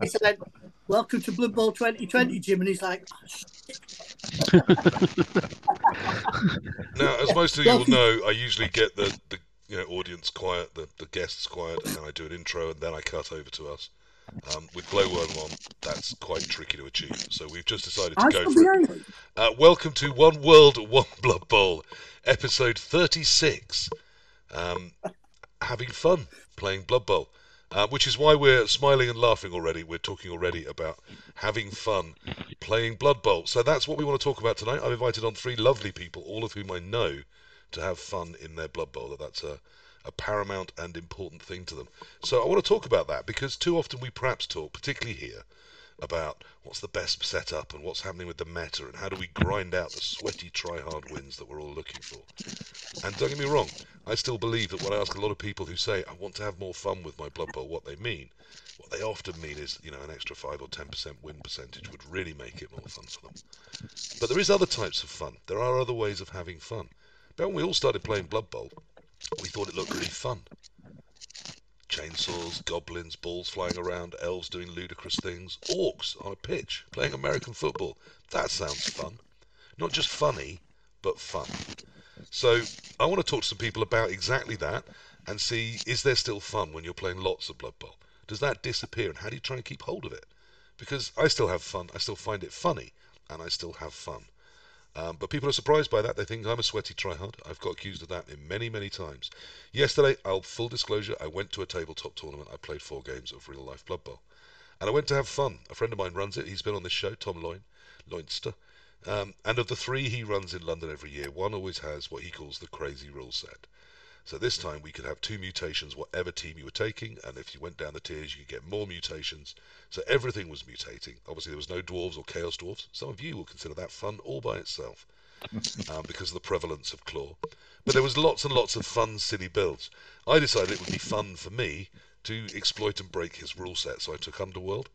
I said, "Welcome to Blood Bowl 2020, Jim," and he's like, oh, now, as most of you will know, I usually get the, the you know audience quiet, the, the guests quiet, and then I do an intro, and then I cut over to us. Um, with Glowworm on, that's quite tricky to achieve. So we've just decided to I go for it. Uh, welcome to One World, One Blood Bowl, episode 36. Um, having fun playing Blood Bowl. Uh, which is why we're smiling and laughing already. We're talking already about having fun playing Blood Bowl. So that's what we want to talk about tonight. I've invited on three lovely people, all of whom I know to have fun in their Blood Bowl. That's a, a paramount and important thing to them. So I want to talk about that because too often we perhaps talk, particularly here, about what's the best setup and what's happening with the meta and how do we grind out the sweaty try-hard wins that we're all looking for. And don't get me wrong, I still believe that when I ask a lot of people who say I want to have more fun with my Blood Bowl, what they mean, what they often mean is, you know, an extra 5 or 10% win percentage would really make it more fun for them. But there is other types of fun. There are other ways of having fun. But when we all started playing Blood Bowl, we thought it looked really fun chainsaws, goblins, balls flying around, elves doing ludicrous things, orcs on a pitch playing American football. That sounds fun. Not just funny, but fun. So I want to talk to some people about exactly that and see is there still fun when you're playing lots of Blood Bowl? Does that disappear and how do you try and keep hold of it? Because I still have fun, I still find it funny, and I still have fun. Um, but people are surprised by that. They think I'm a sweaty tryhard. I've got accused of that in many, many times. Yesterday, I'll full disclosure, I went to a tabletop tournament. I played four games of real life Blood Bowl. And I went to have fun. A friend of mine runs it. He's been on this show, Tom Loin, Loinster. Um, and of the three he runs in London every year, one always has what he calls the crazy rule set. So this time we could have two mutations, whatever team you were taking, and if you went down the tiers, you could get more mutations. So everything was mutating. Obviously, there was no dwarves or chaos dwarves. Some of you will consider that fun all by itself um, because of the prevalence of claw. But there was lots and lots of fun, silly builds. I decided it would be fun for me to exploit and break his rule set, so I took Underworld.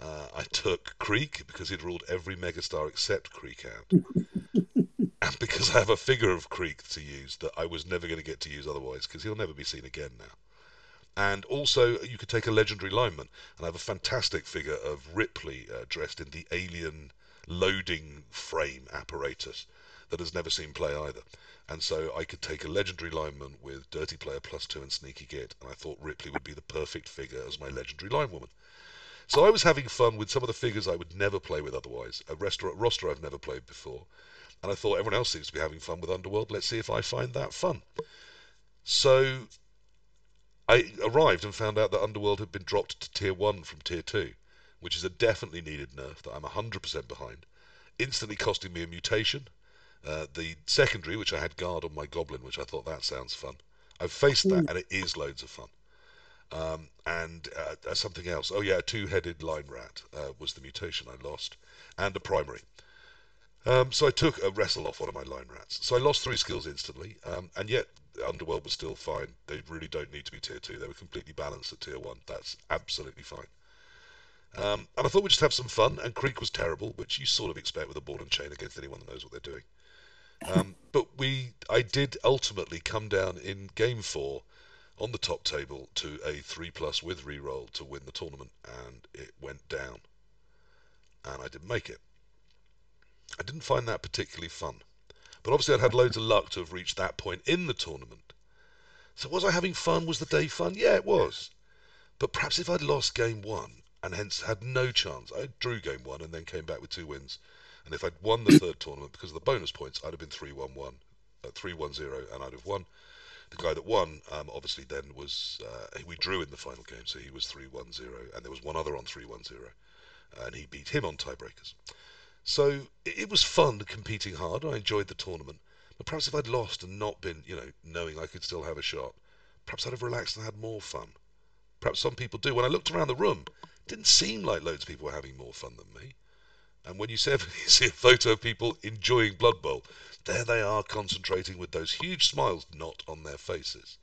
Uh, I took Creek because he'd ruled every megastar except Creek out and because I have a figure of Creek to use that I was never going to get to use otherwise, because he'll never be seen again now. And also, you could take a legendary lineman, and I have a fantastic figure of Ripley uh, dressed in the alien loading frame apparatus that has never seen play either. And so I could take a legendary lineman with Dirty Player plus two and Sneaky Git, and I thought Ripley would be the perfect figure as my legendary linewoman. So I was having fun with some of the figures I would never play with otherwise, a roster I've never played before, and I thought everyone else seems to be having fun with Underworld. Let's see if I find that fun. So I arrived and found out that Underworld had been dropped to tier 1 from tier 2, which is a definitely needed nerf that I'm 100% behind. Instantly costing me a mutation. Uh, the secondary, which I had guard on my goblin, which I thought that sounds fun. I've faced that, and it is loads of fun. Um, and uh, something else. Oh yeah, a two-headed line rat uh, was the mutation I lost, and a primary. Um, so I took a wrestle off one of my line rats. So I lost three skills instantly, um, and yet Underworld was still fine. They really don't need to be tier two. They were completely balanced at tier one. That's absolutely fine. Um, and I thought we'd just have some fun. And Creek was terrible, which you sort of expect with a ball and chain against anyone that knows what they're doing. Um, but we, I did ultimately come down in game four on the top table to a three plus with reroll to win the tournament, and it went down, and I didn't make it. I didn't find that particularly fun. But obviously, I'd had loads of luck to have reached that point in the tournament. So, was I having fun? Was the day fun? Yeah, it was. But perhaps if I'd lost game one and hence had no chance, I drew game one and then came back with two wins. And if I'd won the third tournament because of the bonus points, I'd have been 3 1 1, uh, 3 1 0, and I'd have won. The guy that won, um, obviously, then was. Uh, we drew in the final game, so he was 3 1 0, and there was one other on 3 1 0, and he beat him on tiebreakers. So it was fun competing hard. I enjoyed the tournament. But perhaps if I'd lost and not been, you know, knowing I could still have a shot, perhaps I'd have relaxed and had more fun. Perhaps some people do. When I looked around the room, it didn't seem like loads of people were having more fun than me. And when you see, you see a photo of people enjoying Blood Bowl, there they are concentrating with those huge smiles not on their faces.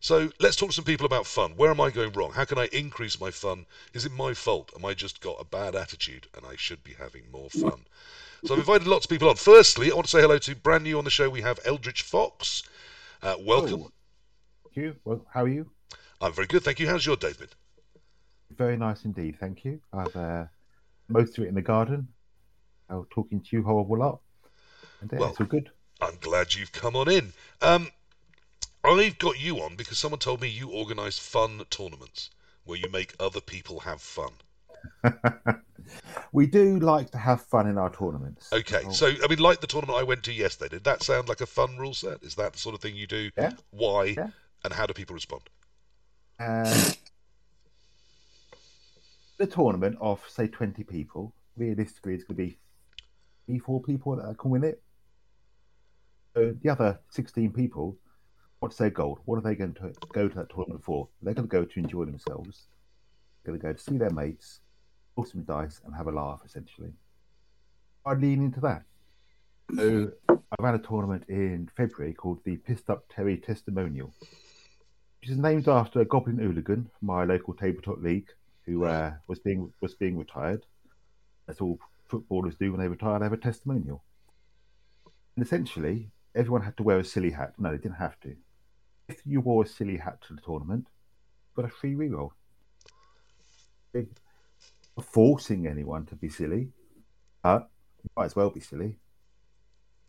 So let's talk to some people about fun. Where am I going wrong? How can I increase my fun? Is it my fault? Am I just got a bad attitude and I should be having more fun? So I've invited lots of people on. Firstly, I want to say hello to brand new on the show. We have Eldritch Fox. Uh, welcome. Thank you. Well, how are you? I'm very good, thank you. How's your day been? Very nice indeed, thank you. I've uh, most of it in the garden. I was talking to you a horrible lot. And yeah, Well- it's all good. I'm glad you've come on in. Um, I've got you on because someone told me you organise fun tournaments where you make other people have fun. we do like to have fun in our tournaments. Okay, Oh, so I mean, like the tournament I went to yesterday, did that sound like a fun rule set? Is that the sort of thing you do? Yeah. Why? Yeah. And how do people respond? uh, the tournament of say twenty people, realistically, it's going to be three, four people that can win it. So the other sixteen people, what's their goal? What are they going to go to that tournament for? They're going to go to enjoy themselves. They're going to go to see their mates, roll some dice, and have a laugh. Essentially, I lean into that. So I ran a tournament in February called the Pissed Up Terry Testimonial which is named after a Goblin hooligan from my local tabletop league who uh, was being was being retired. That's all footballers do when they retire; they have a testimonial. And essentially, everyone had to wear a silly hat. No, they didn't have to. If you wore a silly hat to the tournament, got a free reroll. Forcing anyone to be silly, you might as well be silly.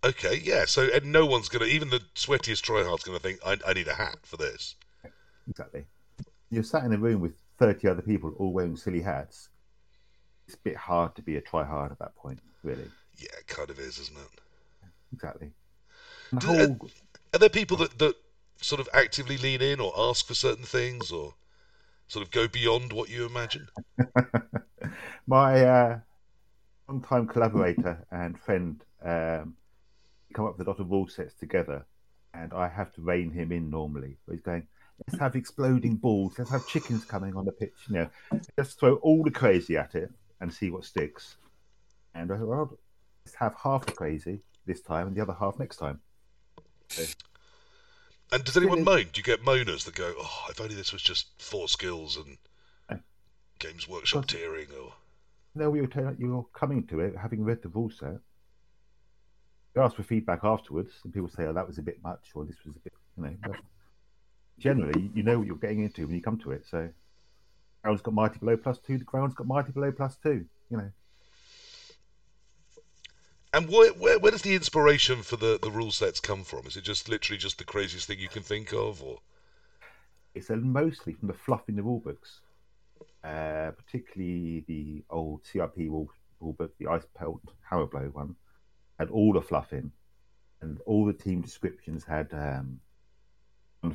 Okay, yeah. So and no one's gonna, even the sweatiest tryhard's gonna think, I, I need a hat for this. Exactly. You're sat in a room with 30 other people all wearing silly hats. It's a bit hard to be a try hard at that point, really. Yeah, it kind of is, isn't it? Exactly. Uh, the Do- whole, Are there people that, that sort of actively lean in or ask for certain things or sort of go beyond what you imagine? my uh, long-time collaborator and friend um, come up with a lot of rule sets together, and I have to rein him in normally. He's going, let's have exploding balls, let's have chickens coming on the pitch, you know, let's throw all the crazy at it and see what sticks. And I thought, well, let's have half the crazy this time and the other half next time. And does anyone moan? Do you get moaners that go, oh, if only this was just four skills and Games Workshop tiering or. No, we were telling you're coming to it, having read the rule set. You ask for feedback afterwards, and people say, "Oh, that was a bit much," or "This was a bit," you know. But generally, you know what you're getting into when you come to it. So, ground's got mighty below plus two. The ground's got mighty below plus two. You know, And where, where, does the inspiration for the, the rule sets come from? Is it just literally just the craziest thing you can think of, or it's mostly from the fluff in the rule books, uh, particularly the old CRP rule, rule book, the Ice Pelt Hammer Blow one, had all the fluff in, and all the team descriptions had um,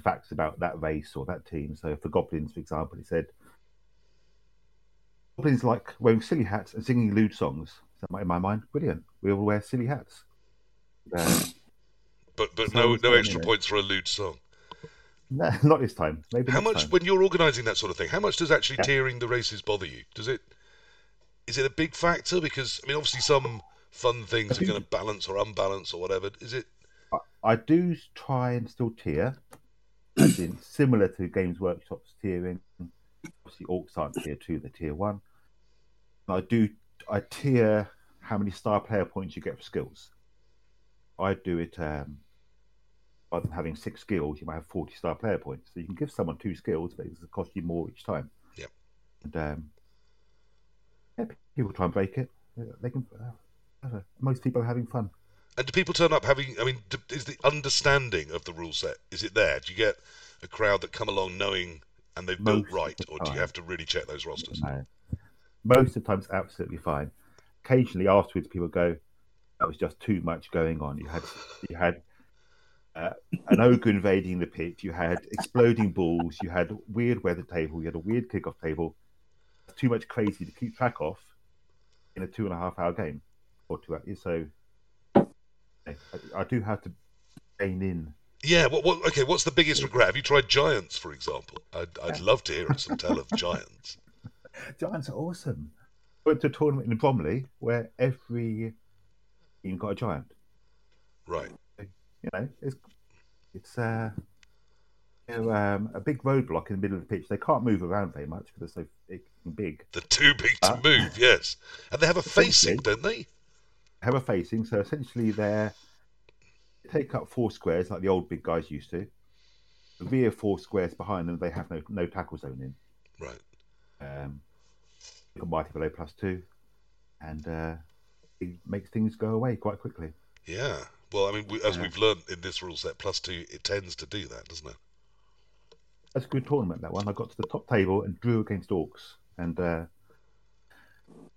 facts about that race or that team. So for goblins, for example, it said goblins like wearing silly hats and singing lewd songs. So in my mind, brilliant. We all wear silly hats. But but So no no extra it. points for a lewd song? no, not this time. Maybe How much time. when you're organising that sort of thing? How much does actually Yeah. tiering the races bother you? Does it is it a big factor? Because I mean, obviously some fun things are going to balance or unbalance or whatever. Is it? I- I do try and still tier, in similar to Games Workshop's tiering. Obviously, Orcs aren't tier two; they're tier one. I do I tier how many star player points you get for skills. I do it um, rather than having six skills, you might have forty star player points. So you can give someone two skills, but it's going to cost you more each time. Yep. And um, yeah, people try and break it. They can. Uh, most people are having fun. And do people turn up having? I mean, is the understanding of the rule set is it there? Do you get a crowd that come along knowing and they've built right, or do you have to really check those rosters? No. Most of the time, it's absolutely fine. Occasionally, afterwards, people go, "That was just too much going on." You had you had uh, an ogre invading the pit. You had exploding balls. You had weird weather table. You had a weird kickoff table. Too much crazy to keep track of in a two and a half hour game or two hours. So I, do have to rein in. Yeah. What, what? Okay. What's the biggest regret? Have you tried giants, for example? I'd, I'd love to hear some tell of giants. Giants are awesome. Went to a tournament in Bromley where every team got a giant. Right. you know, it's it's uh, you know, um, a big roadblock in the middle of the pitch. They can't move around very much because they're so big and big. They're too big to Uh, move. Yes. And they have a facing, don't they? Have a facing, so essentially they're they take up four squares like the old big guys used to. The rear four squares behind them, they have no no tackle zone in. Right. Um, got Mighty Blow plus two, and uh, it makes things go away quite quickly. Yeah. Well, I mean, we, as we've learned in this rule set, plus two, it tends to do that, doesn't it? That's a good tournament. That one. I got to the top table and drew against Orcs, and uh,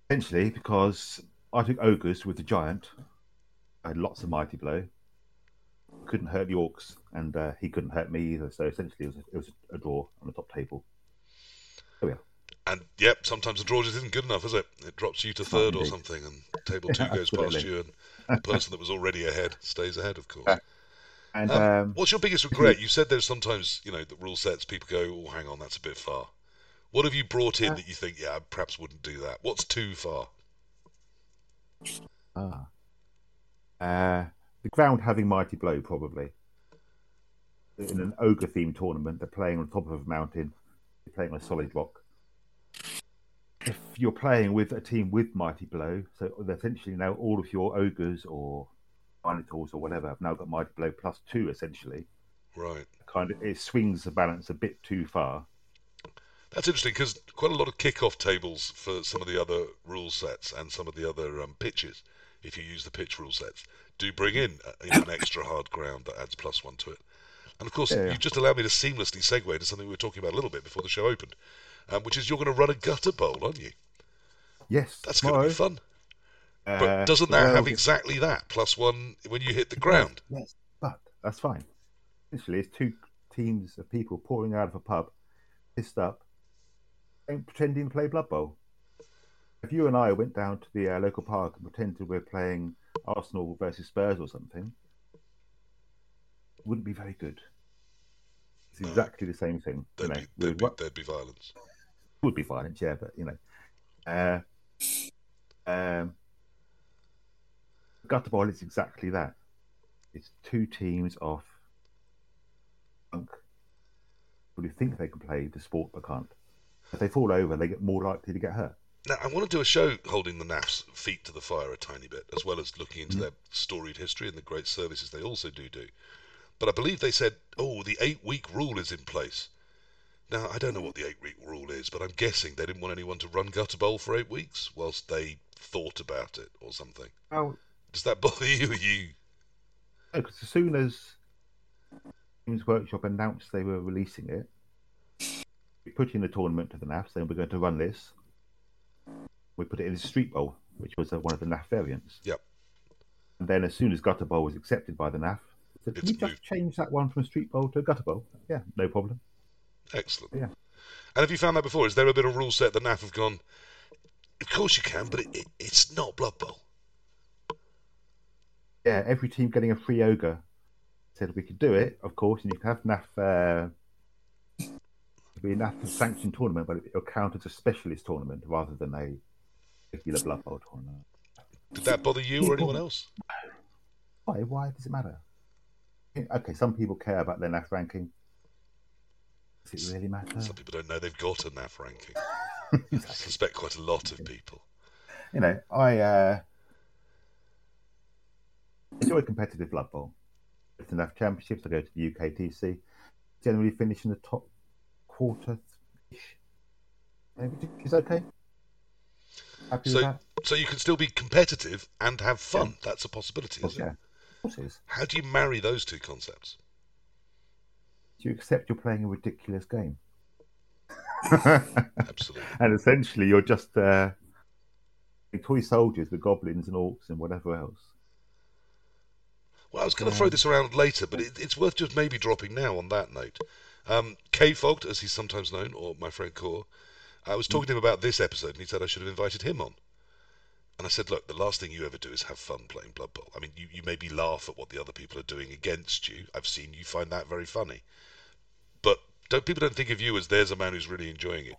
essentially because I took ogres with the giant, I had lots of mighty blow. Couldn't hurt the Orcs, and uh, he couldn't hurt me either. So essentially, it was a, it was a draw on the top table. There we are. And yep, sometimes the draw just isn't good enough, is it? It drops you to third or something, and table two Yeah, goes past you, and the person that was already ahead stays ahead, of course. And Um, um, What's your biggest regret? You said there's sometimes, you know, the rule sets people go, oh, hang on, that's a bit far. What have you brought in Uh, that you think, yeah, I perhaps wouldn't do that? What's too far? ah, uh, the ground having mighty blow probably. In an ogre themed tournament, they're playing on top of a mountain. They're playing on a solid rock. You're playing with a team with mighty blow, so essentially now all of your ogres or minotaurs or whatever have now got mighty blow plus two. Essentially, Right. kind of it swings the balance a bit too far. That's interesting because quite a lot of kick-off tables for some of the other rule sets and some of the other um, pitches, if you use the pitch rule sets, do bring in uh, you know, an extra hard ground that adds plus one to it. And of course, Yeah, yeah. you've just allowed me to seamlessly segue into something we were talking about a little bit before the show opened, um, which is you're going to run a gutter bowl, aren't you? Yes, That's going to be fun. But uh, doesn't that well, have exactly that plus one when you hit the ground? Yes, but that's fine. Essentially, it's two teams of people pouring out of a pub, pissed up, and pretending to play Blood Bowl. If you and I went down to the uh, local park and pretended we're playing Arsenal versus Spurs or something, it wouldn't be very good. It's No. exactly the same thing. There'd know, be, there'd, be, there'd be violence. would be violence, yeah, but you know, uh, um, gutter is exactly that. It's two teams of punk who think they can play the sport but can't. If they fall over, they get more likely to get hurt. Now, I want to do a show holding the NAF's feet to the fire a tiny bit, as well as looking into Mhm. their storied history and the great services they also do do. But I believe they said, oh, the eight week rule is in place. Now, I don't know what the eight week rule is, but I'm guessing they didn't want anyone to run gutter bowl for eight weeks whilst they thought about it or something. Well, Does that bother you? You because as soon as Games Workshop announced they were releasing it, we put in the tournament to the NAF saying we're going to run this. We put it in the Street Bowl, which was uh, one of the NAF variants. Yep. And then as soon as Gutter Bowl was accepted by the NAF, said, can we just moved. change that one from Street Bowl to a Gutter Bowl? Yeah, no problem. Excellent? Yeah. And have you found that before? Is there a bit of rule set that NAF have gone? Of course you can, but it, it, it's not Blood Bowl. Yeah, every team getting a free ogre said we could do it, of course, and you can have NAF. Uh, be a NAF sanctioned tournament, but it'll count as a specialist tournament rather than a regular Blood Bowl tournament. Did that bother you or anyone else? Why? Why does it matter? Okay, some people care about their NAF ranking. Does it really matter? Some people don't know they've got a NAF ranking. I suspect quite a lot of people. You know, I uh, enjoy competitive Blood Bowl. It's enough championships. I go to the UKTC. Generally finish in the top quarter. Maybe it's okay. Happy So- that? So you can still be competitive and have fun. That's a possibility, course, isn't yeah. it? Of course it is. How do you marry those two concepts? Do you accept you're playing a ridiculous game? Absolutely. and essentially, you're just uh, toy soldiers with goblins and orcs and whatever else. Well, I was going to throw this around later, but it, it's worth just maybe dropping now on that note. Um, K Fogged, as he's sometimes known, or my friend Core, I was talking to him about this episode, and he said I should have invited him on. And I said, look, the last thing you ever do is have fun playing Blood Bowl. I mean, you, you maybe laugh at what the other people are doing against you. I've seen you find that very funny. But don't people don't think of you as there's a man who's really enjoying it.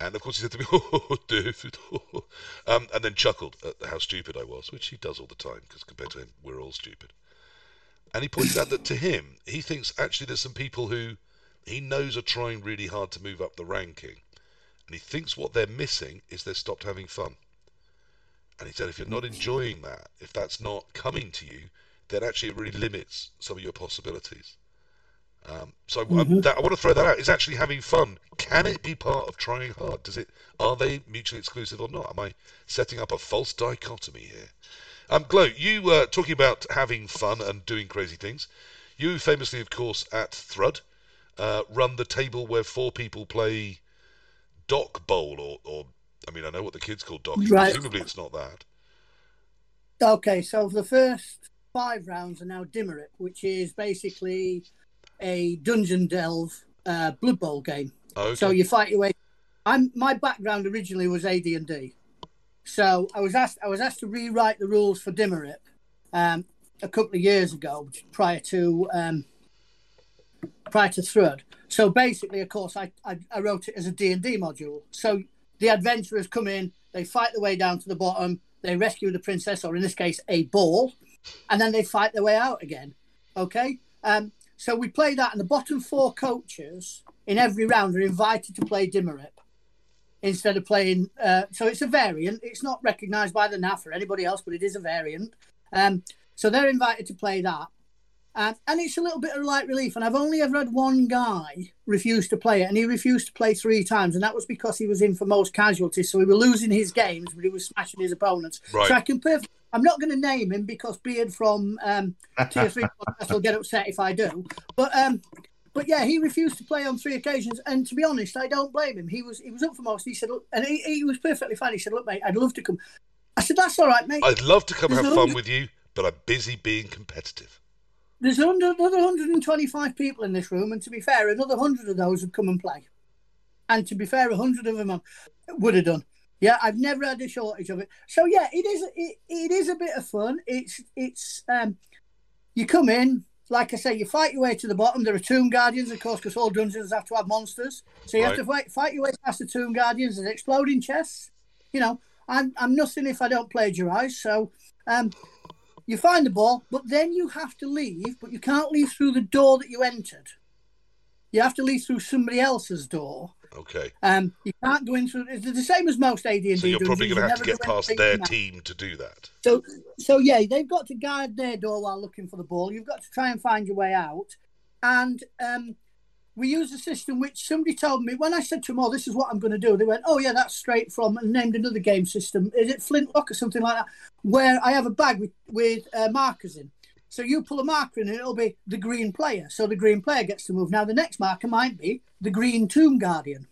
And of course he said to me, "Oh, David," um, and then chuckled at how stupid I was, which he does all the time, because compared to him, we're all stupid. And he pointed out that to him, he thinks actually there's some people who he knows are trying really hard to move up the ranking, and he thinks what they're missing is they've stopped having fun. And he said if you're not enjoying that, if that's not coming to you, then actually it really limits some of your possibilities. Um, so I- Mhm. that, I want to throw that out. Is actually having fun. Can it be part of trying hard? Does it? Are they mutually exclusive or not? Am I setting up a false dichotomy here? Um, Glow, you were talking about having fun and doing crazy things. You famously, of course, at Thrud, uh, run the table where four people play Dock Bowl, or, or I mean, I know what the kids call Dock. Right. Presumably, it's not that. Okay, so the first five rounds are now Dimmerip, which is basically a dungeon delve uh, Blood Bowl game. Okay. So you fight your way. I'm my background originally was AD and D, so I was asked I was asked to rewrite the rules for Dimmerip um, a couple of years ago, prior to um, prior to Thrud. So basically, of course, I, I I wrote it as a D and D module. So the adventurers come in, they fight their way down to the bottom, they rescue the princess, or in this case, a ball, and then they fight their way out again. Okay. Um, so we play that, and the bottom four coaches in every round are invited to play Dimmerip instead of playing. Uh, so it's a variant. It's not recognised by the NAF or anybody else, but it is a variant. Um, so they're invited to play that. Um, and it's a little bit of light relief. And I've only ever had one guy refuse to play it, and he refused to play three times, and that was because he was in for most casualties. So he was losing his games, but he was smashing his opponents. Right. So I can perf- I'm not going to name him because Beard from um, Tier Three podcast will get upset if I do. But um, but yeah, he refused to play on three occasions, and to be honest, I don't blame him. He was he was up for most. He said, and he, he was perfectly fine. He said, look, mate, I'd love to come. I said, that's all right, mate. I'd love to come There's have fun with you, but I'm busy being competitive. There's under, another 125 people in this room, and to be fair, another 100 of those would come and play. And to be fair, 100 of them would have done. Yeah, I've never had a shortage of it. So yeah, it is it, it is a bit of fun. It's it's um, you come in, like I say, you fight your way to the bottom. There are tomb guardians, of course, because all dungeons have to have monsters. So you have to fight fight your way past the tomb guardians. There's exploding chests. You know, I'm I'm nothing if I don't plagiarize. So um, you find the ball, but then you have to leave, but you can't leave through the door that you entered. You have to leave through somebody else's door. Okay. Um, you can't go in through. It's the same as most AD and So you're probably going to have to get past their out. team to do that. So, so yeah, they've got to guard their door while looking for the ball. You've got to try and find your way out. And um, we use a system which somebody told me when I said to them, "Oh, this is what I'm going to do." They went, "Oh yeah, that's straight from," and named another game system. Is it Flintlock or something like that? Where I have a bag with with uh, markers in. So you pull a marker in, and it'll be the green player. So the green player gets to move. Now the next marker might be the green tomb guardian,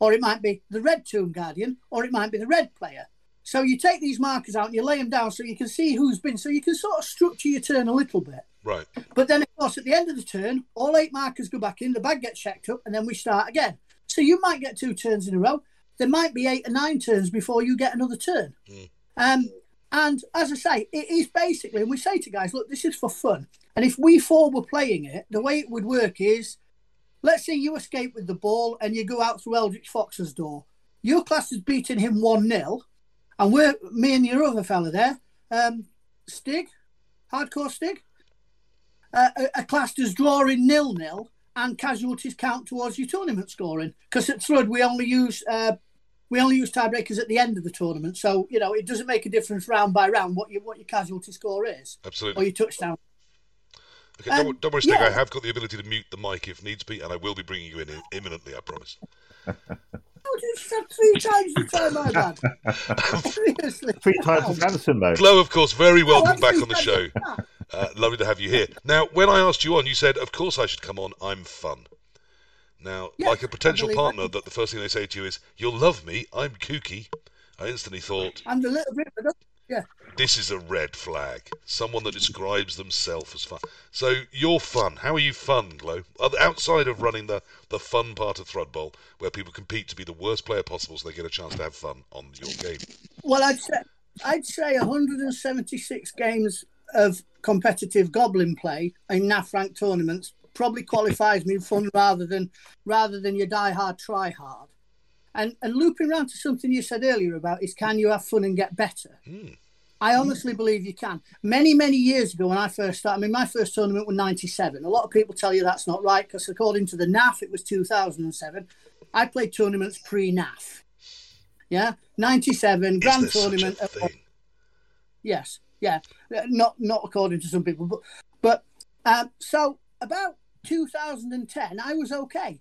or it might be the red tomb guardian, or it might be the red player. So you take these markers out and you lay them down so you can see who's been. So you can sort of structure your turn a little bit. Right. But then, of course, at the end of the turn, all eight markers go back in, the bag gets checked up, and then we start again. So you might get two turns in a row. There might be eight or nine turns before you get another turn. Mm. Um, and as I say, it is basically, and we say to guys, look, this is for fun. And if we four were playing it, the way it would work is let's say you escape with the ball and you go out through Eldritch Fox's door. Your class is beating him 1 0, and we're, me and your other fella there, um, Stig, hardcore Stig, uh, a, a class does drawing nil nil and casualties count towards your tournament scoring. Because at Thrud we only use uh, we only use tiebreakers at the end of the tournament, so you know it doesn't make a difference round by round what your what your casualty score is absolutely, or Absolutely. your touchdown. Okay, don't, um, don't worry, Stig. yeah. I have got the ability to mute the mic if needs be, and I will be bringing you in imminently. I promise. Oh, you said three times the time I've had. Seriously. Three times as Anderson, though. Glow, of course, very Oh, welcome I'm back on the show. Uh, lovely to have you here. Now, when I asked you on, you said, "Of course I should come on. I'm fun." Now, Yeah, like a potential partner, that. that the first thing they say to you is, "You'll love me. I'm kooky." I instantly thought, I'm the little bit, but yeah. "This is a red flag. Someone that describes themselves as fun." So you're fun. How are you fun, Glow? Outside of running the the fun part of Thrud Bowl, where people compete to be the worst player possible, so they get a chance to have fun on your game. Well, I'd say I'd say 176 games of competitive Goblin play in NAF rank tournaments probably qualifies me fun rather than rather than your die hard try hard. And and looping round to something you said earlier about is can you have fun and get better? Hmm. I honestly believe you can. Many, many years ago when I first started, I mean, my first tournament was 97. A lot of people tell you that's not right because according to the NAF, it was 2007. I played tournaments pre NAF. Yeah, 97, Is grand there such a tournament. Yes, yeah, not not according to some people, but but um, so about 2010, I was okay.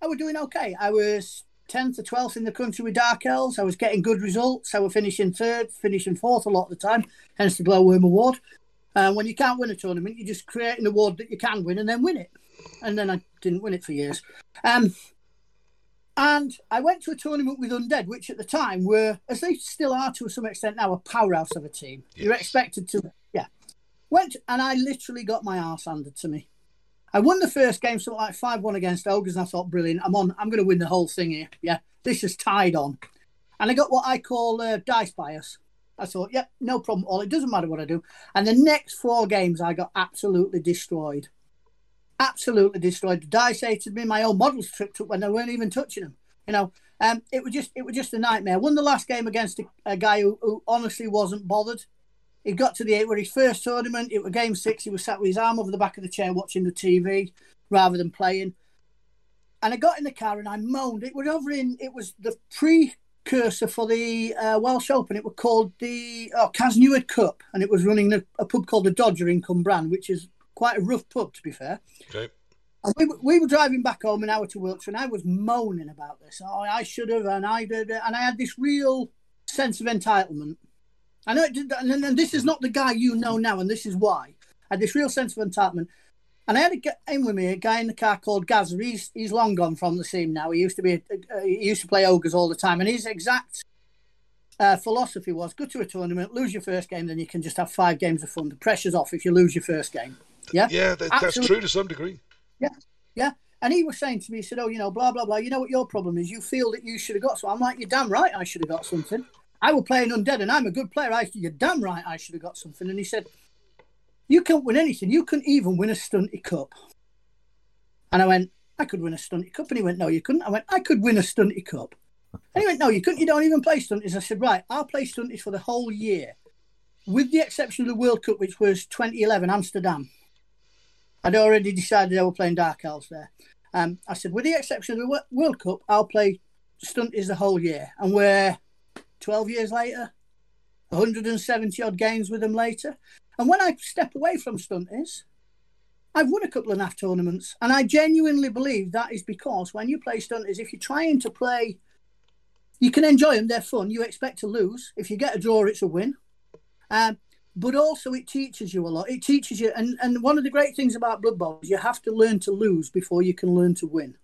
I was doing okay. I was 10th or 12th in the country with Dark Elves. I was getting good results. I was finishing third, finishing fourth a lot of the time, hence the Glowworm Award. And when you can't win a tournament, you just create an award that you can win and then win it. And then I didn't win it for years. Um, and I went to a tournament with Undead, which at the time were, as they still are to some extent now, a powerhouse of a team. Yes. You're expected to, yeah. Went and I literally got my arse handed to me. I won the first game, something like five one against Ogres, and I thought, brilliant, I'm on. I'm going to win the whole thing here. Yeah, this is tied on, and I got what I call uh, dice bias. I thought, yep, no problem. All it doesn't matter what I do. And the next four games, I got absolutely destroyed. Absolutely destroyed. The dice hated me. My own models tripped up when they weren't even touching them. You know, um, it was just it was just a nightmare. Won the last game against a, a guy who, who honestly wasn't bothered. He got to the eight where his first tournament. It was game six. He was sat with his arm over the back of the chair watching the TV rather than playing. And I got in the car and I moaned. It was over in. It was the precursor for the uh, Welsh Open. It was called the oh, Casneward Cup, and it was running a, a pub called the Dodger in Cwmbran, which is quite a rough pub to be fair. Okay. And we, were- we were driving back home an hour to Wiltshire, and I was moaning about this. Oh, I should have, and I did, and I had this real sense of entitlement. I know it did, and, and this is not the guy you know now, and this is why. I had this real sense of entitlement. And I had a guy in with me, a guy in the car called Gazza. He's he's long gone from the scene now. He used to be, uh, he used to play ogres all the time, and his exact uh, philosophy was: go to a tournament, lose your first game, then you can just have five games of fun. The pressure's off if you lose your first game. Yeah, Yeah, that, that's true to some degree. yeah. Yeah. And he was saying to me, he said, Oh, you know, blah, blah, blah. You know what your problem is? You feel that you should have got something." I'm like, You're damn right I should have got something. I will play an undead and I'm a good player. I said, You're damn right I should have got something. And he said, You can't win anything. You couldn't even win a stunty cup. And I went, I could win a stunty cup. And he went, No, you couldn't. I went, I could win a stunty cup. And he went, No, you couldn't. You don't even play stunties. I said, Right, I'll play stunties for the whole year, with the exception of the World Cup, which was 2011 Amsterdam. I'd already decided I were playing Dark Elves there. Um, I said, with the exception of the World Cup, I'll play stunties the whole year. And we're 12 years later, 170 odd games with them later. And when I step away from stunties, I've won a couple of NAF tournaments. And I genuinely believe that is because when you play stunties, if you're trying to play, you can enjoy them, they're fun. You expect to lose. If you get a draw, it's a win. Um, but also it teaches you a lot. It teaches you, and, and one of the great things about Blood Bowl is you have to learn to lose before you can learn to win.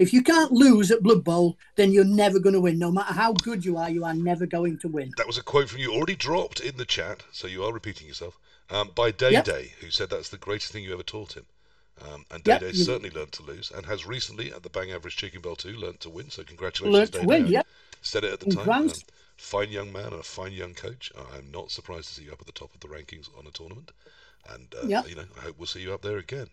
If you can't lose at Blood Bowl, then you're never going to win. No matter how good you are, you are never going to win. That was a quote from you already dropped in the chat, so you are repeating yourself, um, by Day Yep. Day, who said that's the greatest thing you ever taught him. Um, and Yep, Day Day you- certainly learned to lose and has recently at the Bang Average Chicken Bell 2 learned to win. So congratulations, Learned to Day win, Day. yeah. Said it at the time. Um, fine young man and a fine young coach. I'm not surprised to see you up at the top of the rankings on a tournament. And, uh, Yep. you know, I hope we'll see you up there again.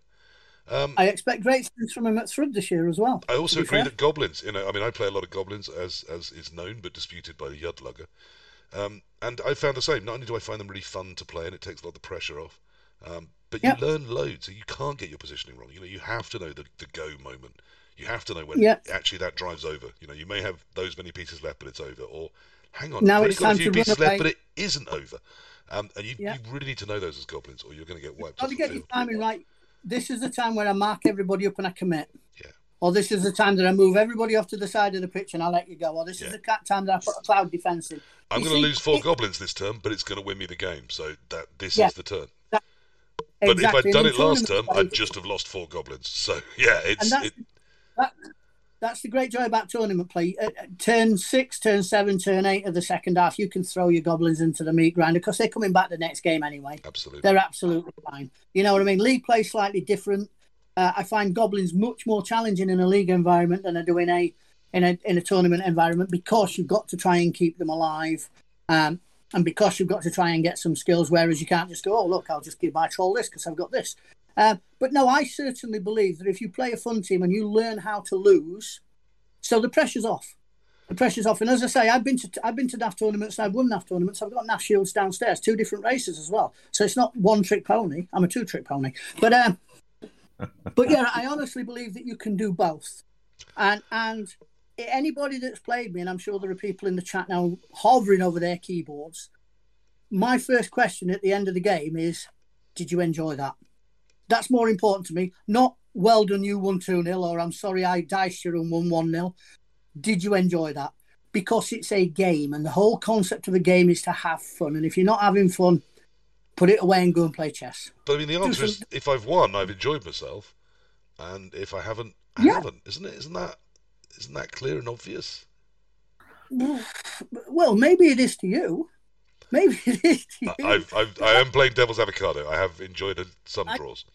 Um, I expect great things from him at Thrud this year as well. I also agree fair. that goblins, you know, I mean, I play a lot of goblins, as as is known but disputed by the Yudlugger. Um, and I found the same. Not only do I find them really fun to play, and it takes a lot of the pressure off, um, but Yep. you learn loads. So you can't get your positioning wrong. You know, you have to know the, the go moment. You have to know when Yep. actually that drive's over. You know, you may have those many pieces left, but it's over. Or hang on, now it's got time a few to pieces left, but it isn't over. Um, and you, Yep. you really need to know those as goblins, or you're going to get wiped Got to get your timing right. This is the time where I mark everybody up and I commit. Yeah. Or this is the time that I move everybody off to the side of the pitch and I let you go. Or this Yeah. is the time that I put a cloud defence in. I'm going to lose four it- goblins this term, but it's going to win me the game. So that this Yeah. is the turn. But Exactly. if I'd done it last term, I'd just have lost four goblins. So yeah, it's it, that, that's the great joy about tournament play. Uh, uh, turn six, turn seven, turn eight of the second half, you can throw your goblins into the meat grinder because they're coming back the next game anyway. absolutely. They're absolutely fine. You know what I mean? League play slightly different. Uh, I find goblins much more challenging in a league environment than I do in a in a in a tournament environment because you've got to try and keep them alive, um, and because you've got to try and get some skills. Whereas you can't just go, oh look, I'll just give my troll this because I've got this. Uh, but no, I certainly believe that if you play a fun team and you learn how to lose, so the pressure's off. The pressure's off, and as I say, I've been to I've been to NAF tournaments and I've won NAF tournaments. I've got NAF shields downstairs, two different races as well. So it's not one trick pony. I'm a two trick pony, but um, but yeah, I honestly believe that you can do both. And and anybody that's played me, and I'm sure there are people in the chat now hovering over their keyboards. My first question at the end of the game is, did you enjoy that? That's more important to me. Not well done, you won 2 0, or I'm sorry, I diced you and won 1 0. Did you enjoy that? Because it's a game, and the whole concept of the game is to have fun. And if you're not having fun, put it away and go and play chess. But I mean, the answer is if I've won, I've enjoyed myself, and if I haven't, I Yeah. haven't. Isn't it? Isn't that isn't that clear and obvious? Well, maybe it is to you. Maybe it is. I- I've, I've am playing devil's avocado. I have enjoyed some I- draws.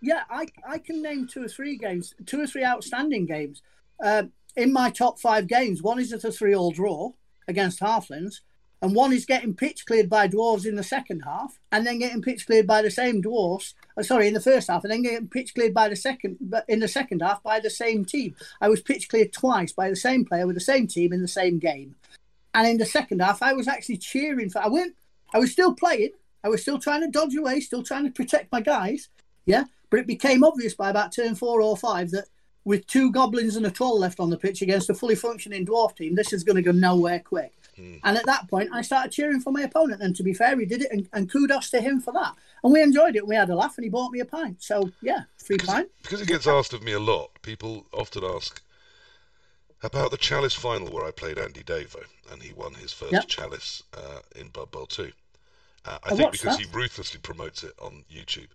Yeah, I, I can name two or three games, two or three outstanding games. Uh, in my top five games, one is at a three all draw against Halflings, and one is getting pitch cleared by Dwarves in the second half, and then getting pitch cleared by the same Dwarves. Uh, sorry, in the first half, and then getting pitch cleared by the second, but in the second half by the same team. I was pitch cleared twice by the same player with the same team in the same game, and in the second half, I was actually cheering for. I went. I was still playing. I was still trying to dodge away, still trying to protect my guys. Yeah, but it became obvious by about turn four or five that with two goblins and a troll left on the pitch against a fully functioning dwarf team, this is going to go nowhere quick. Hmm. And at that point, I started cheering for my opponent. And to be fair, he did it, and, and kudos to him for that. And we enjoyed it. We had a laugh, and he bought me a pint. So yeah, free pint. Because it gets asked of me a lot. People often ask about the Chalice final where I played Andy Davo and he won his first Yep. Chalice uh, in Blood Bowl 2. Uh, I I think because that. he ruthlessly promotes it on YouTube.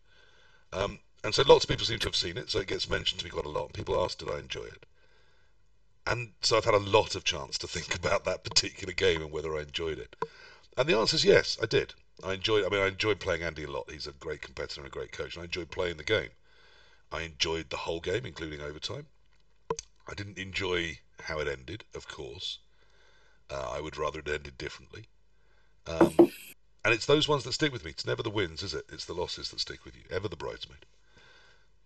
Um, and so lots of people seem to have seen it, so it gets mentioned to me quite a lot. People ask, did I enjoy it? And so I've had a lot of chance to think about that particular game and whether I enjoyed it. And the answer is yes, I did. I enjoyed. I mean, I enjoyed playing Andy a lot. He's a great competitor and a great coach, and I enjoyed playing the game. I enjoyed the whole game, including overtime. I didn't enjoy how it ended, of course. Uh, I would rather it ended differently. Um, and it's those ones that stick with me. It's never the wins, is it? It's the losses that stick with you. Ever the bridesmaid.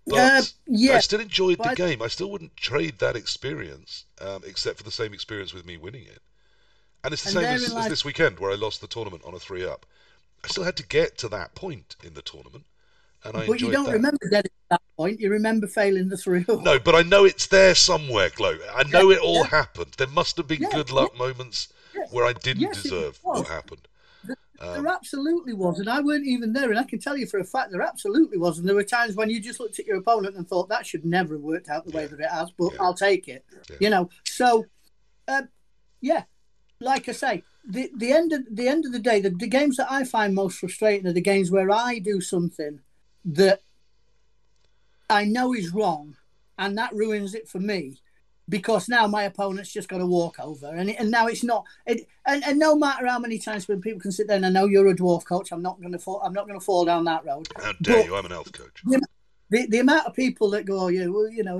But Uh, yeah, I still enjoyed the game. I still wouldn't trade that experience, um, except for the same experience with me winning it. And it's the And same as, as this weekend where I lost the tournament on a three up. I still had to get to that point in the tournament, and I but you don't that. remember getting to that point. You remember failing the three. No, but I know it's there somewhere, Glo. I know it all yeah. happened. There must have been Yeah, good luck moments where I didn't Yes, deserve what happened. Um, There absolutely was, and I weren't even there. And I can tell you for a fact there absolutely was. And there were times when you just looked at your opponent and thought that should never have worked out the way that it has, but Yeah. I'll take it. Yeah. You know. So, uh, yeah, like I say, the the end of the end of the day, the, the games that I find most frustrating are the games where I do something that I know is wrong, and that ruins it for me. Because now my opponent's just got to walk over, and it, and now it's not. It, and, and no matter how many times when people can sit there and I know you're a dwarf coach, I'm not going to fall. I'm not going to fall down that road. how dare but- you? I'm an elf coach. The, the amount of people that go, oh, yeah, well, you know,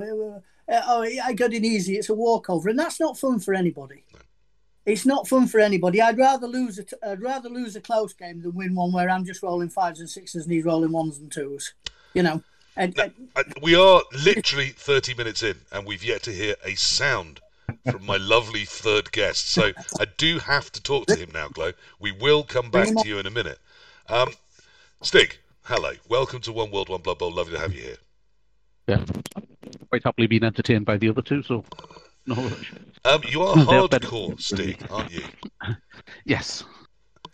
uh, uh, oh, I got it easy. It's a walkover, and that's not fun for anybody. It's not fun for anybody. I'd rather lose a, t- I'd rather lose a close game than win one where I'm just rolling fives and sixes and he's rolling ones and twos. You know, and, and I, we are literally 30 minutes in, and we've yet to hear a sound from my lovely third guest. So I do have to talk to him now, Glo. We will come back to you in a minute. Um, Stig, hello. Welcome to One World, One Blood Bowl. Lovely to have you here. Yeah. Quite happily being entertained by the other two, so no. Um, you are hardcore, Stig, aren't you? Yes.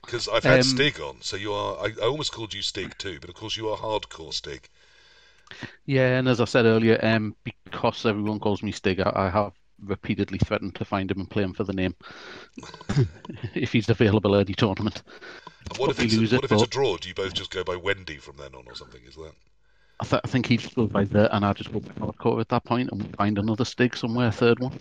Because I've had Um, Stig on, so you are. I, I almost called you Stig too, but of course you are hardcore Stig. Yeah, and as I said earlier, um, because everyone calls me Stig, I, I have repeatedly threatened to find him and play him for the name if he's available at any tournament. And what if it's what it, if it's a draw? Do you both just go by Wendy from then on, or something? Is that? I, th- I think he'd just go by there, and I just go by hardcore at that point and find another Stig somewhere, third one.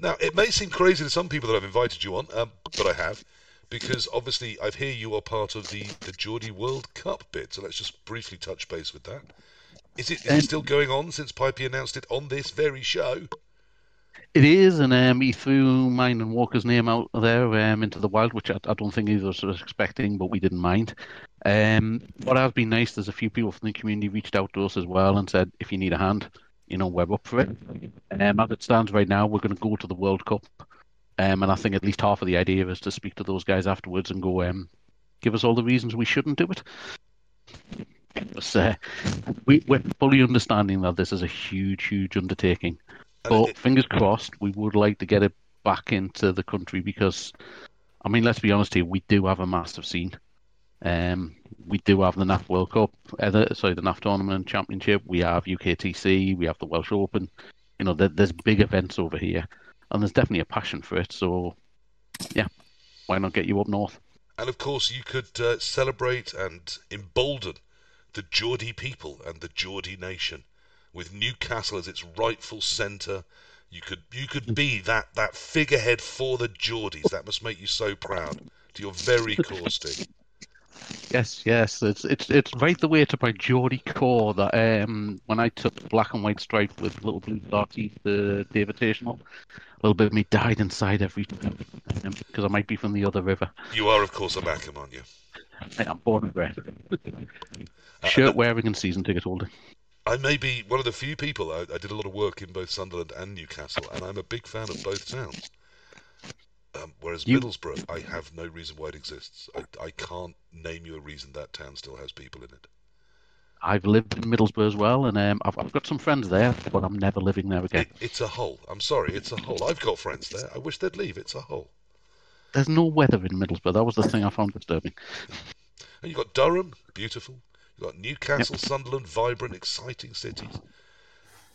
Now, it may seem crazy to some people that I've invited you on, um, but I have, because obviously I hear you are part of the, the Geordie World Cup bid, so let's just briefly touch base with that. Is it, is Um, it still going on since Pipey announced it on this very show? It is, and um, he threw mine and Walker's name out there um, into the wild, which I, I don't think either of us was expecting, but we didn't mind. Um, what has been nice, there's a few people from the community reached out to us as well and said, if you need a hand, you know, we're up for it. Um, as it stands right now, we're going to go to the World Cup, um, and I think at least half of the idea is to speak to those guys afterwards and go, um, give us all the reasons we shouldn't do it. Uh, we, we're fully understanding that this is a huge, huge undertaking. But it- fingers crossed, we would like to get it back into the country because, I mean, let's be honest here, we do have a massive scene. Um, we do have the NAF World Cup, uh, sorry, the NAF Tournament Championship. We have UKTC. We have the Welsh Open. You know, there, there's big events over here, and there's definitely a passion for it. So, yeah, why not get you up north? And of course, you could uh, celebrate and embolden the Geordie people and the Geordie nation with Newcastle as its rightful centre. You could you could mm. be that, that figurehead for the Geordies. That must make you so proud to your very core, Stig. Yes, yes, it's it's it's right the way to my Geordie core that um when I took the black and white stripe with little blue darty the the invitational, a little bit of me died inside every time um, because I might be from the other river. You are, of course, a Mackem, aren't you? I am born and bred. Uh, Shirt uh, wearing and season ticket holder. I may be one of the few people. I, I did a lot of work in both Sunderland and Newcastle, and I'm a big fan of both towns. Um, whereas You- Middlesbrough, I have no reason why it exists. I, I can't name you a reason that town still has people in it. I've lived in Middlesbrough as well, and um, I've, I've got some friends there, but I'm never living there again. it. It's a hole. I'm sorry, it's a hole. I've got friends there. I wish they'd leave. It's a hole. There's no weather in Middlesbrough. That was the thing I found disturbing. And you've got Durham, beautiful. You've got Newcastle, Sunderland, vibrant, exciting cities.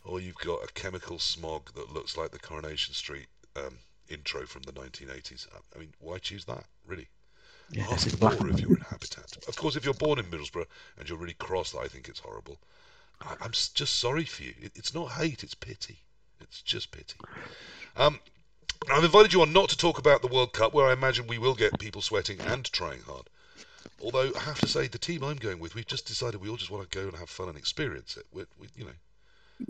Or you've got a chemical smog that looks like the Coronation Street um, intro from the 1980s. I- mean, why choose that, really? Yeah, Ask it's the border if you're in Habitat. Of course, if you're born in Middlesbrough and you're really cross that I think it's horrible, I, I'm just sorry for you. It, it's not hate, it's pity. It's just pity. Um, I've invited you on not to talk about the World Cup, where I imagine we will get people sweating and trying hard. Although I have to say, the team I'm going with, we've just decided we all just want to go and have fun and experience it. We're, we, you know,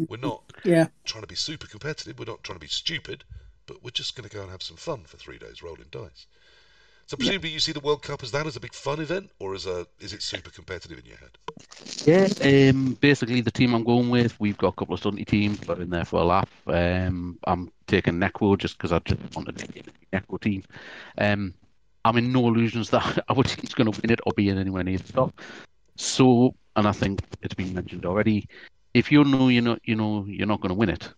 we're not Yeah. trying to be super competitive. We're not trying to be stupid, but we're just going to go and have some fun for three days, rolling dice. So presumably you see the World Cup as that as a big fun event, or as a is it super competitive in your head? Yeah, um, basically the team I'm going with, we've got a couple of stunty teams that are in there for a lap. Um, I'm taking Necro just because I just wanted to get a Necro team. Um, I'm in no illusions that our team's going to win it or be in anywhere near the top. So, and I think it's been mentioned already, if you know you're not, you know you're not going to win it,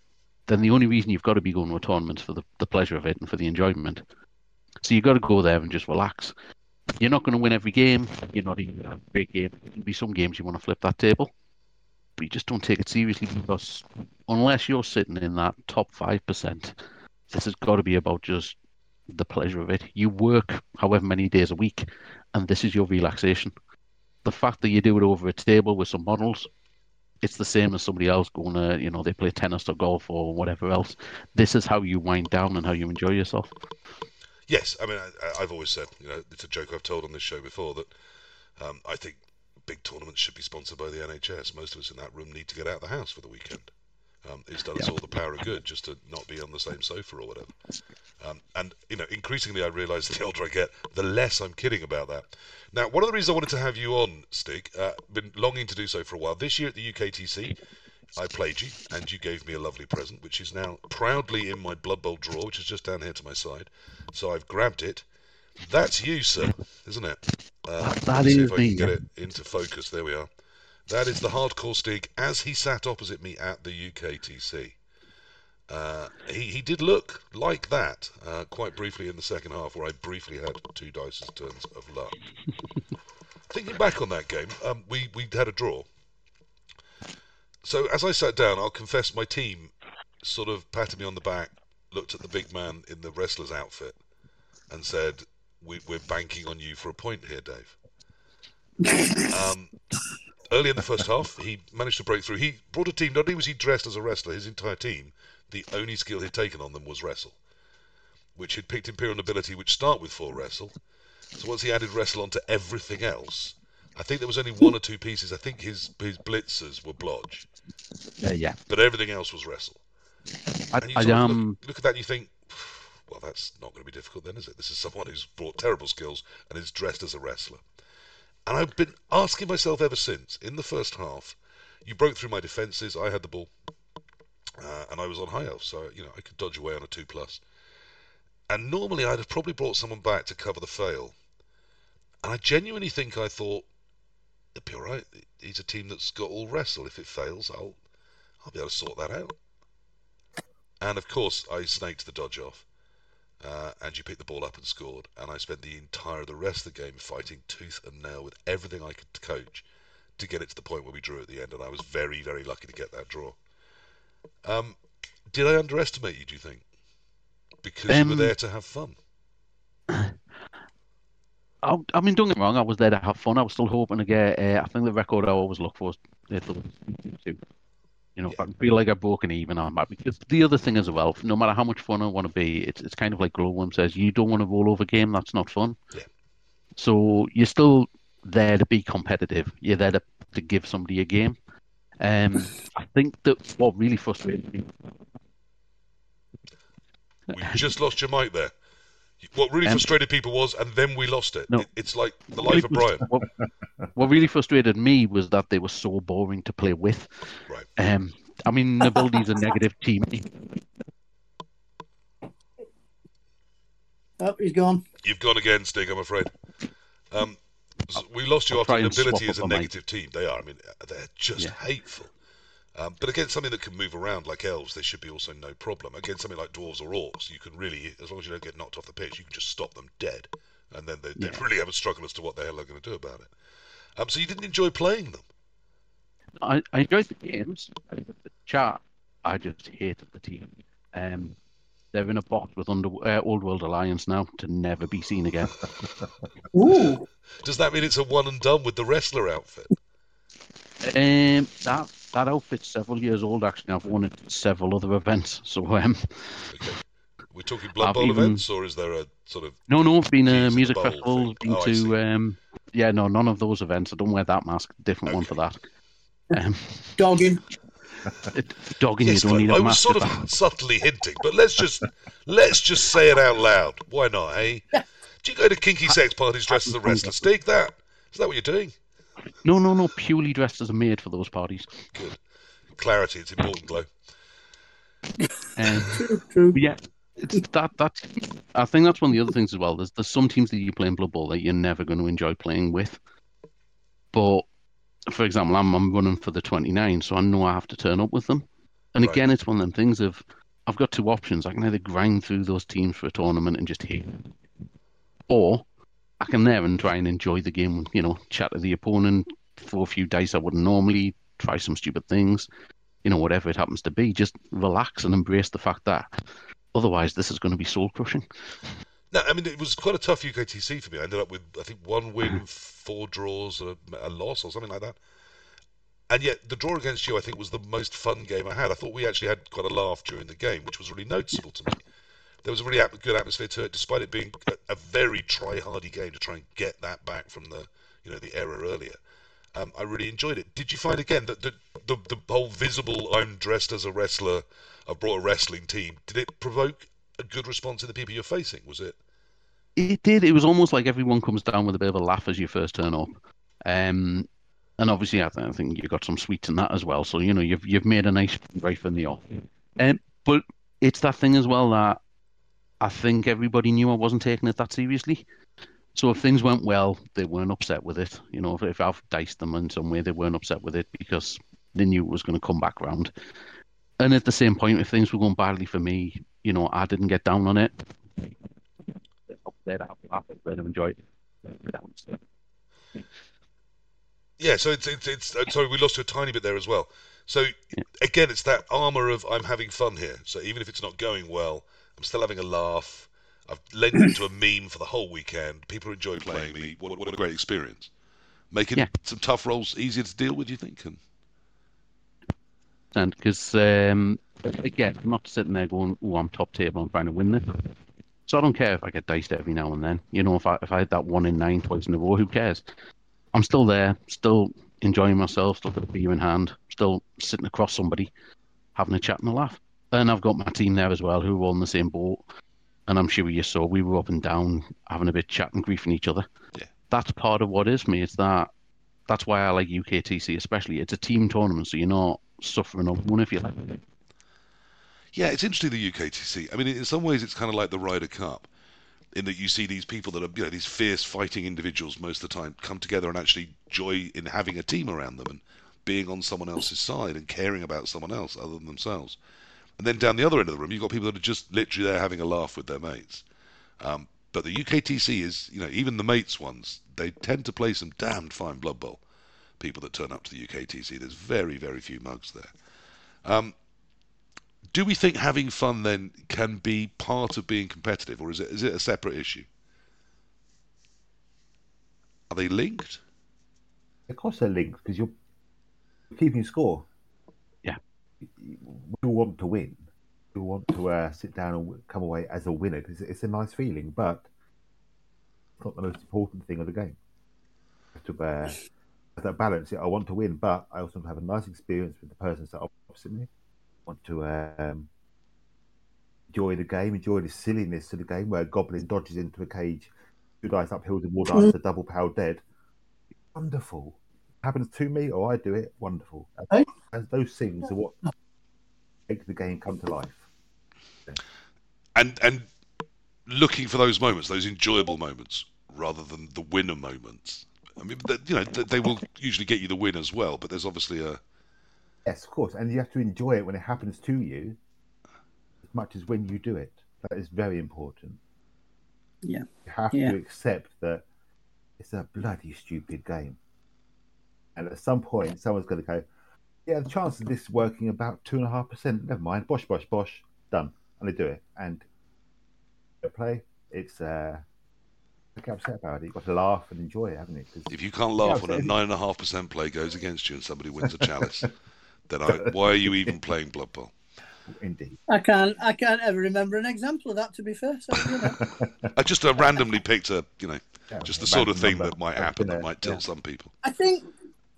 then the only reason you've got to be going to a tournament for the, the pleasure of it and for the enjoyment. So you've got to go there and just relax. You're not going to win every game. You're not even a big game. There'll be some games you want to flip that table, but you just don't take it seriously because unless you're sitting in that top five percent, this has got to be about just the pleasure of it. You work however many days a week, and this is your relaxation. The fact that you do it over a table with some models, it's the same as somebody else going to, you know, they play tennis or golf or whatever else. This is how you wind down and how you enjoy yourself. Yes, I mean I, I've always said, you know, it's a joke I've told on this show before that um, I think big tournaments should be sponsored by the NHS. Most of us in that room need to get out of the house for the weekend. Um, it's done us all the power of good just to not be on the same sofa or whatever. Um, and you know, increasingly I realise the older I get, the less I'm kidding about that. Now, one of the reasons I wanted to have you on, Stig, uh, been longing to do so for a while. This year at the UKTC, I played you, and you gave me a lovely present, which is now proudly in my Blood Bowl drawer, which is just down here to my side. So I've grabbed it. That's you, sir, isn't it? Uh, That- that see if I me, can get it into focus. There we are. That is the hardcore Stig as he sat opposite me at the UKTC. Uh, he, he did look like that uh, quite briefly in the second half, where I briefly had two dice's turns of luck. Thinking back on that game, um, we, we had a draw. So as I sat down, I'll confess my team sort of patted me on the back, looked at the big man in the wrestler's outfit, and said, we, "We're banking on you for a point here, Dave." Um, early in the first half, he managed to break through. He brought a team. Not only was he dressed as a wrestler, his entire team, the only skill he'd taken on them was wrestle, which had picked Imperial Nobility, which start with four wrestle. So once he added wrestle onto everything else, I think there was only one or two pieces. I think his his blitzers were blodge, Uh, yeah, but everything else was wrestle. I, And you I um, look, look at that and you think, well, that's not going to be difficult then, is it? This is someone who's brought terrible skills and is dressed as a wrestler. And I've been asking myself ever since, in the first half, you broke through my defences, I had the ball, uh, and I was on high elf, so, you know, I could dodge away on a 2 plus. And normally I'd have probably brought someone back to cover the fail. And I genuinely think I thought, it'd be alright. He's a team that's got all wrestle. If it fails, I'll, I'll be able to sort that out. And of course, I snaked the dodge off. uh, and you picked the ball up and scored. And I spent the entire the rest of the game fighting tooth and nail with everything I could coach to get it to the point where we drew at the end. And I was very, very lucky to get that draw. Um, did I underestimate you? Do you think? Because you were Um, there to have fun. I, I mean, don't get me wrong. I was there to have fun. I was still hoping to get. Uh, I think the record I always look for is. You know, if I feel like I've broken even, I'm happy. Because the other thing as well, no matter how much fun I want to be, it's it's kind of like Glowworm says, you don't want to roll over a game. That's not fun. Yeah. So you're still there to be competitive. You're there to, to give somebody a game. Um, I think that what really frustrated me. We just lost your mic there. What really Um, frustrated people was, and then we lost it. No. It's like the life of Brian. What, what really frustrated me was that they were so boring to play with. Right. Um, I mean, Nobility's a negative team. Oh, he's gone. You've gone again, Stig. I'm afraid. Um, s- we lost you after try and nobility swap is a negative team. They are. I mean, uh, they're just Yeah. hateful. Um, but against something that can move around like elves, they should be also no problem. Against something like dwarves or orcs, you can really, as long as you don't get knocked off the pitch, you can just stop them dead, and then they, they Yeah. really have a struggle as to what the hell they're going to do about it. Um, so you didn't enjoy playing them. I, I enjoyed the games. The chat, I just hated the team. Um, they're in a box with under uh, Old World Alliance now to never be seen again. Ooh. Does that mean it's a one and done with the wrestler outfit? Um, that that outfit's several years old. Actually, I've worn it at several other events. So um, Okay. We're talking Blood I've Bowl even- events, or is there a sort of no, no, I've been a music festival. thing. Been Oh, to um, yeah, no, none of those events. I don't wear that mask. Different one for that. Um, Dogging. it, dogging Yes, you don't need I a was sort of that. subtly hinting, but let's just let's just say it out loud. Why not, eh? Do you go to kinky sex parties dressed as a wrestler? Stig that? Is that what you're doing? No, no, no. Purely dressed as a maid for those parties. Good. Clarity, it's important, Glow. Um, True, true. Yeah, it's that that I think that's one of the other things as well. There's there's some teams that you play in Blood Bowl that you're never going to enjoy playing with. But for example, I'm I'm running for the 29, so I know I have to turn up with them. And Right. again, it's one of them things of I've got two options. I can either grind through those teams for a tournament and just hate, them, or I can there and try and enjoy the game. You know, chat to the opponent, throw a few dice I wouldn't normally, try some stupid things you know, whatever it happens to be, just relax and embrace the fact that otherwise this is going to be soul crushing. No, I mean it was quite a tough UKTC for me. I ended up with I think one win, four draws, a, a loss, or something like that. And yet the draw against you, I think, was the most fun game I had. I thought we actually had quite a laugh during the game, which was really noticeable to me. There was a really good atmosphere to it, despite it being a, a very try-hardy game to try and get that back from the you know the error earlier. Um, I really enjoyed it. Did you find again that the, the the whole visible "I'm dressed as a wrestler, I brought a wrestling team"? Did it provoke a good response in the people you're facing? Was it? It did. It was almost like everyone comes down with a bit of a laugh as you first turn up. Um, and obviously, I, th- I think you got some sweets in that as well. So you know, you've you've made a nice right from the off. Um, but it's that thing as well that I think everybody knew I wasn't taking it that seriously. So if things went well, they weren't upset with it. You know, if, if I've diced them in some way, they weren't upset with it because they knew it was going to come back round. And at the same point, if things were going badly for me, you know, I didn't get down on it. They'd have laugh, they'd have enjoyed it. Yeah, so it's it's, it's uh, sorry we lost you a tiny bit there as well. So again, it's that armor of I'm having fun here. So even if it's not going well, I'm still having a laugh. I've lent into a meme for the whole weekend. People enjoy playing me. What, what a great experience! Making Yeah. some tough rolls easier to deal with. You think? And And because um, again, I'm not sitting there going, "Oh, I'm top table. I'm trying to win this." So I don't care if I get diced every now and then. You know, if I if I had that one in nine twice in a row, who cares? I'm still there, still enjoying myself, still got a beer in hand, still sitting across somebody, having a chat and a laugh. And I've got my team there as well, who are all in the same boat. And I'm sure you saw we were up and down, having a bit of chat and griefing each other. Yeah. That's part of what is me. It's that. That's why I like UKTC, especially. It's a team tournament, so you're not suffering alone if you like. yeah, it's interesting the UKTC. I mean, in some ways, it's kind of like the Ryder Cup, in that you see these people that are you know these fierce fighting individuals most of the time come together and actually joy in having a team around them and being on someone else's side and caring about someone else other than themselves. And then down the other end of the room, you've got people that are just literally there having a laugh with their mates. Um, but the UKTC is, you know, even the mates ones, they tend to play some damned fine Blood Bowl. People that turn up to the UKTC, there's very, very few mugs there. Um, do we think having fun then can be part of being competitive, or is it is it a separate issue? Are they linked? Of course, they're linked because you're keeping score. Yeah. We all want to win. We want to uh, sit down and come away as a winner because it's a nice feeling, but it's not the most important thing of the game. You have to uh, have that balance. I want to win, but I also want to have a nice experience with the person sat opposite me. I want to um, enjoy the game, enjoy the silliness of the game where a goblin dodges into a cage, two dice uphill and more dice, a double power dead. Wonderful. Happens to me or I do it, wonderful. Hey. As those things are what make the game come to life. And and looking for those moments, those enjoyable moments, rather than the winner moments. I mean, they, you know, they, they will usually get you the win as well, but there's obviously a Yes, of course. And you have to enjoy it when it happens to you as much as when you do it. That is very important. Yeah. You have Yeah. to accept that it's a bloody stupid game. And at some point, someone's going to go, yeah, the chance of this working about two and a half percent. Never mind, bosh, bosh, bosh, done, and they do it. And play, it's uh, don't upset about it. You've got to laugh and enjoy it, haven't you? If you can't laugh when a nine and a half percent play goes against you and somebody wins a chalice, then I, why are you even playing Blood Bowl? indeed, I can't I can't ever remember an example of that to be fair. So you know. I just uh, randomly picked a, you know, Yeah, just the sort of thing number. that might happen that might tell yeah. some people. I think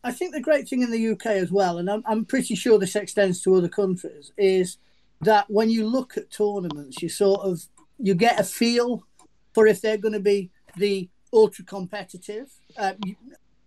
I think the great thing in the UK as well, and I'm, I'm pretty sure this extends to other countries, is that when you look at tournaments, you sort of you get a feel for if they're going to be the ultra competitive. Uh,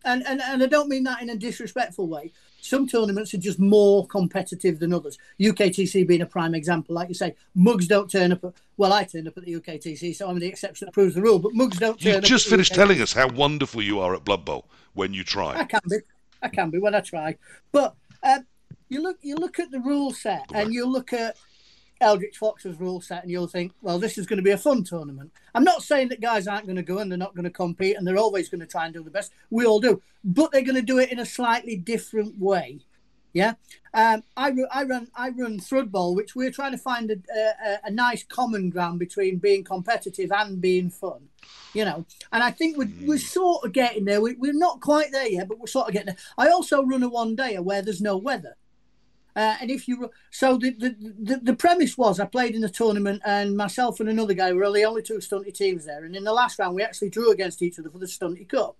and, and and I don't mean that in a disrespectful way. Some tournaments are just more competitive than others. UKTC being a prime example, like you say, mugs don't turn up. At, well, I turned up at the UKTC, so I'm the exception that proves the rule. But mugs don't turn You just finished UKTC. telling us how wonderful you are at Blood Bowl when you try. I can be. I can be when I try. But um, you look you look at the rule set and you look at Eldritch Fox's rule set and you'll think, well, this is going to be a fun tournament. I'm not saying that guys aren't going to go and they're not going to compete and they're always going to try and do the best. We all do, but they're going to do it in a slightly different way. Yeah, um, I, I run I run Thrud Bowl, which we're trying to find a, a, a nice common ground between being competitive and being fun you know. And I think we're, we're sort of getting there. We, we're not quite there yet, but we're sort of getting there. I also run a one day where there's no weather. Uh, and if you so the, the the the premise was I played in the tournament and myself and another guy were the only two stunty teams there. And in the last round we actually drew against each other for the stunty cup.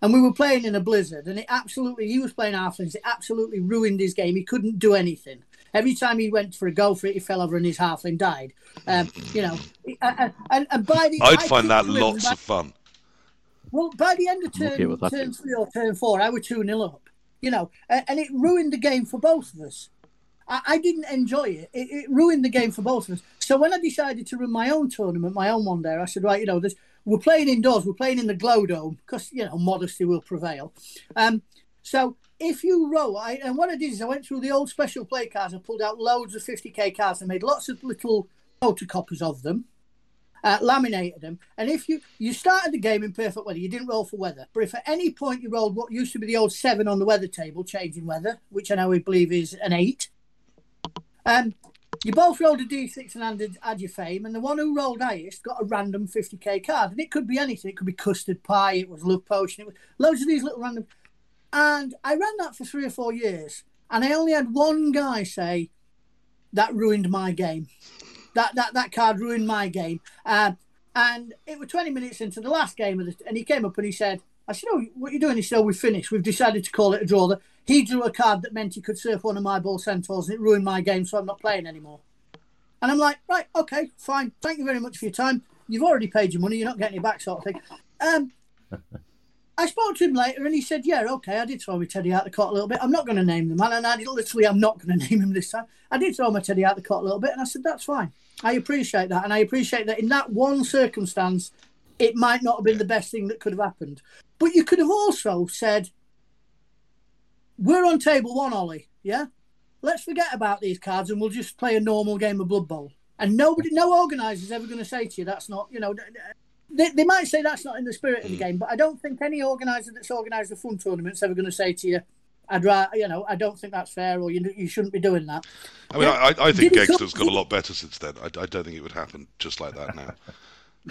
And we were playing in a blizzard and it absolutely he was playing halflings it absolutely ruined his game. He couldn't do anything. Every time he went for a go for it he fell over and his halfling died. Um, you know and, and, and by the I'd I find that lots by- of fun. well, by the end of turn, okay turn three or turn four, I was 2 nil up, you know, and, it ruined the game for both of us. I, I didn't enjoy it. it. It ruined the game for both of us. So when I decided to run my own tournament, my own one there, I said, right, you know, this, we're playing indoors, we're playing in the Glow Dome because, you know, modesty will prevail. Um, so if you roll, I, and what I did is I went through the old special play cards and pulled out loads of 50k cards and made lots of little photocopies of them uh, laminated them. And if you you started the game in perfect weather, you didn't roll for weather. But if at any point you rolled what used to be the old seven on the weather table, changing weather, which I know we believe is an eight, um, you both rolled a d6 and added, add your fame, and the one who rolled highest got a random 50k card. And it could be anything. It could be custard pie, it was love potion, it was loads of these little random. And I ran that for three or four years, and I only had one guy say, that ruined my game that that that card ruined my game. Uh, and it was 20 minutes into the last game of the, and he came up and he said, I said, Oh, what are you doing? He said, oh, We've finished. We've decided to call it a draw. He drew a card that meant he could surf one of my bull centaurs and it ruined my game, so I'm not playing anymore. And I'm like, Right, okay, fine. Thank you very much for your time. You've already paid your money, you're not getting it back, sort of thing. Um, I spoke to him later and he said, Yeah, okay, I did throw my teddy out the cot a little bit. I'm not going to name the man. And I did, literally, I'm not going to name him this time. I did throw my teddy out the cot a little bit. And I said, That's fine. I appreciate that. And I appreciate that in that one circumstance, it might not have been the best thing that could have happened. But you could have also said, We're on table one, Ollie. Yeah? Let's forget about these cards and we'll just play a normal game of Blood Bowl. And nobody, no organizer is ever going to say to you that's not, you know, they, they might say that's not in the spirit of the hmm. game, but I don't think any organizer that's organised a fun tournament is ever going to say to you, I'd rather, you know, I don't think that's fair, or you you shouldn't be doing that. I mean, I, I think Gangster's got a lot better since then. I, I don't think it would happen just like that now.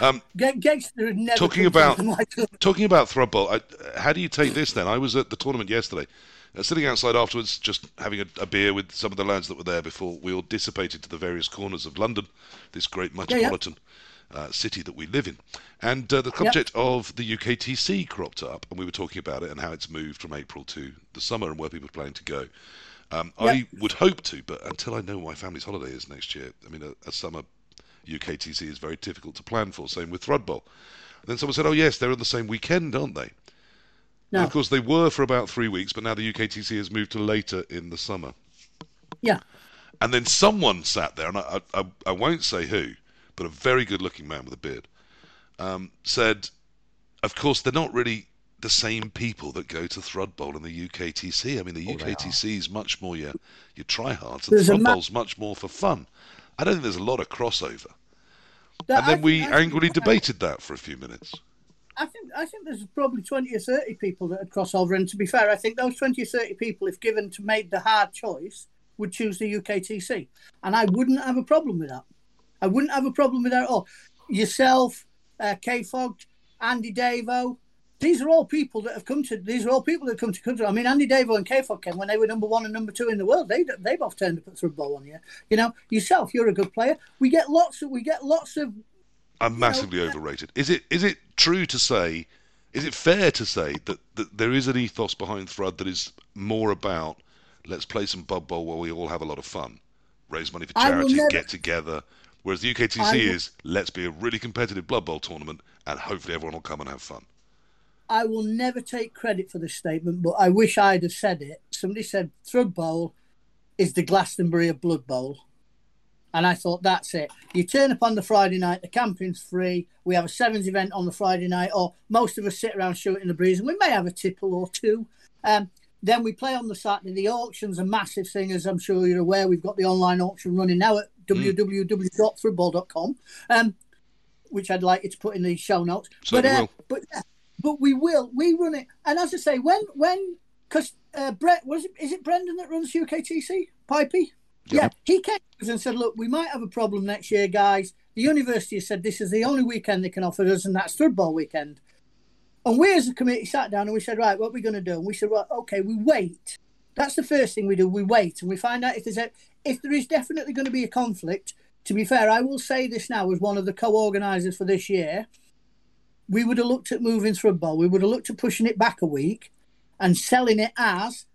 Um, Gangster never talking about talking about Thrudball. how do you take this then? I was at the tournament yesterday, uh, sitting outside afterwards, just having a, a, beer with some of the lads that were there before we all dissipated to the various corners of London, this great metropolitan yeah, yeah. Uh, city that we live in. And uh, the subject yep. of the UKTC cropped up, and we were talking about it and how it's moved from April to the summer and where people are planning to go. Um, yep. I would hope to, but until I know my family's holiday is next year, I mean, a, a summer UKTC is very difficult to plan for. Same with Thrudball. And then someone said, "Oh yes, they're on the same weekend, aren't they?" No. And of course, they were for about three weeks, but now the UKTC has moved to later in the summer. Yeah. And then someone sat there, and I, I, I won't say who, but a very good-looking man with a beard, um, said, "Of course, they're not really the same people that go to Thrudball and the UKTC. I mean, the oh, UKTC is much more your your tryhards, and Thrudball's ma- much more for fun." I don't think there's a lot of crossover. That, and then we angrily debated that for a few minutes. I think I think there's probably twenty or thirty people that would cross over, and to be fair, I think those twenty or thirty people, if given to make the hard choice, would choose the UKTC, and I wouldn't have a problem with that. I wouldn't have a problem with that at all. Yourself, uh, K Fog, Andy Davo, these are all people that have come to. These are all people that have come to country. I mean, Andy Davo and K came when they were number one and number two in the world. They they both turned up at Thrudball on you. You know, yourself, you're a good player. We get lots of. We get lots of. I'm massively know, overrated. Is it is it true to say? Is it fair to say that, that there is an ethos behind Thrud that is more about let's play some Blood Bowl where we all have a lot of fun, raise money for charity, never, get together. Whereas the UKTC will, is let's be a really competitive Blood Bowl tournament and hopefully everyone will come and have fun. I will never take credit for this statement, but I wish I'd have said it. Somebody said Thrud Bowl is the Glastonbury of Blood Bowl. And I thought, that's it. You turn up on the Friday night, the camping's free. We have a sevens event on the Friday night, or most of us sit around shooting the breeze, and we may have a tipple or two. Um, then we play on the Saturday. The auction's a massive thing, as I'm sure you're aware. We've got the online auction running now at mm. www.thrudball.com, um, which I'd like you to put in the show notes. but, uh, but yeah, but we will. We run it, and as I say, when when because uh, Brett was it is it Brendan that runs UKTC Pipey? Yeah, he came and said, "Look, we might have a problem next year, guys. The university has said this is the only weekend they can offer us, and that's Thrudball weekend." And we, as a committee, sat down and we said, "Right, what are we going to do?" And we said, "Well, okay, we wait. That's the first thing we do. We wait and we find out if there's a, if there is definitely going to be a conflict. To be fair, I will say this now as one of the co-organisers for this year we would have looked at moving Thrudball. We would have looked at pushing it back a week and selling it as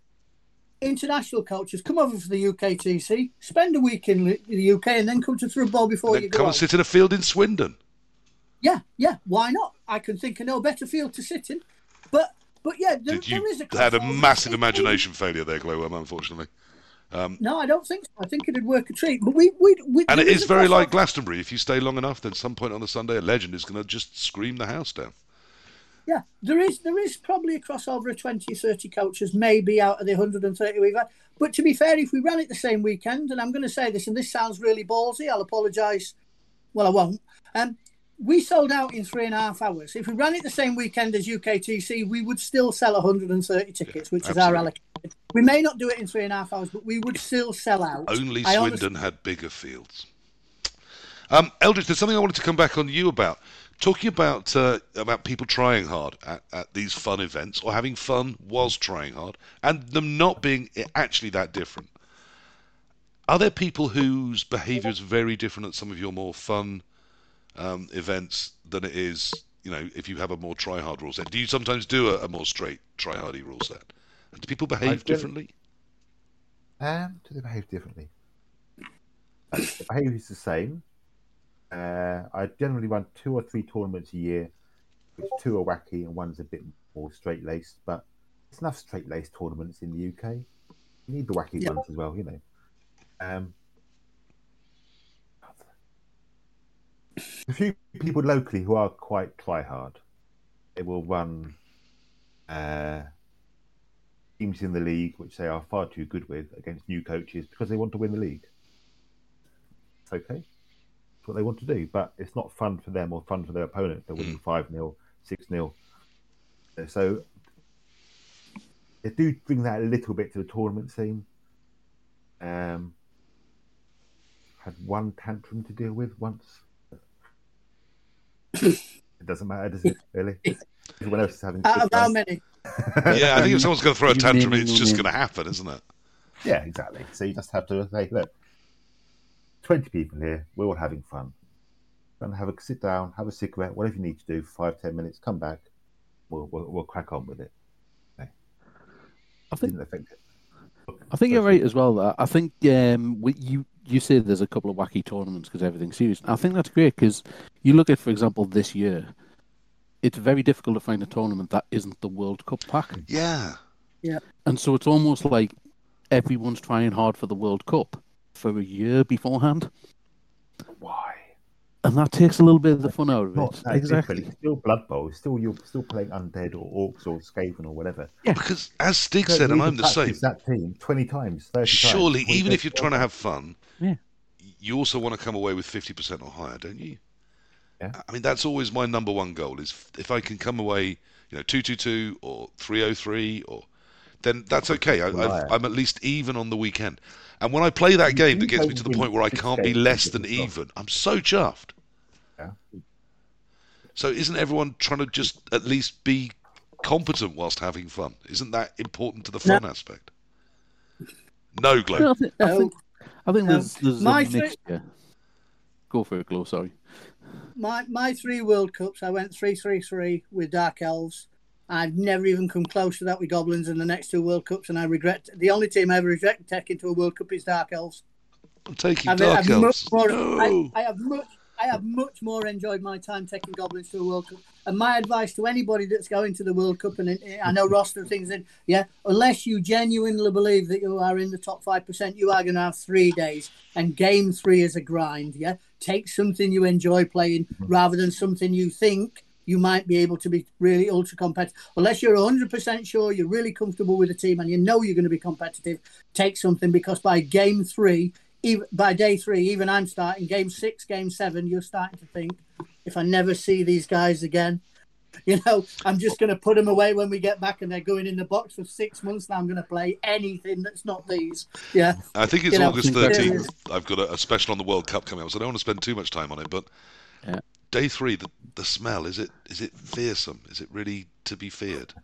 international coaches come over for the UKTC, spend a week in the UK, and then come to Thrudball before you go. Come and sit in a field in Swindon. Yeah, yeah. Why not? I can think of no better field to sit in. But but yeah, there, there is a. Had a massive imagination failure there, Glowworm, unfortunately. Um, no, I don't think so. I think it'd work a treat. But we, we, we and it is very like Glastonbury. If you stay long enough, then some point on the Sunday, a legend is going to just scream the house down. Yeah, there is there is probably a crossover of 20, 30 coaches, maybe out of the 130 we've had. But to be fair, if we ran it the same weekend, and I'm going to say this, and this sounds really ballsy, I'll apologise. Well, I won't. Um, we sold out in three and a half hours. If we ran it the same weekend as UKTC, we would still sell 130 tickets, which is our allocation. We may not do it in three and a half hours, but we would still sell out. Only Swindon honestly... had bigger fields. Um, Eldritch, there's something I wanted to come back on you about. Talking about uh, about people trying hard at, at these fun events or having fun whilst trying hard, and them not being actually that different. Are there people whose behaviour is very different at some of your more fun um, events than it is, you know, if you have a more try hard rule set? Do you sometimes do a, a more straight try hardy rule set? Do people behave differently? Um, do they behave differently? the behaviour is the same. Uh, I generally run two or three tournaments a year, which two are wacky and one's a bit more straight laced. But it's enough straight laced tournaments in the UK. You need the wacky yeah. ones as well, you know. Um, a few people locally who are quite try hard. They will run uh, teams in the league which they are far too good with against new coaches because they want to win the league. It's okay. It's what they want to do, but it's not fun for them or fun for their opponent. They're winning five 0 six 0 So they do bring that a little bit to the tournament scene. Um, had one tantrum to deal with once. it doesn't matter, does it? Really? Everyone else is having. Out of how many? Yeah, I think if someone's going to throw a tantrum, it's just going to happen, isn't it? Yeah, exactly. So you just have to say, look, 20 people here, we're all having fun. And have a sit down, have a cigarette, whatever you need to do for five, ten minutes, come back, we'll, we'll, we'll crack on with it. I think Didn't affect it. I think you're right as well. I- I think um, we, you you say there's a couple of wacky tournaments because everything's serious. I think that's great because you look at, for example, this year, it's very difficult to find a tournament that isn't the World Cup pack, Yeah. Yeah. And so it's almost like everyone's trying hard for the World Cup for a year beforehand, Why? and that takes a little bit of the fun out of Not it. that Exactly. different. It's still Blood Bowl. It's still you're still playing Undead or Orcs or Skaven or whatever. Yeah. Because as Stig So said, you and can I'm the same, practice That team twenty times, thirty times. surely, before you even if you're trying to have fun, Yeah. you also want to come away with 50% or higher, don't you? Yeah. I mean, that's always my number one goal is if I can come away, you know, 222 or 303 or then that's okay. I, I've, I'm at least even on the weekend. And when I play that You- game you that gets me to the point where I can't be less than even, I'm so chuffed. Yeah. So isn't everyone trying to just at least be competent whilst having fun? Isn't that important to the fun aspect? No, Glenn. No, I, think, I No. think I think No. there's there's My a tri- mixture. Go for it, Glow. Sorry. My my three World Cups, I went three three three with Dark Elves. I've never even come close to that with Goblins in the next two World Cups, and I regret the only team I ever regret taking to a World Cup is Dark Elves. I'm taking I've, Dark I've Elves. more, No. I, I have much I have much more enjoyed my time taking Goblins to a World Cup. And my advice to anybody that's going to the World Cup, and eh, I know roster things in, yeah, unless you genuinely believe that you are in the top five percent, you are going to have three days, and game three is a grind. Yeah, take something you enjoy playing mm. rather than something you think you might be able to be really ultra competitive. Unless you're 100% sure you're really comfortable with the team and you know you're going to be competitive, take something because by game three, even by day three, even I'm starting game six, game seven, you're starting to think, if I never see these guys again, you know, I'm just going to put them away when we get back and they're going in the box for six months. Now I'm going to play anything that's not these. Yeah. I think it's You August I think that- 13th. I've got a, a special on the World Cup coming up, so I don't want to spend too much time on it. But Yeah. day three, the, the smell is it is it fearsome? Is it really to be feared?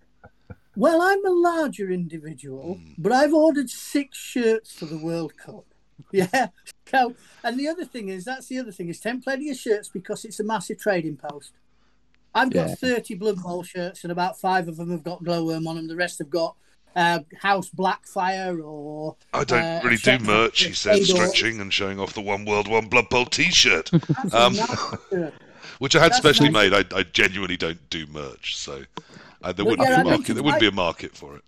Well, I'm a larger individual, hmm. but I've ordered six shirts for the World Cup. Yeah. So, and the other thing is, that's the other thing is, ten plenty of shirts because it's a massive trading post. I've got Yeah. 30 Blood Bowl shirts, and about five of them have got glowworm on them. The rest have got uh, House Blackfire or. I don't uh, really do merch, he said, Sheffield- stretching and showing off the One World One Blood Bowl T-shirt, Um, which I had That's specially nice. made. I, I genuinely don't do merch, so uh, there Well, wouldn't yeah, be I a mean, market. There wouldn't be a market for it.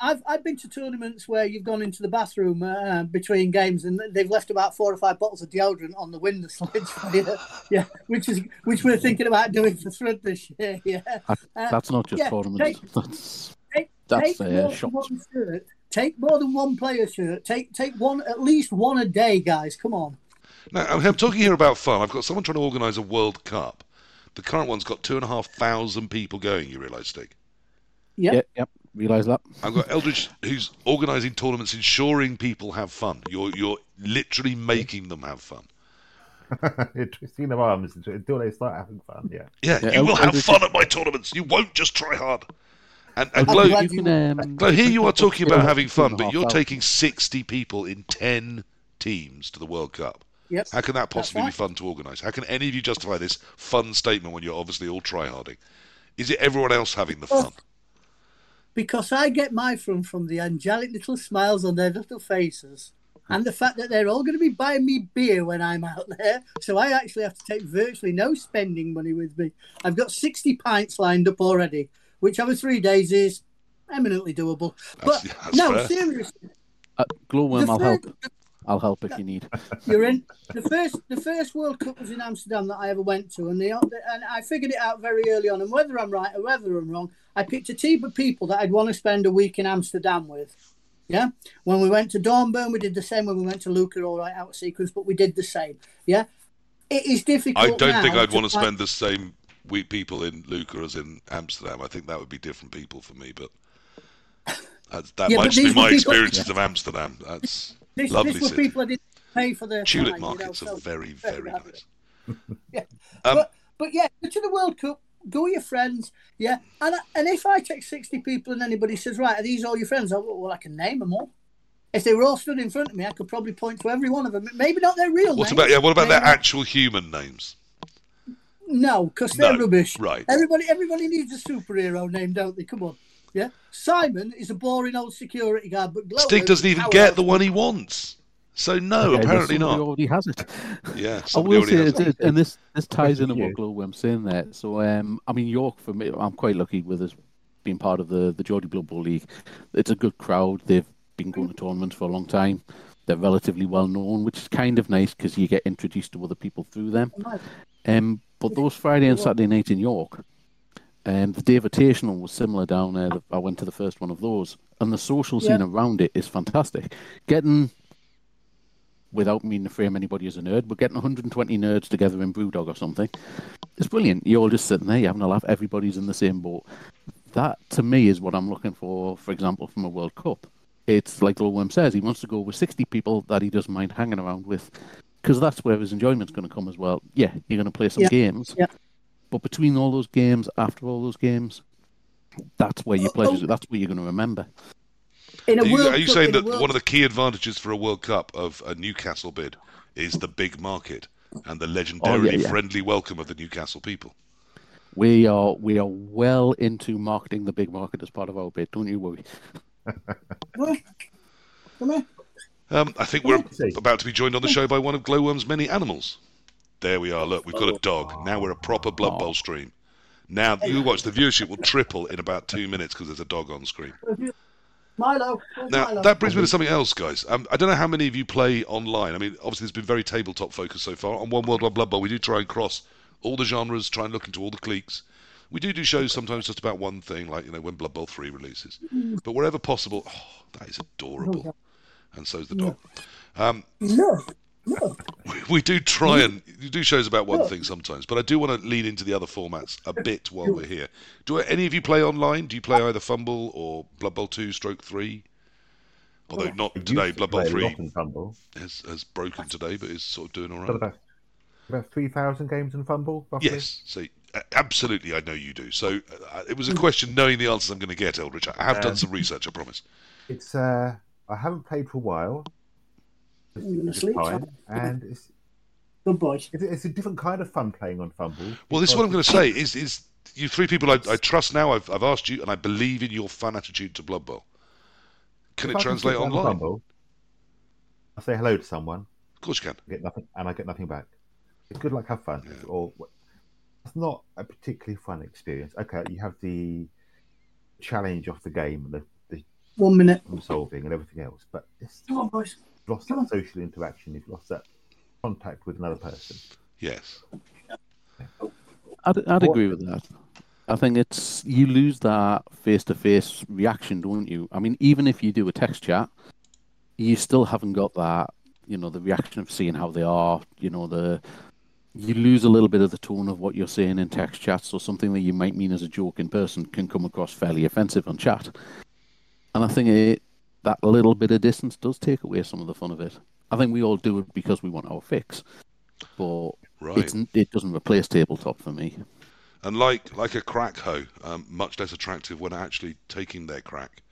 I've I've been to tournaments where you've gone into the bathroom uh, between games and they've left about four or five bottles of deodorant on the window sledge for you. Yeah, which is which we're thinking about doing for Thrud this year. Yeah, Uh, that's not just yeah, tournaments. take- that's take, That's, take uh, more than shots. one shirt. Take more than one player shirt. Take take one at least one a day, guys. Come on. Now, I'm I'm talking here about fun. I've got someone trying to organise a World Cup. The current one's got two and a half thousand people going. You realise, Stig? Yep. Yep, yep. Realise that. I've got Eldritch who's organising tournaments, ensuring people have fun. You're you're literally making them have fun. Twisting of arms until they start having fun. Yeah. Yeah, Yeah, you will have Eldritch- fun at my tournaments. You won't just try hard. And, and I'm Glow, glad you can, um, Glow, here you are talking about having fun, but you're taking 60 people in 10 teams to the World Cup. Yep. How can that possibly be fun to organise? How can any of you justify this fun statement when you're obviously all tryharding? Is it everyone else having the fun? Because I get my fun from the angelic little smiles on their little faces. And the fact that they're all going to be buying me beer when I'm out there. So I actually have to take virtually no spending money with me. I've got 60 pints lined up already, which over three days is eminently doable. But That's- that's no, fair. seriously, Uh, Glowworm, I'll third- help. I'll help if you need. you're in. The first the first World Cup was in Amsterdam that I ever went to, and the and I figured it out very early on. And whether I'm right or whether I'm wrong, I picked a team of people that I'd want to spend a week in Amsterdam with. Yeah, when we went to Dornbirn, we did the same. When we went to Lucca, all right, out of sequence, but we did the same. Yeah, it is difficult. I don't think I'd want to spend the same week people in Lucca as in Amsterdam. I think that would be different people for me, but that's, that Yeah, might but just be my people- experiences of Amsterdam. That's This, lovely this were city. people that didn't pay for their Tulip time, you know, markets so- are very, very nice. Yeah. Um, but but yeah, go to the World Cup. Go with your friends, yeah. And and if I take sixty people and anybody says, right, are these all your friends? Oh, well, I can name them all. If they were all stood in front of me, I could probably point to every one of them. Maybe not their real What names. about yeah? What about their actual human names? No, because they're No, rubbish. right. Everybody, everybody needs a superhero name, don't they? Come on. Yeah. Simon is a boring old security guard, but Glover Stig doesn't even get the one he wants. So no, Okay, apparently somebody not. already has it. Yeah, I will say, has it. it, and this this ties Question into what you. Glowworm's saying there. So, um, I mean, York for me, I'm quite lucky with us being part of the the Geordie Blood Bowl League. It's a good crowd. They've been going to tournaments for a long time. They're relatively well known, which is kind of nice because you get introduced to other people through them. Um, but those Friday and Saturday nights in York, um, the Invitational was similar down there. I went to the first one of those, and the social scene Yeah. around it is fantastic. Getting, without meaning to frame anybody as a nerd, but getting 120 nerds together in Brewdog or something, it's brilliant. You're all just sitting there, you're having a laugh. Everybody's in the same boat. That, to me, is what I'm looking for. For example, from a World Cup, it's like Glowworm says, he wants to go with 60 people that he doesn't mind hanging around with, because that's where his enjoyment's going to come as well. Yeah, you're going to play some Yeah. games, Yeah. But between all those games, after all those games, that's where your pleasures. That's where you're going to remember. In a Are you, World are you Cup- saying that World- one of the key advantages for a World Cup of a Newcastle bid is the Bigg Market and the legendarily yeah. friendly welcome of the Newcastle people? We are we are well into marketing the Bigg Market as part of our bid. Don't you worry. Well, come here. Um, I think we're about to be joined on the show by one of Glowworm's many animals. There we are. Look, we've got a dog. Now we're a proper Blood Bowl stream. Now you watch the viewership will triple in about two minutes because there's a dog on screen. Milo. Now Milo? that brings me to something else, guys. Um, I don't know how many of you play online. I mean, obviously there's been very tabletop focused so far. On One World Wide Blood Bowl, we do try and cross all the genres, try and look into all the cliques. We do do shows sometimes just about one thing, like you know when Blood Bowl three releases. But wherever possible, oh, that is adorable, and so's the dog. Um, we, we do try and do shows about one thing sometimes, but I do want to lean into the other formats a bit while we're here. Do any of you play online? Do you play either FUMBBL or Blood Bowl two, Stroke three? Although not today, to Blood Bowl three lot in FUMBBL. has, has broken today, but is sort of doing all right. about three thousand games in FUMBBL. Roughly. Yes, see, absolutely, I know you do. So uh, it was a question knowing the answers I'm going to get, Eldritch. I have done Um, some research, I promise. It's uh, I haven't played for a while. It's, I'm gonna it's sleep, time, son. and it's, good boy. it's it's a different kind of fun playing on FUMBBL. Well, this is what I'm going to say: is is you three people I, I trust now. I've I've asked you, and I believe in your fun attitude to Blood Bowl. Can if it I translate sit down on online? FUMBBL, I say hello to someone, Of course you can. I get nothing, and I get nothing back. It's good luck, have fun. Yeah. Or it's not a particularly fun experience. Okay, you have the challenge of the game, the, the One minute. problem solving, and everything else, but it's Come on, boys. Lost Come that on. social interaction. You've lost that contact with another person. Yes. I'd, I'd What- agree with that. I think it's you lose that face-to-face reaction, don't you? I mean, even if you do a text chat, you still haven't got that, you know, the reaction of seeing how they are. You know, the you lose a little bit of the tone of what you're saying in text chats, so something that you might mean as a joke in person can come across fairly offensive on chat. And I think it, that little bit of distance does take away some of the fun of it. I think we all do it because we want our fix, but Right. it doesn't replace tabletop for me. And like like a crack hoe, um, much less attractive when actually taking their crack.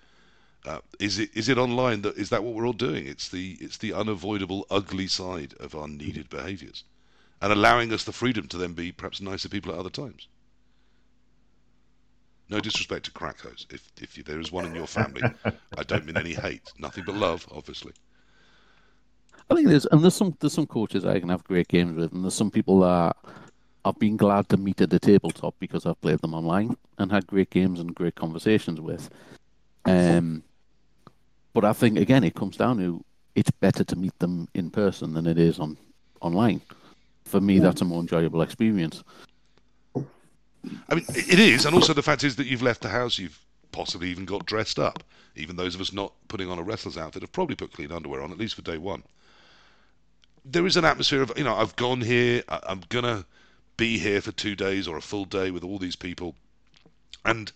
Uh, is it is it online that is that what we're all doing? It's the it's the unavoidable ugly side of our needed behaviours, and allowing us the freedom to then be perhaps nicer people at other times. No disrespect to crack hoes. If if there is one in your family, I don't mean any hate. Nothing but love, obviously. I think there's and there's some there's some coaches I can have great games with, and there's some people that I've been glad to meet at the tabletop because I've played them online and had great games and great conversations with. Um, but I think again it comes down to it's better to meet them in person than it is on online. For me, that's a more enjoyable experience. I mean, it is, and also the fact is that you've left the house, you've possibly even got dressed up. Even those of us not putting on a wrestler's outfit have probably put clean underwear on, at least for day one. there is an atmosphere of you know I've gone here, I, I'm gonna be here for two days or a full day with all these people, and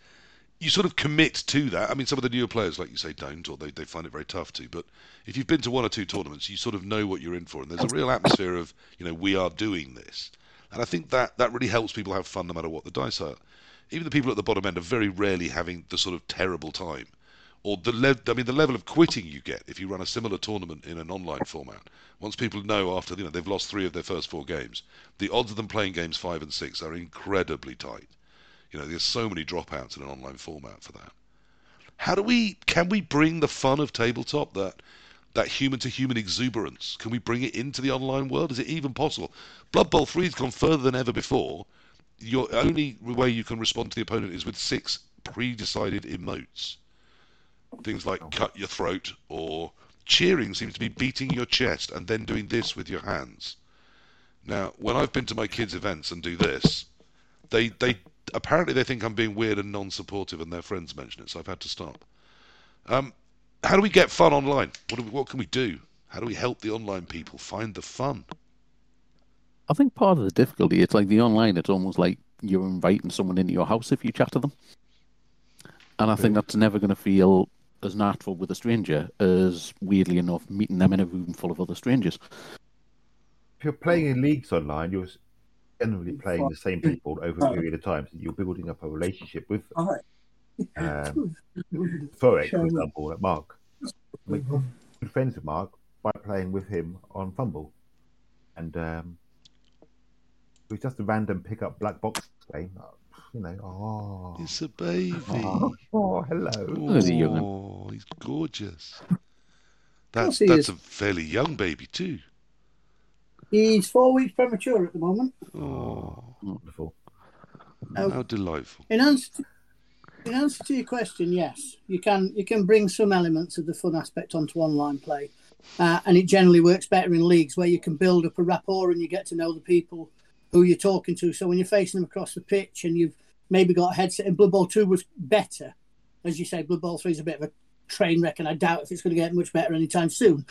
you sort of commit to that. I mean, some of the newer players, like you say, don't, or they, they find it very tough to. But if you've been to one or two tournaments, you sort of know what you're in for, and there's a real atmosphere of you know we are doing this, and I think that that really helps people have fun no matter what the dice are. Even the people at the bottom end are very rarely having the sort of terrible time or the le- I mean the level of quitting you get if you run a similar tournament in an online format. Once people know after you know they've lost three of their first four games, the odds of them playing games five and six are incredibly tight. You know, there's so many dropouts in an online format for that. How do we can we bring the fun of tabletop that that human to human exuberance? Can we bring it into the online world? Is it even possible? Blood Bowl 3 has gone further than ever before. Your only way you can respond to the opponent is with six pre-decided emotes. Things like cut your throat or cheering seems to be beating your chest and then doing this with your hands. Now, when I've been to my kids' events and do this, they they apparently they think I'm being weird and non-supportive, and their friends mention it, so I've had to stop. Um, how do we get fun online? What do we, what can we do? How do we help the online people find the fun? I think part of the difficulty, it's like the online, it's almost like you're inviting someone into your house if you chat to them. And I think that's never going to feel as natural with a stranger as, weirdly enough, meeting them in a room full of other strangers. If you're playing in leagues online, you're generally playing the same people over a period of time. So you're building up a relationship with them. Um, Forex, for example, like Mark. I'm good friends with Mark by playing with him on FUMBBL. And um, it was just a random pickup black box game. You know, oh, It's a baby. oh, oh, hello. There's a young Oh, he's gorgeous. That's that's is. a fairly young baby too. He's four weeks premature at the moment. Oh, Wonderful. Oh. how delightful. In answer, to, in answer to your question, yes, you can you can bring some elements of the fun aspect onto online play, uh, and it generally works better in leagues where you can build up a rapport and you get to know the people who you're talking to. So when you're facing them across the pitch and you've maybe got a headset, and Blood Bowl Two was better, as you say, Blood Bowl Three is a bit of a train wreck, and I doubt if it's going to get much better anytime soon.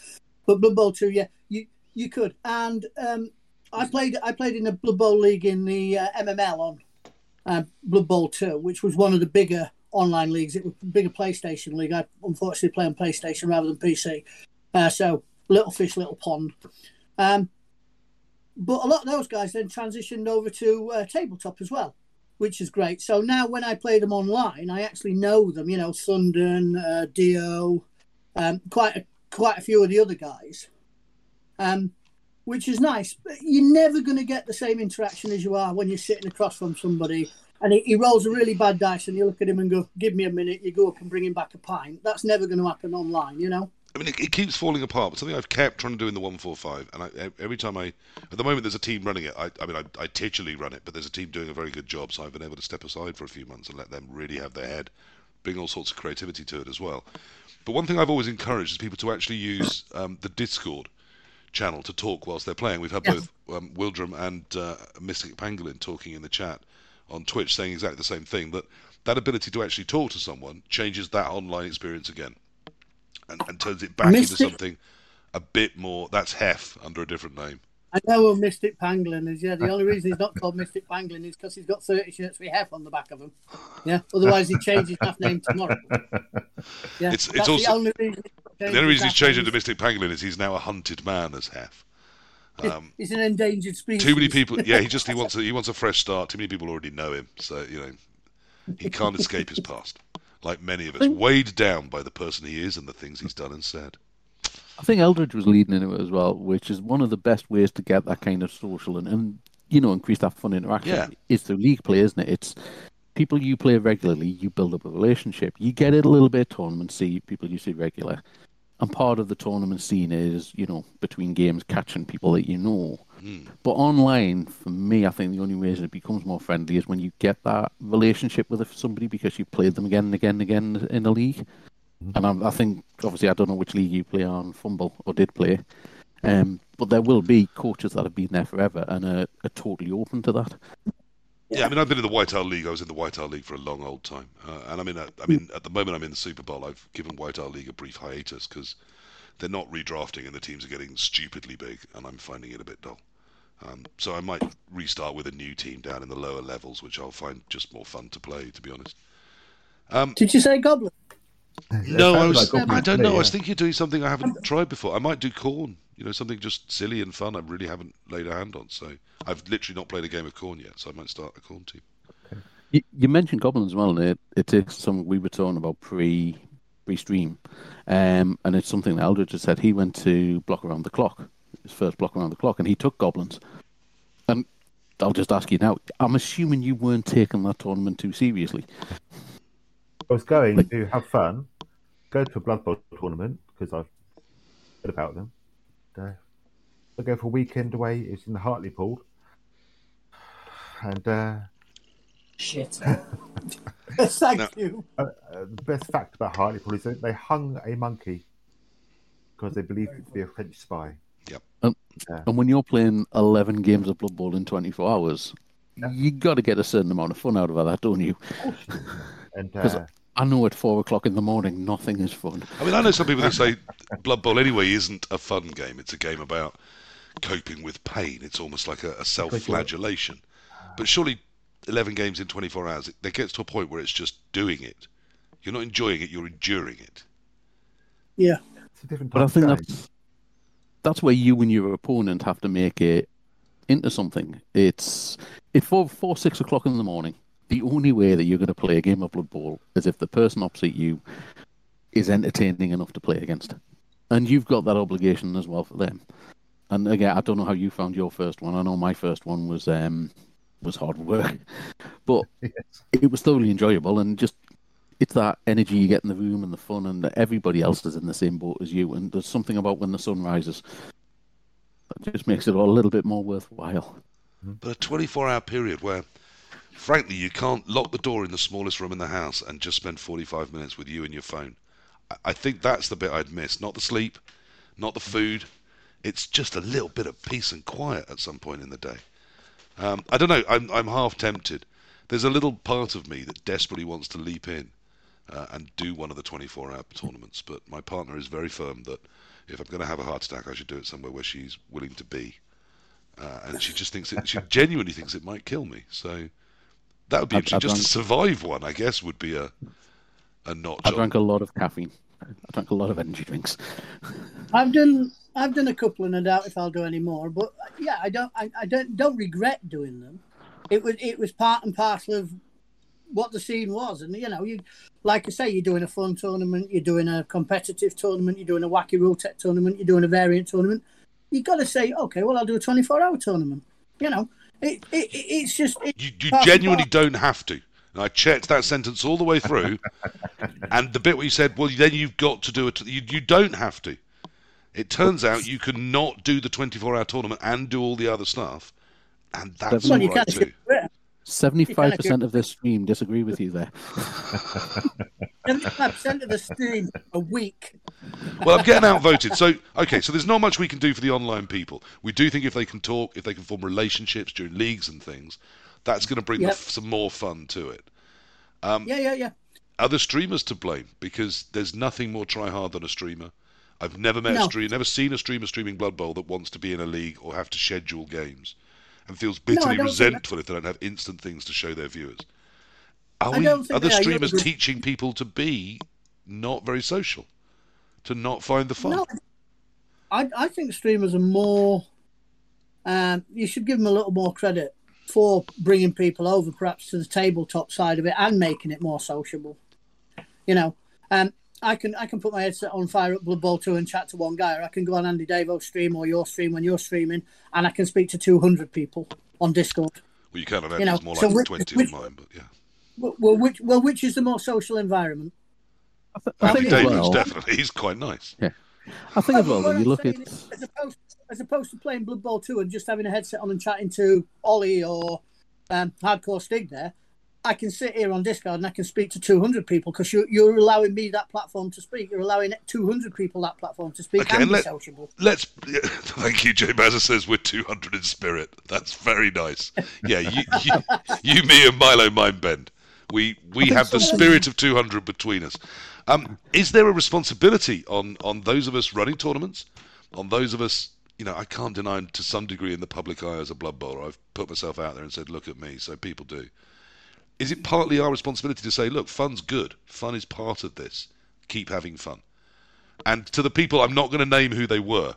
But Blood Bowl Two, yeah, you you could, and um, I played I played in a Blood Bowl league in the uh, MML on uh, Blood Bowl 2, which was one of the bigger online leagues. It was a bigger PlayStation league. I unfortunately play on PlayStation rather than PC. Uh, so, little fish, little pond. Um, but a lot of those guys then transitioned over to uh, tabletop as well, which is great. So now when I play them online, I actually know them, you know, Thunden, uh, Dio, um, quite, a, quite a few of the other guys. Um, which is nice. But you're never going to get the same interaction as you are when you're sitting across from somebody and he, he rolls a really bad dice and you look at him and go, give me a minute, you go up and bring him back a pint. That's never going to happen online, you know? I mean, it, it keeps falling apart. But something I've kept trying to do in the one four five, and I, every time I, at the moment, there's a team running it. I, I mean, I, I titularly run it, but there's a team doing a very good job. So I've been able to step aside for a few months and let them really have their head, bring all sorts of creativity to it as well. But one thing I've always encouraged is people to actually use um, the Discord channel to talk whilst they're playing. We've had Yeah. both um, Wildrum and uh, Mystic Pangolin talking in the chat on Twitch, saying exactly the same thing. That that ability to actually talk to someone changes that online experience again, and, and turns it back into something a bit more. That's Hef under a different name. I know who Mystic Pangolin is, yeah. The only reason he's not called Mystic Pangolin is because he's got 30 shirts with Hef on the back of him. Yeah, otherwise he'd change his half name tomorrow. Yeah, It's- it's that's also- the only reason. He The only reason he's half changed it name. to Mystic Pangolin is he's now a hunted man as Hef. Um, He's an endangered species. too many people. Yeah, he just he wants a, he wants a fresh start. Too many people already know him, so you know he can't escape his past. Like many of us, weighed down by the person he is and the things he's done and said. I think Eldritch was leading into it as well, which is one of the best ways to get that kind of social and, and you know, increase that fun interaction. Yeah. Is through league play, isn't it? It's people you play regularly, you build up a relationship. You get it a little bit tournament, see people you see regular. And part of the tournament scene is, you know, between games catching people that you know. Hmm. But online, for me, I think the only reason it becomes more friendly is when you get that relationship with somebody because you've played them again and again and again in the league. And I, I think, obviously, I don't know which league you play on FUMBBL or did play, um, but there will be coaches that have been there forever and are, are totally open to that. Yeah, I mean, I've been in the White Owl League. I was in the White Owl League for a long old time, uh, and I mean, I, I mean, at the moment I'm in the Super Bowl. I've given White Owl League a brief hiatus because they're not redrafting and the teams are getting stupidly big, and I'm finding it a bit dull. Um, so I might restart with a new team down in the lower levels, which I'll find just more fun to play, to be honest. Um, Did you say Goblin? no, I was. like I don't to me, know. I was thinking of doing something I haven't tried before. I might do Khorne. You know, something just silly and fun. I really haven't laid a hand on. So I've literally not played a game of Khorne yet. So I might start a Khorne team. You, you mentioned goblins as well, and it, it takes something we were talking about pre pre stream, um, and it's something that Eldritch had said. He went to block around the clock, his first block around the clock, and he took goblins. And I'll just ask you now. I'm assuming you weren't taking that tournament too seriously. I was going to have fun, go to a Blood Bowl tournament because I've heard about them. And, uh, I go for a weekend away. It's in the Hartlepool, and uh, Shit. Thank No. you. uh, uh, the best fact about Hartlepool is that they hung a monkey because they believed it to be a French spy. Yep. And when you're playing 11 games of Blood Bowl in 24 hours, you got to get a certain amount of fun out of that, don't you? And 'Cause uh, I know at four o'clock in the morning, nothing is fun. I mean, I know some people that say Blood Bowl anyway isn't a fun game. It's a game about coping with pain. It's almost like a, a self-flagellation. But surely, 11 games in 24 hours, it, it gets to a point where it's just doing it. You're not enjoying it. You're enduring it. Yeah. it's a different But I think that's that's where you and your opponent have to make it into something. It's it's four four six o'clock in the morning. The only way that you're going to play a game of Blood Bowl is if the person opposite you is entertaining enough to play against, and you've got that obligation as well for them. And again, I don't know how you found your first one. I know my first one was um was hard work, but Yes. it was thoroughly enjoyable and just it's that energy you get in the room and the fun and that everybody else is in the same boat as you and there's something about when the sun rises that just makes it all a little bit more worthwhile But a 24-hour period where, frankly, you can't lock the door in the smallest room in the house and just spend 45 minutes with you and your phone. I, I think that's the bit I'd miss. Not the sleep, not the food. It's just a little bit of peace and quiet at some point in the day. Um, I don't know. I'm, I'm half tempted. There's a little part of me that desperately wants to leap in uh, and do one of the 24-hour tournaments, but my partner is very firm that if I'm going to have a heart attack, I should do it somewhere where she's willing to be uh, and she just thinks it, she genuinely thinks it might kill me. So that would be I- interesting. I just to survive one, I guess, would be a a notch. i on- drank a lot of caffeine i drank a lot of energy drinks I've done I've done a couple and I doubt if I'll do any more. But yeah, I don't I, I don't don't regret doing them. It was it was part and parcel of what the scene was, and you know you like I say you're doing a fun tournament, you're doing a competitive tournament, you're doing a wacky rule tech tournament, you're doing a variant tournament. You've got to say okay, well I'll do a 24 hour tournament. You know, it, it, it it's just it, you you genuinely parcel. don't have to. And I checked that sentence all the way through, and the bit where you said, "Well, then you've got to do it," you you don't have to. It turns out you can not do the 24-hour tournament and do all the other stuff, and that's Well, all you right can't too. Skip it. 75% of this stream disagree with you there 75% of the stream a week. Well, I'm getting outvoted. So, okay, so there's not much we can do for the online people. We do think if they can talk, if they can form relationships during leagues and things, that's going to bring Yep. f- some more fun to it. Um, yeah, yeah, yeah. Are the streamers to blame? Because there's nothing more try hard than a streamer. I've never met a streamer, never seen a streamer streaming Blood Bowl that wants to be in a league or have to schedule games, and feels bitterly that- resentful if they don't have instant things to show their viewers. Are we? Are the streamers teaching people to be not very social, to not find the fun? No, I, I think streamers are more. Um, you should give them a little more credit for bringing people over, perhaps to the tabletop side of it, and making it more sociable. You know, um, I can I can put my headset on, fire up Blood Bowl two, and chat to one guy, or I can go on Andy Davo's stream or your stream when you're streaming, and I can speak to two hundred people on Discord. Well, you can on You know, it's more so like which- 20 which- on mine, but yeah. Well, well, which well, which is the more social environment? I Andy think as Davis, well, definitely. He's quite nice. Yeah. I think as well What when you I'm look at is, as opposed as opposed to playing Blood Bowl two and just having a headset on and chatting to Ollie or um, Hardcore Stig there, I can sit here on Discord and I can speak to 200 people because you're, you're allowing me that platform to speak. You're allowing 200 people that platform to speak Okay, and let- sociable. Let's. Yeah, thank you, Jay Mazza says we're 200 in spirit. That's very nice. Yeah, you, you, you me, and Milo Mindbend. We we have the spirit of 200 between us. Um, is there a responsibility on on those of us running tournaments, on those of us? You know, I can't deny to some degree in the public eye as a blood bowler, I've put myself out there and said, "Look at me," so people do. Is it partly our responsibility to say, "Look, fun's good. Fun is part of this. Keep having fun." And to the people, I'm not going to name who they were,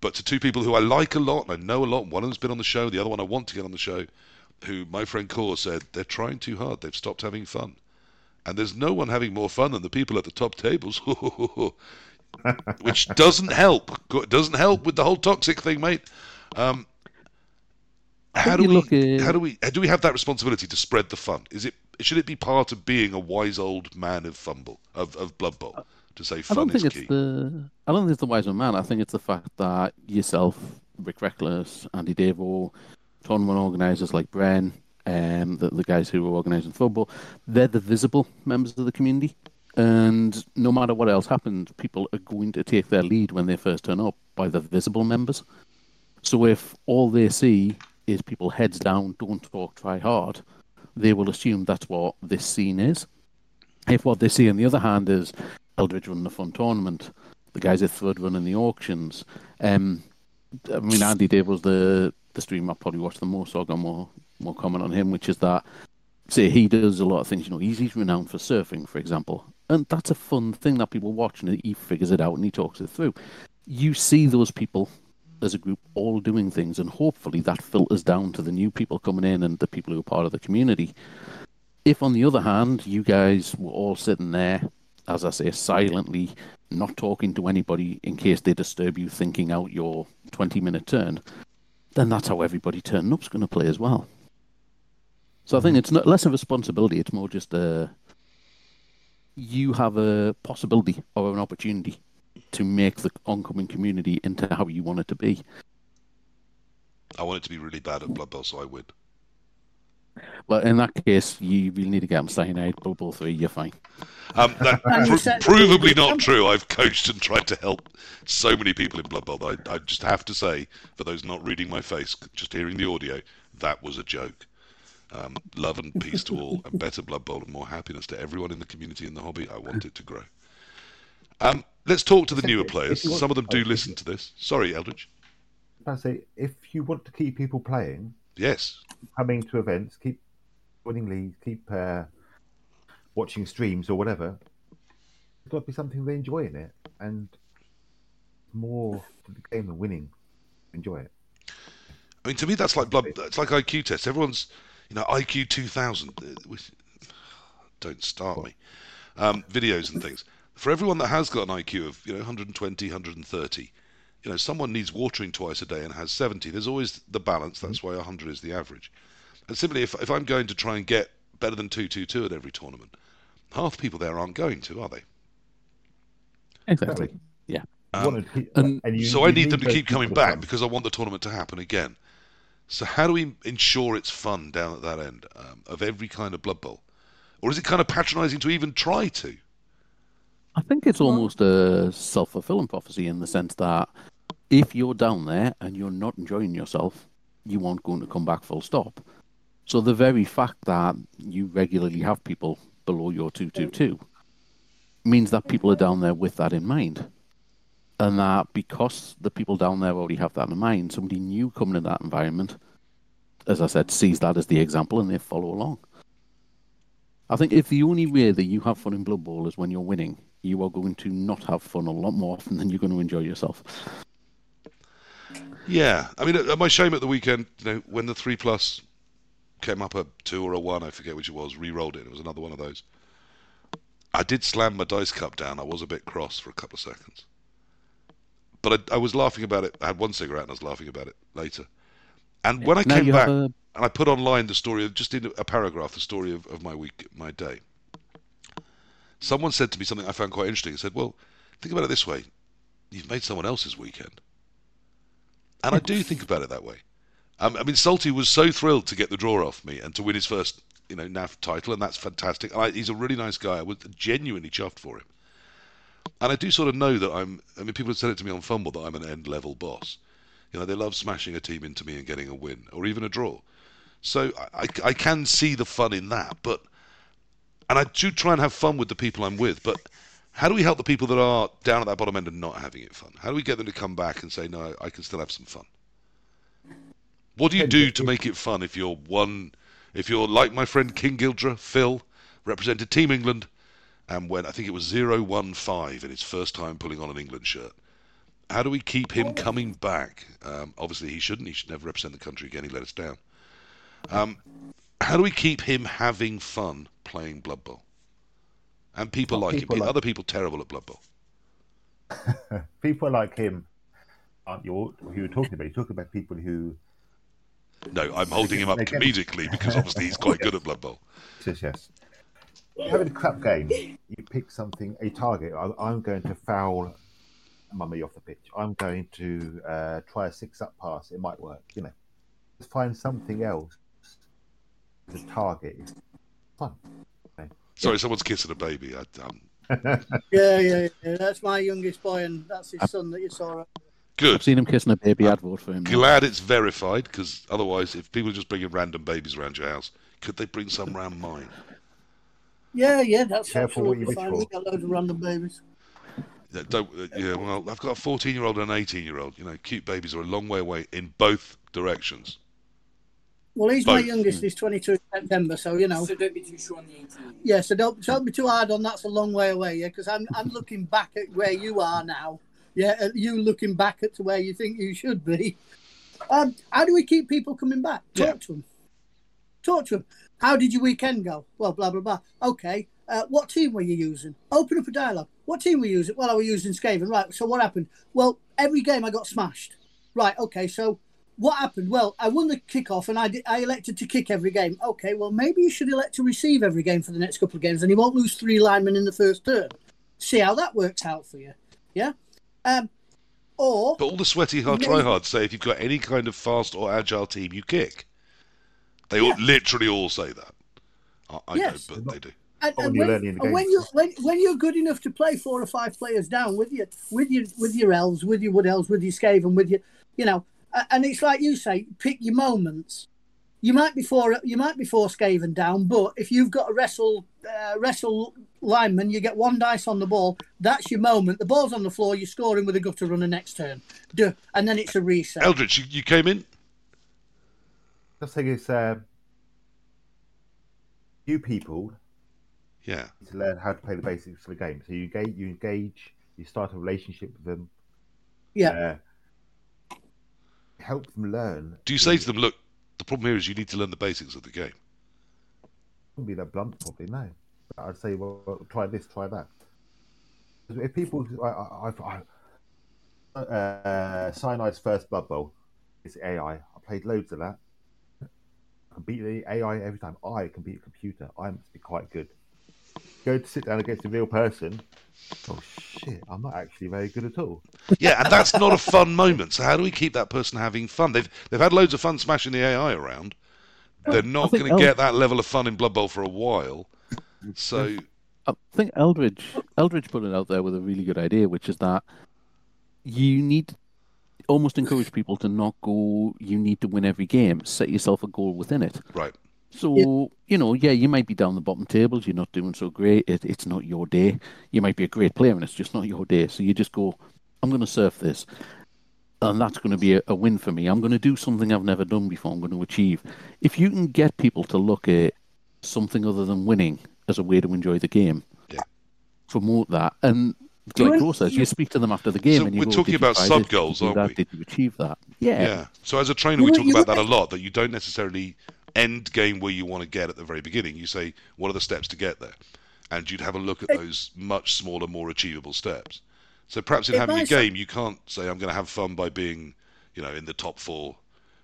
but to two people who I like a lot and I know a lot, one of them's been on the show, the other one I want to get on the show, who my friend Core said they're trying too hard, they've stopped having fun. And there's no one having more fun than the people at the top tables, which doesn't help. Doesn't help with the whole toxic thing, mate. Um, how do we? How do we? Do we have that responsibility to spread the fun? Is it? Should it be part of being a wise old man of FUMBBL of of Blood Bowl? to say fun I don't think it's key. the. I don't think it's the wiser man. I think it's the fact that yourself, Rick Reckless, Andy Davo, tournament organisers like Bren, um, the, the guys who are organising football, they're the visible members of the community. And no matter what else happens, people are going to take their lead when they first turn up by the visible members. So if all they see is people heads down, don't talk, try hard, they will assume that's what this scene is. If what they see, on the other hand, is Eldritch running the fun tournament, the guys at Thrud running the auctions. Um, I mean, Andy Dave was the the stream I probably watched the most, so I got more more comment on him, which is that say he does a lot of things. You know, he's, he's renowned for surfing, for example, and that's a fun thing that people watch, and he figures it out and he talks it through. You see those people as a group all doing things, and hopefully that filters down to the new people coming in and the people who are part of the community. If, on the other hand, you guys were all sitting there as I say, silently, not talking to anybody in case they disturb you thinking out your 20 minute turn, then that's how everybody turning up's going to play as well. So I think mm-hmm. it's not less of a responsibility, it's more just a. You have a possibility or an opportunity to make the oncoming community into how you want it to be. I want it to be really bad at Blood Bowl, so I win. Well, in that case, you really need to get them cyanide, Bubble 3, you're fine. Um, that pr- provably not true. I've coached and tried to help so many people in Blood Bowl. I, I just have to say, for those not reading my face, just hearing the audio, that was a joke. Um, love and peace to all, and better Blood Bowl and more happiness to everyone in the community and the hobby. I want it to grow. Um, let's talk to the newer players. Some of them do listen to this. Sorry, Eldritch. I say, if you want to keep people playing, yes, coming to events, keep winning leagues, keep uh, watching streams or whatever, It's got to be something they enjoy in it, and more to the game than winning. Enjoy it. I mean, to me, that's like blood. It's like IQ tests. Everyone's, you know, IQ two thousand. Uh, don't start me. Um, videos and things. For everyone that has got an IQ of you know 120, 130, you know, someone needs watering twice a day and has 70. There's always the balance. That's why 100 is the average. And simply, if if I'm going to try and get better than 222 at every tournament, half the people there aren't going to, are they? Exactly. Yeah. Um, and, and so I need them to keep coming back fun. because I want the tournament to happen again. So how do we ensure it's fun down at that end um, of every kind of Blood Bowl? Or is it kind of patronising to even try to? I think it's almost a self fulfilling prophecy in the sense that if you're down there and you're not enjoying yourself, you aren't going to come back full stop. So the very fact that you regularly have people below your 222 means that people are down there with that in mind. And that because the people down there already have that in mind, somebody new coming in that environment, as I said, sees that as the example and they follow along. I think if the only way that you have fun in Blood Bowl is when you're winning, you are going to not have fun a lot more often than you're going to enjoy yourself. Yeah, I mean, uh, my shame at the weekend, you know, when the three plus came up a two or a one, I forget which it was, re-rolled it. It was another one of those. I did slam my dice cup down. I was a bit cross for a couple of seconds. But I, I was laughing about it. I had one cigarette and I was laughing about it later. And when I now came back a... and I put online the story of just in a paragraph, the story of, of my week, my day, someone said to me something I found quite interesting. He said, Well, think about it this way you've made someone else's weekend. And I do think about it that way. Um, I mean, Salty was so thrilled to get the draw off me and to win his first, you know, NAF title, and that's fantastic. I, he's a really nice guy. I was genuinely chuffed for him. And I do sort of know that I'm. I mean, people have said it to me on FUMBBL that I'm an end level boss. You know, they love smashing a team into me and getting a win or even a draw. So I, I, I can see the fun in that, but and I do try and have fun with the people I'm with, but How do we help the people that are down at that bottom end and not having it fun? How do we get them to come back and say, no, I can still have some fun? What do you do to make it fun if you're one, if you're like my friend King Gildra, Phil, represented Team England, and when I think it was 015 in his first time pulling on an England shirt. How do we keep him coming back? Um, obviously, he shouldn't. He should never represent the country again. He let us down. Um, how do we keep him having fun playing Blood Bowl? And people Well, like people him. like- Other people terrible at Blood Bowl. people like him aren't you who you're talking about? You're talking about people who No, I'm holding him up comedically because obviously he's quite good at Blood Bowl. says yes. Having a crap game, you pick something, a target. I, I'm going to foul mummy off the pitch. I'm going to uh, try a six-up pass. It might work. You know, just find something else. The target is fun. Sorry, someone's kissing a baby. I, um, Yeah, yeah, yeah. That's my youngest boy, and that's his son that you saw. Good. I've good. seen him kissing a baby. I'd vote for him. Glad it's verified because otherwise, if people are just bringing random babies around your house, could they bring some round mine? Yeah, yeah, that's Careful what you absolutely wish for. We got loads of random babies. Yeah, Don't, uh, yeah, well, I've got a 14 year old and an 18 year old. You know, cute babies are a long way away in both directions. Well, he's my youngest. He's 22 September, so you know. So don't be too sure on the 18. Yeah, so don't don't be too hard on. That's a long way away. Yeah, because I'm I'm looking back at where you are now. Yeah, at you looking back at to where you think you should be. Um, how do we keep people coming back? Talk Yeah. to them. Talk to them. How did your weekend go? Well, blah blah blah. Okay. Uh, what team were you using? Open up a dialogue. What team were you using? Well, I was using Skaven. Right. So what happened? Well, every game I got smashed. Right. Okay. So what happened? Well, I won the kickoff and I did, I elected to kick every game. Okay, well maybe you should elect to receive every game for the next couple of games, and you won't lose three linemen in the first turn. See how that works out for you. Yeah. Um. Or But all the sweaty hard Maybe- tryhards say if you've got any kind of fast or agile team, you kick. They all, literally all say that. I, I Yes. know, but they do. and, and when you're when, and when you when when you're good enough to play four or five players down with your with your with your elves, with your wood elves, with your skaven, with your you know, a- and it's like you say, pick your moments. You might be four you might be four skaven down, but if you've got a wrestle uh, wrestle lineman, you get one dice on the ball. That's your moment. The ball's on the floor. You're scoring with a gutter runner next turn. Duh. And then it's a reset. Eldritch, you, you came in? Just think it's uh, you people Yeah. need to learn how to play the basics of the game. So you engage, you engage, you start a relationship with them. Yeah. Uh, help them learn. Do you say to them, look, the problem here is you need to learn the basics of the game? wouldn't be that blunt, probably no. But I'd say, well, try this, try that. If people, I, I, I, I uh, Cyanide's first Blood Bowl is AI. I played loads of that. I can beat the AI every time. I can beat a computer. I must be quite good. Go to sit down against a real person. Oh shit! I'm not actually very good at all. Yeah, and that's not a fun moment. So how do we keep that person having fun? They've they've had loads of fun smashing the AI around. They're not going to El- get that level of fun in Blood Bowl for a while. So I think Eldritch Eldritch put it out there with a really good idea, which is that you need almost encourage people to not go. You need to win every game. Set yourself a goal within it. right, So you know, yeah, you might be down the bottom tables. You're not doing so great. It, it's not your day. You might be a great player, and it's just not your day. So you just go, I'm going to surf this, and that's going to be a, a win for me. I'm going to do something I've never done before. I'm going to achieve. If you can get people to look at something other than winning as a way to enjoy the game, Yeah. promote that, and like you- Ro says, you speak to them after the game, So and you we're go, talking about sub this? Did you goals, aren't that? we? Did you achieve that? Yeah. yeah. So as a trainer, we talk about that a lot. That you don't necessarily end game where you want to get at the very beginning. You say, what are the steps to get there? And you'd have a look at those much smaller, more achievable steps. So perhaps in It having a game, you can't say, I'm going to have fun by being, you know, in the top four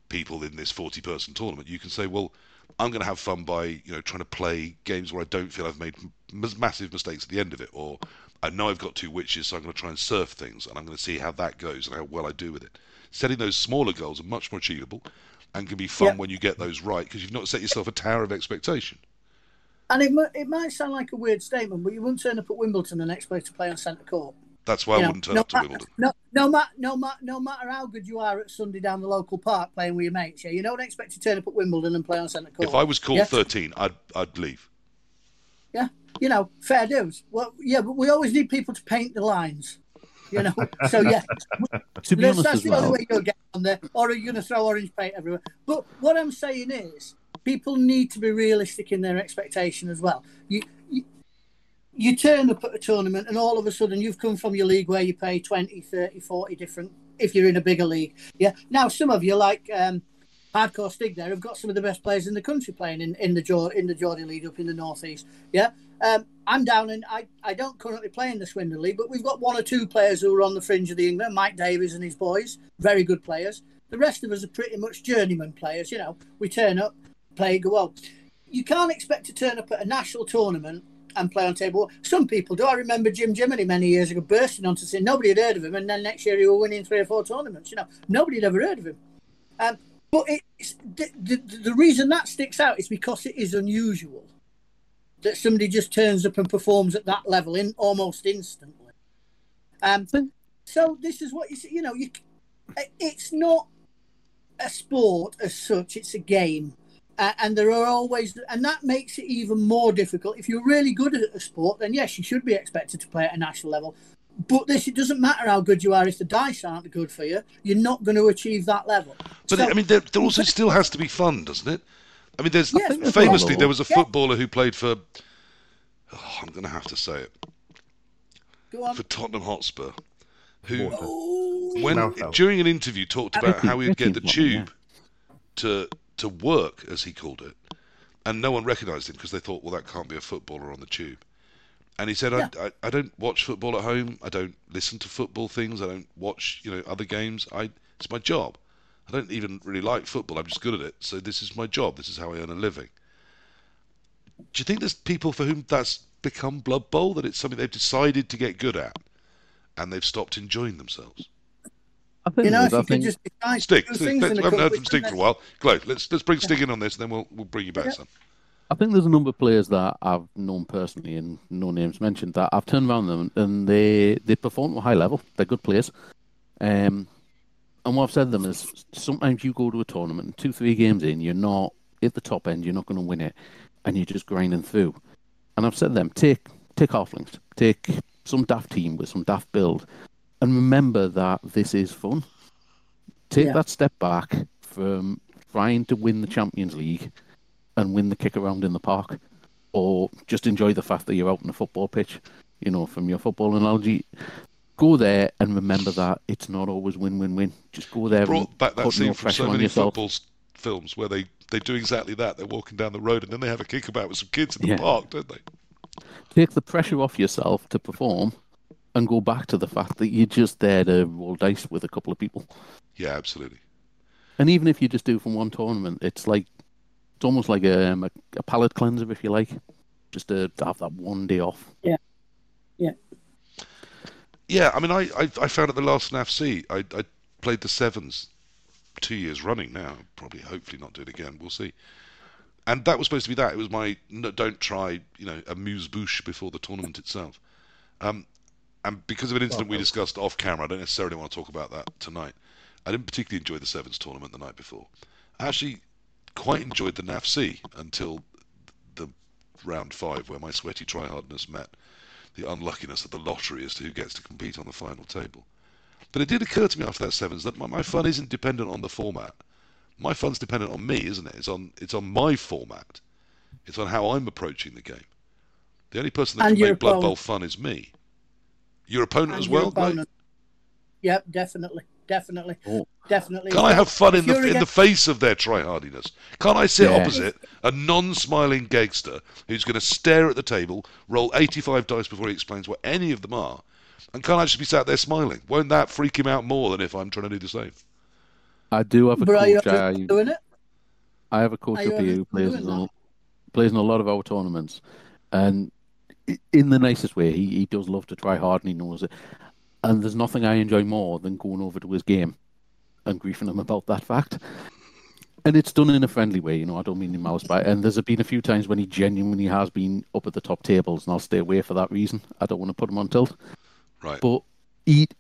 people in this 40 person tournament. You can say, well, I'm going to have fun by, you know, trying to play games where I don't feel I've made m- massive mistakes at the end of it. Or I know I've got two witches, so I'm going to try and surf things and I'm going to see how that goes and how well I do with it. Setting those smaller goals are much more achievable and can be fun Yeah. when you get those right because you've not set yourself a tower of expectation. And it, it might sound like a weird statement, but you wouldn't turn up at Wimbledon the next place to play on centre court. That's why I You know, wouldn't turn no up to Wimbledon. No, no, ma- no, ma- no matter how good you are at Sunday down the local park playing with your mates, yeah, you don't expect to turn up at Wimbledon and play on centre court. If I was called Yeah. 13, I'd I'd leave. yeah, you know, fair dues. Well, yeah, but we always need people to paint the lines. You know, so yeah, To be that's, honest that's the only way you'll get on there. Or are you going to throw orange paint everywhere? But what I'm saying is, people need to be realistic in their expectation as well. You, you, you turn up at a tournament and all of a sudden you've come from your league where you pay 20, 30, 40 different, if you're in a bigger league. Yeah. Now, some of you, like um, Hardcore Stig there, have got some of the best players in the country playing in, in the in the Geordie League up in the Northeast. Yeah. Um, I'm down and I, I don't currently play in the Swindon League, but we've got one or two players who are on the fringe of the England, Mike Davies and his boys, very good players. The rest of us are pretty much journeyman players. You know, we turn up, play, go well. You can't expect to turn up at a national tournament and play on table. Some people do. I remember Jim Jiminy many years ago bursting onto saying nobody had heard of him, and then next year he was winning three or four tournaments. You know, nobody had ever heard of him. Um, but it's the, the, the reason that sticks out is because it is unusual that somebody just turns up and performs at that level in almost instantly. Um, so this is what you see. You know, you it's not a sport as such; it's a game, uh, and there are always, and that makes it even more difficult. If you're really good at a sport, then yes, you should be expected to play at a national level. But this, it doesn't matter how good you are if the dice aren't good for you. You're not going to achieve that level. But So- I mean, there, there also still has to be fun, doesn't it? I mean, there's Yes, there's famously fun. there was a Yeah. footballer who played for. Oh, I'm going to have to say it Go on. for Tottenham Hotspur, who Oh, when Mouthful. during an interview talked about how he'd get the tube to to work, as he called it, and no one recognised him because they thought, well, that can't be a footballer on the tube. And he said, Yeah. I, I, I don't watch football at home. I don't listen to football things. I don't watch, you know, other games. I it's my job. I don't even really like football. I'm just good at it. So this is my job. This is how I earn a living. Do you think there's people for whom that's become Blood Bowl? That it's something they've decided to get good at, and they've stopped enjoying themselves? I think, you know, it if is. I you could think just decide Stig, to do Stig, things let's- in we a haven't heard from of Stig for a while. Glow, let's let's bring Stig in on this, and then we'll we'll bring you back, Yeah. son. I think there's a number of players that I've known personally, and no names mentioned, that I've turned around them and they they perform at a high level. They're good players. Um, and what I've said to them is sometimes you go to a tournament, and two, three games in, you're not at the top end, you're not going to win it, and you're just grinding through. And I've said to them, take take halflings, take some daft team with some daft build, and remember that this is fun. Take Yeah. that step back from trying to win the Champions League and win the kick around in the park, or just enjoy the fact that you're out on a football pitch. You know, from your football analogy, go there and remember that it's not always win-win-win. Just go there Brought and back that put scene no from pressure so many yourself. football films where they they do exactly that. They're walking down the road and then they have a kickabout with some kids in the Yeah. park, don't they? Take the pressure off yourself to perform, and go back to the fact that you're just there to roll dice with a couple of people. Yeah, absolutely. And even if you just do from one tournament, it's like it's almost like a, um, a, a palate cleanser, if you like, just to, to have that one day off. Yeah, yeah, I mean, I, I, I found at the last NAFC, I, I played the sevens two years running now. Probably, hopefully, not do it again. We'll see. And that was supposed to be that. It was my no, don't try, you know, amuse bouche before the tournament itself. Um, and because of an incident we discussed off camera, I don't necessarily want to talk about that tonight. I didn't particularly enjoy the sevens tournament the night before. I actually quite enjoyed the NAFC until the round five, where my sweaty tryhardness met the unluckiness of the lottery as to who gets to compete on the final table. But it did occur to me after that sevens that my, my fun isn't dependent on the format. My fun's dependent on me, isn't it? It's on it's on my format. It's on how I'm approaching the game. The only person that And can make Blood Bowl fun is me. Your opponent And as your well. Opponent. Yep, definitely, definitely, Oh. definitely. Can't I have fun in the you're in the face of their tryhardiness? Can't I sit Yeah. opposite a non-smiling gangster who's going to stare at the table, roll 85 dice before he explains what any of them are, and can't I just be sat there smiling? Won't that freak him out more than if I'm trying to do the same? I do have a But are you. I, doing it? I have a coach Are you up here who plays in, a, plays in a lot of our tournaments, and in the nicest way, he, he does love to try hard, and he knows it. And there's nothing I enjoy more than going over to his game and griefing him about that fact. And it's done in a friendly way, you know. I don't mean in mouse bite. And there's been a few times when he genuinely has been up at the top tables, and I'll stay away for that reason. I don't want to put him on tilt. Right. But it,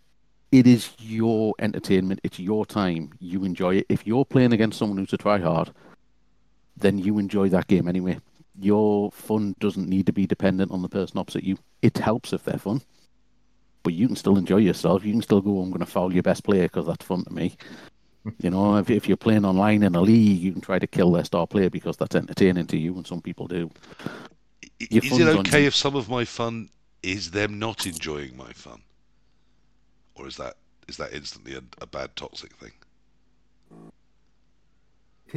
it is your entertainment. It's your time. You enjoy it. If you're playing against someone who's a try hard, then you enjoy that game anyway. your fun doesn't need to be dependent on the person opposite you. It helps if they're fun, but you can still enjoy yourself. You can still go, I'm going to foul your best player because that's fun to me. You know, if, if you're playing online in a league, you can try to kill their star player because that's entertaining to you, and some people do. I- Your Is it okay you. if some of my fun is them not enjoying my fun, or is that is that instantly a, a bad toxic thing?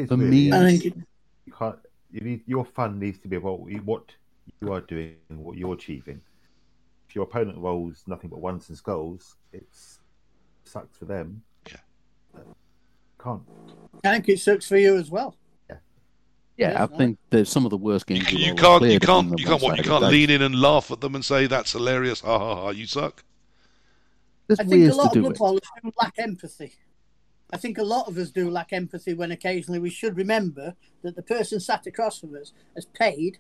For me- yeah. I think it, you can't. You need, your fun needs to be about what you are doing, what you're achieving. If your opponent rolls nothing but ones and skulls, it sucks for them. Yeah. Can't. I think it sucks for you as well. Yeah, Yes, I no. think there's some of the worst games. can, we've you can't you can't you can't what you can't lean in and laugh at them and say that's hilarious. Ha ha ha! You suck. There's I think a ways to lot of do Blood it. Bowlers do lack empathy. I think a lot of us do lack empathy when occasionally we should remember that the person sat across from us has paid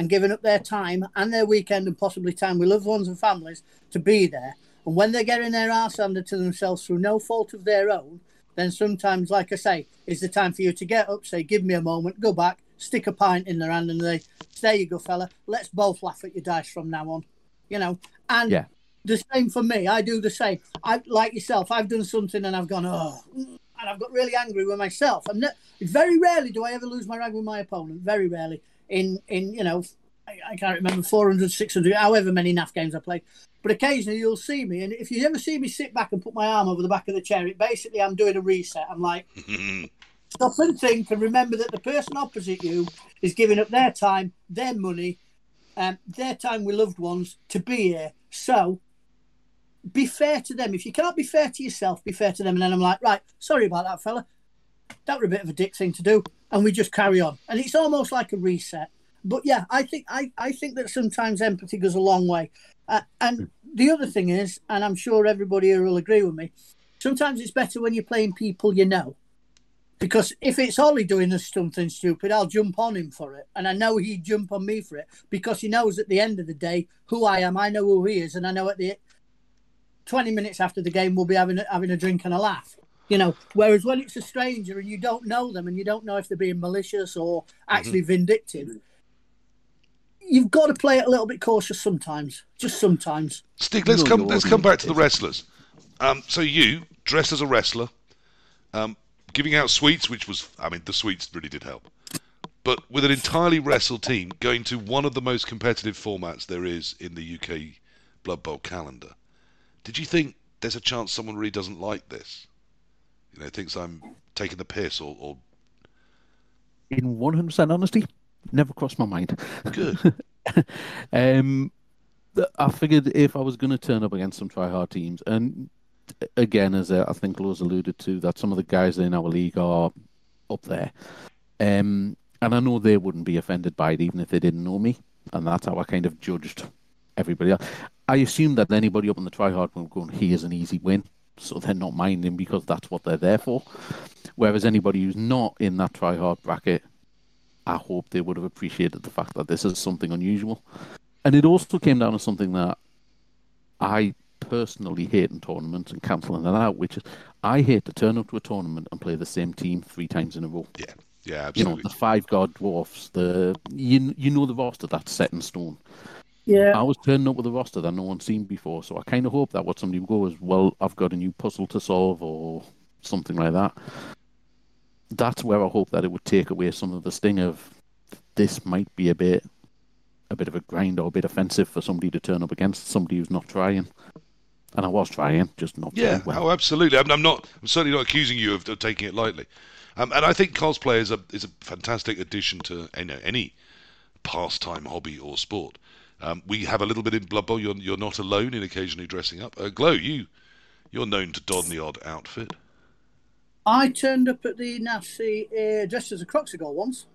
and given up their time and their weekend and possibly time with loved ones and families to be there. And when they're getting their arse handed to themselves through no fault of their own, then sometimes, like I say, is the time for you to get up, say, give me a moment, go back, stick a pint in their hand, and they, there you go, fella. Let's both laugh at your dice from now on. You know, and Yeah. the same for me. I do the same. I like yourself. I've done something and I've gone oh, and I've got really angry with myself. I'm not, very rarely do I ever lose my rag with my opponent. Very rarely. In in you know, I, I can't remember 400, 600, however many NAF games I played. But occasionally you'll see me, and if you ever see me sit back and put my arm over the back of the chair, it basically I'm doing a reset. I'm like, stop and think and remember that the person opposite you is giving up their time, their money, um, their time with loved ones to be here. So be fair to them. If you can't be fair to yourself, be fair to them. And then I'm like, right, sorry about that, fella. That were a bit of a dick thing to do, and we just carry on. And it's almost like a reset. But yeah, I think I, I think that sometimes empathy goes a long way. Uh, and the other thing is, and I'm sure everybody here will agree with me, sometimes it's better when you're playing people you know. Because if it's Ollie doing something stupid, I'll jump on him for it. And I know he'd jump on me for it because he knows at the end of the day who I am. I know who he is. And I know at the 20 minutes after the game, we'll be having having a drink and a laugh. You know, whereas when it's a stranger and you don't know them and you don't know if they're being malicious or actually vindictive, you've got to play it a little bit cautious sometimes. Just sometimes. Stig, let's know come. Let's come back to the wrestlers. Um, so you dressed as a wrestler, um, giving out sweets, which was, I mean, the sweets really did help. But with an entirely wrestle team going to one of the most competitive formats there is in the UK Blood Bowl calendar, did you think there's a chance someone really doesn't like this? You know, thinks I'm taking the piss or, or In 100% honesty, never crossed my mind. good. um, I figured if I was going to turn up against some try-hard teams, and again, as uh, I think Lowe's alluded to, that some of the guys in our league are up there, um, and I know they wouldn't be offended by it even if they didn't know me, and that's how I kind of judged everybody else. I assumed that anybody up in the try-hard would go, "Here's an easy win," so they're not minding because that's what they're there for. Whereas anybody who's not in that try-hard bracket I hope they would have appreciated the fact that this is something unusual. And it also came down to something that I personally hate in tournaments and cancelling that out, which is I hate to turn up to a tournament and play the same team three times in a row. Yeah, yeah, absolutely. You know, the five god dwarfs, the you you know the roster that's set in stone. Yeah. I was turning up with a roster that no one's seen before, so I kind of hope that what somebody will go is, well, I've got a new puzzle to solve or something like that. That's where I hope that it would take away some of the sting of this might be a bit, a bit of a grind or a bit offensive for somebody to turn up against somebody who's not trying. And I was trying, just not Yeah, well. oh, absolutely. I'm, I'm not. I'm certainly not accusing you of, of taking it lightly. Um, and I think cosplay is a is a fantastic addition to any, any pastime, hobby, or sport. Um, we have a little bit in Blood Bowl. You're you're not alone in occasionally dressing up. Uh, Glow, you you're known to don the odd outfit. I turned up at the NAFC uh, dressed as a Kroxigor once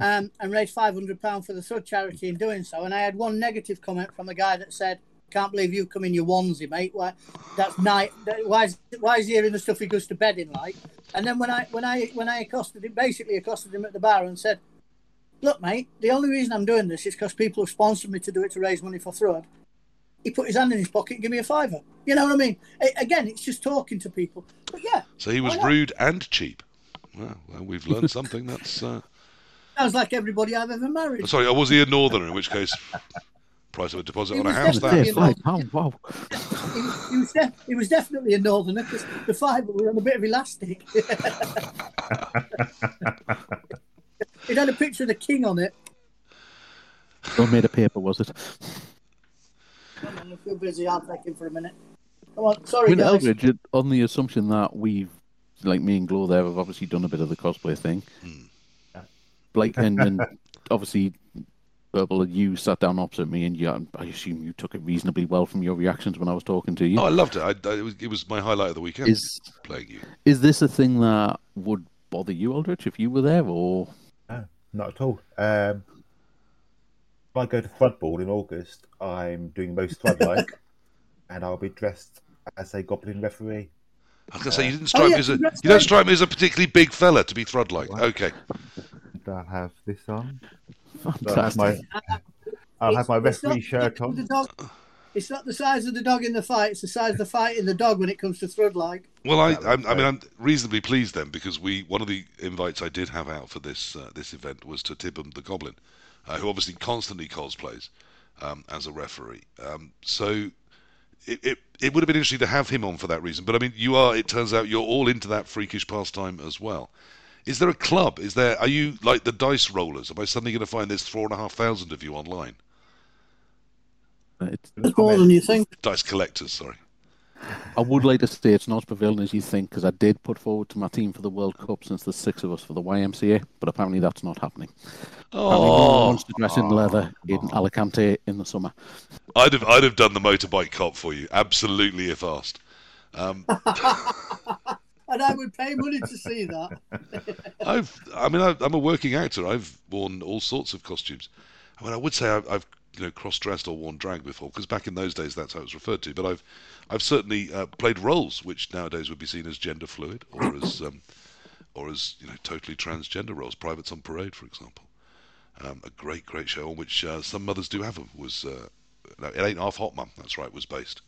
um, and raised £500 for the Thrud charity in doing so. And I had one negative comment from a guy that said, can't believe you've come in your onesie, mate. Why, that's night. Why, is, why is he hearing the stuff he goes to bed in like? And then when I when I when I accosted him, basically accosted him at the bar and said, "Look, mate, the only reason I'm doing this is because people have sponsored me to do it to raise money for Thrud." He put his hand in his pocket and gave me a fiver. You know what I mean? A- again, it's just talking to people. But yeah, So he was rude and cheap. Well, well we've learned something. That's uh, sounds like everybody I've ever married. Sorry, was he a northerner? In which case, price of a deposit He on a house. definitely That a Yeah, five. Wow. He, was- he was def- he was definitely a northerner because the fibre was on a bit of elastic. it had a picture of the king on it. All made of paper, was it? Come on, I feel busy. I'll take him for a minute. Come on, sorry, mean, guys. Eldritch, on the assumption that we've, like me and Glow there, have obviously done a bit of the cosplay thing. Hmm. Blake and, and obviously, Purple, you sat down opposite me, and you, um, I assume you took it reasonably well from your reactions when I was talking to you. oh, I loved it. I, I, it, was, it was my highlight of the weekend. Is playing you. is this a thing that would bother you, Eldritch, if you were there, or Not at all. Um, if I go to Thrudball in August, I'm doing most Thrud like, and I'll be dressed as a Goblin referee. I was going to say you didn't strike Oh, yeah, me as a you congrats, don't mate. strike me as a particularly big fella to be thrud like. What? Okay, And I'll have this on. I'll have my, I'll have my It's- it's not referee shirt the on. Dog- It's not the size of the dog in the fight; it's the size of the fight in the dog when it comes to thrud like. well I, I, was I mean. I'm reasonably pleased then because we one of the invites I did have out for this uh, this event was to Tibham the Goblin, uh, who obviously constantly cosplays um, as a referee. Um, so it, it it would have been interesting to have him on for that reason. But I mean, you are. It turns out you're all into that freakish pastime as well. Is there a club? Is there? Are you like the dice rollers? Am I suddenly going to find there's four and a half thousand of you online? It's, It's more than you think. Dice collectors, sorry. I would like to say it's not as prevalent as you think, because I did put forward to my team for the World Cup since there's six of us for the YMCA, but apparently that's not happening. Apparently no one Oh, wants to dress in leather in Alicante in the summer. I'd have I'd have done the motorbike cop for you, absolutely if asked. Um, And I would pay money to see that. I've I mean I, I'm a working actor. I've worn all sorts of costumes. I mean I would say I've, I've you know cross-dressed or worn drag before because back in those days that's how it was referred to. But I've I've certainly uh, played roles which nowadays would be seen as gender fluid or as um, or as you know totally transgender roles. Privates on Parade, for example, um, a great great show on which uh, some mothers do have them was uh, no, it ain't half hot mum. That's right, was based.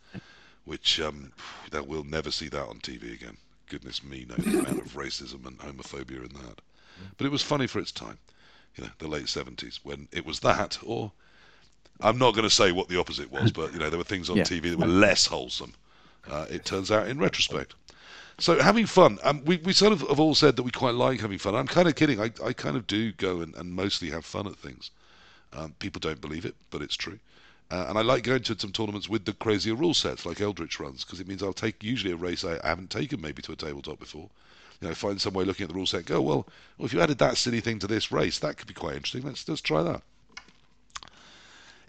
Which um, that we'll never see that on TV again. Goodness me, no the amount of racism and homophobia in that. But it was funny for its time, you know, the late seventies when it was that. Or I'm not going to say what the opposite was, but you know, there were things on Yeah. TV that were less wholesome. Uh, it turns out in retrospect. So having fun, um, we we sort of have all said that we quite like having fun. I'm kind of kidding. I, I kind of do go and, and mostly have fun at things. Um, people don't believe it, but it's true. Uh, and I like going to some tournaments with the crazier rule sets like Eldritch runs because it means I'll take usually a race I haven't taken maybe to a tabletop before. You know, find some way looking at the rule set, and go well. Well, if you added that silly thing to this race, that could be quite interesting. Let's let's try that.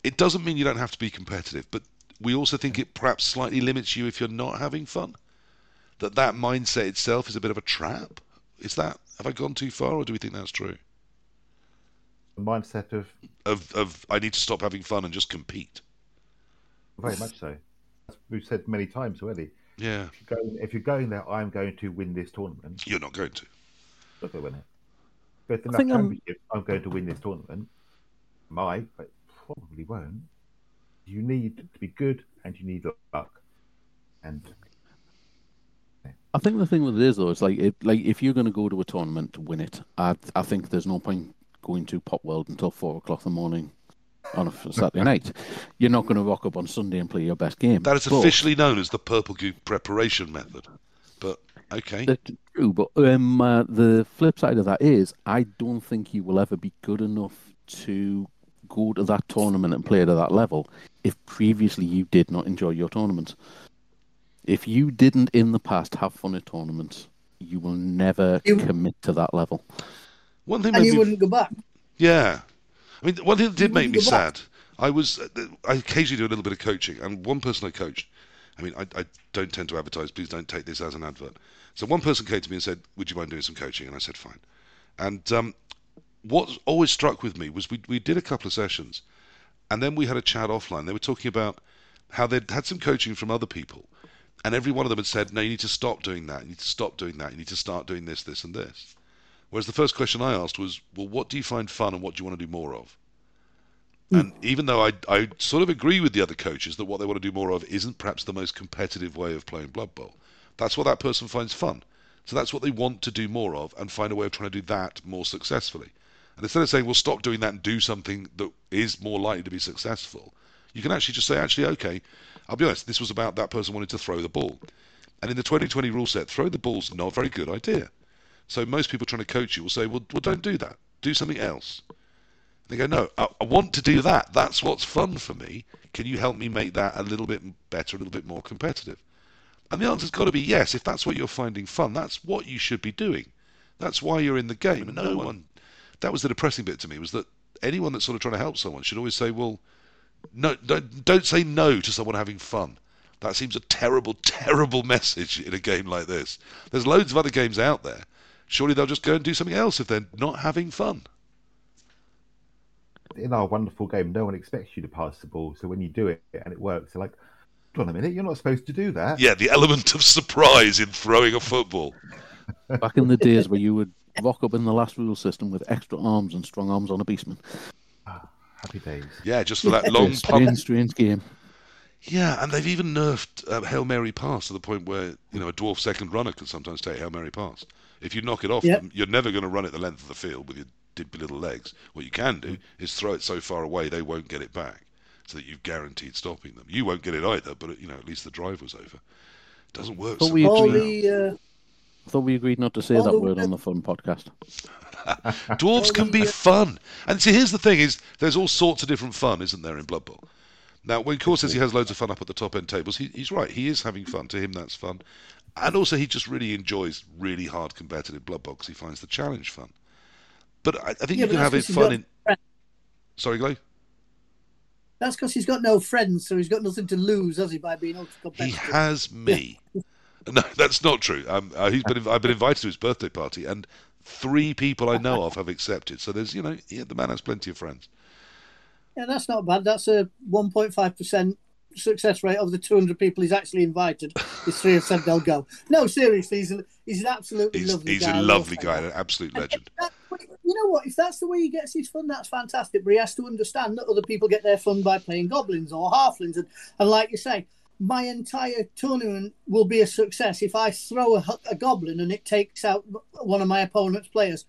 It doesn't mean you don't have to be competitive, but we also think it perhaps slightly limits you if you're not having fun. That that mindset itself is a bit of a trap. Is that have I gone too far, or do we think that's true? The mindset of Of of I need to stop having fun and just compete. very much so. As we've said many times already. Yeah, If you're going, if you're going there, I'm going to win this tournament. you're not going to. Look at win it. But the I think I'm- championship, I'm going to win this tournament. Might, but probably won't. You need to be good, and you need luck. And I think the thing with it is though, it's like it, like if you're going to go to a tournament to win it, I I think there's no point going to Popworld until four o'clock in the morning on a Saturday night. You're not going to rock up on Sunday and play your best game. That is But- officially known as the Purple Goo preparation method. But okay, That's true, but um, uh, the flip side of that is, I don't think you will ever be good enough to go to that tournament and play to that level if previously you did not enjoy your tournament. If you didn't in the past have fun at tournaments, you will never You- commit to that level. one thing And you me wouldn't go back. Yeah. I mean, one thing that did You make me wouldn't back. sad, I was, uh, I occasionally do a little bit of coaching, and one person I coached, I mean, I, I don't tend to advertise, please don't take this as an advert. So one person came to me and said, Would you mind doing some coaching? And I said, Fine. And um, what always struck with me was we, we did a couple of sessions, and then we had a chat offline. They were talking about how they'd had some coaching from other people, and every one of them had said, No, you need to stop doing that, you need to stop doing that, you need to start doing this, this, and this. Whereas the first question I asked was, well, what do you find fun and what do you want to do more of? Hmm. And even though I, I sort of agree with the other coaches that what they want to do more of isn't perhaps the most competitive way of playing Blood Bowl, that's what that person finds fun. So that's what they want to do more of and find a way of trying to do that more successfully. And instead of saying, well, stop doing that and do something that is more likely to be successful, you can actually just say, actually, okay, I'll be honest, this was about that person wanting to throw the ball. And in the 2020 rule set, throw the ball's not a very good idea. So most people trying to coach you will say, well, well don't do that. Do something else. They go, no, I, I want to do that. That's what's fun for me. Can you help me make that a little bit better, a little bit more competitive? And the answer's got to be yes. If that's what you're finding fun, that's what you should be doing. That's why you're in the game. And no one. That was the depressing bit to me was that anyone that's sort of trying to help someone should always say, well, no, don't, don't say no to someone having fun. That seems a terrible, terrible message in a game like this. There's loads of other games out there. Surely they'll just go and do something else if they're not having fun in our wonderful game, no one expects you to pass the ball. So when you do it and it works, they're like, hold on a minute, you're not supposed to do that. Yeah, the element of surprise in throwing a football. Back in the days where you would rock up in the last rule system with extra arms and strong arms on a beastman. Ah, happy days. Yeah, just for that long strange, pump. strange game. Yeah, and they've even nerfed uh, Hail Mary pass to the point where you know a dwarf second runner can sometimes take Hail Mary pass. If you knock it off, yep. you're never going to run it the length of the field with your dippy little legs. What you can do is throw it so far away they won't get it back, so that you've guaranteed stopping them. You won't get it either, but you know at least the drive was over. It doesn't work. But so we agreed. I thought we agreed not to say that word on the fun podcast. Dwarves can be fun, and see, here's the thing: is there's all sorts of different fun, isn't there, in Blood Bowl? Now, when Core says he has loads of fun up at the top end tables, he, he's right. He is having fun. To him, that's fun. And also, he just really enjoys really hard competitive Blood Bowl because he finds the challenge fun. But I, I think yeah, you can have it fun in. Friends. Sorry, Glow. That's because he's got no friends, so he's got nothing to lose, has he, by being ultra competitive? He has me. no, that's not true. Um, uh, he's been. I've been invited to his birthday party, and three people I know of have accepted. So there's, you know, yeah, the man has plenty of friends. Yeah, that's not bad. That's a 1.5 percent success rate of the 200 people he's actually invited. His three have said they'll go. No, seriously, he's, a, he's an absolutely he's, lovely he's guy. He's a lovely guy, an absolute legend. you know what? If that's the way he gets his fun, that's fantastic. But he has to understand that other people get their fun by playing goblins or halflings. And, and like you say, my entire tournament will be a success if I throw a, a goblin and it takes out one of my opponent's players.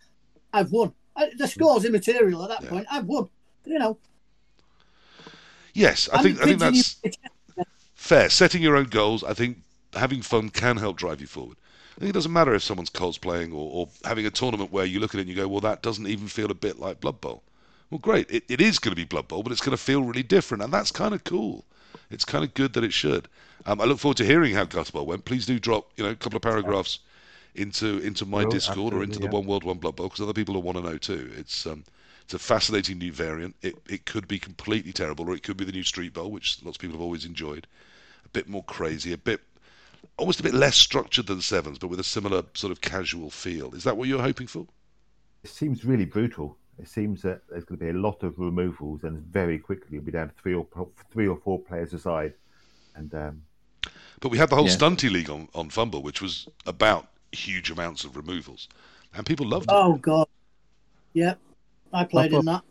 I've won. I, the hmm. score's immaterial at that yeah. point. I've won. You know, Yes, I think I think that's fair. Setting your own goals, I think having fun can help drive you forward. I think it doesn't matter if someone's cosplaying or, or having a tournament where you look at it and you go, well, that doesn't even feel a bit like Blood Bowl. Well, great. It, it is going to be Blood Bowl, but it's going to feel really different, and that's kind of cool. It's kind of good that it should. Um, I look forward to hearing how Guts Bowl went. Please do drop, you know, a couple of paragraphs into into my Discord or into the One World One Blood Bowl because other people will want to know too. It's um, it's a fascinating new variant. It, it could be completely terrible, or it could be the new Street Bowl, which lots of people have always enjoyed. A bit more crazy, a bit almost a bit less structured than Sevens, but with a similar sort of casual feel. Is that what you're hoping for? It seems really brutal. It seems that there's going to be a lot of removals, and very quickly it'll be down to three or three or four players aside. And um, but we had the whole yeah. Stunty League on, on FUMBBL, which was about huge amounts of removals, and people loved it. Oh god, yep. I played I in that.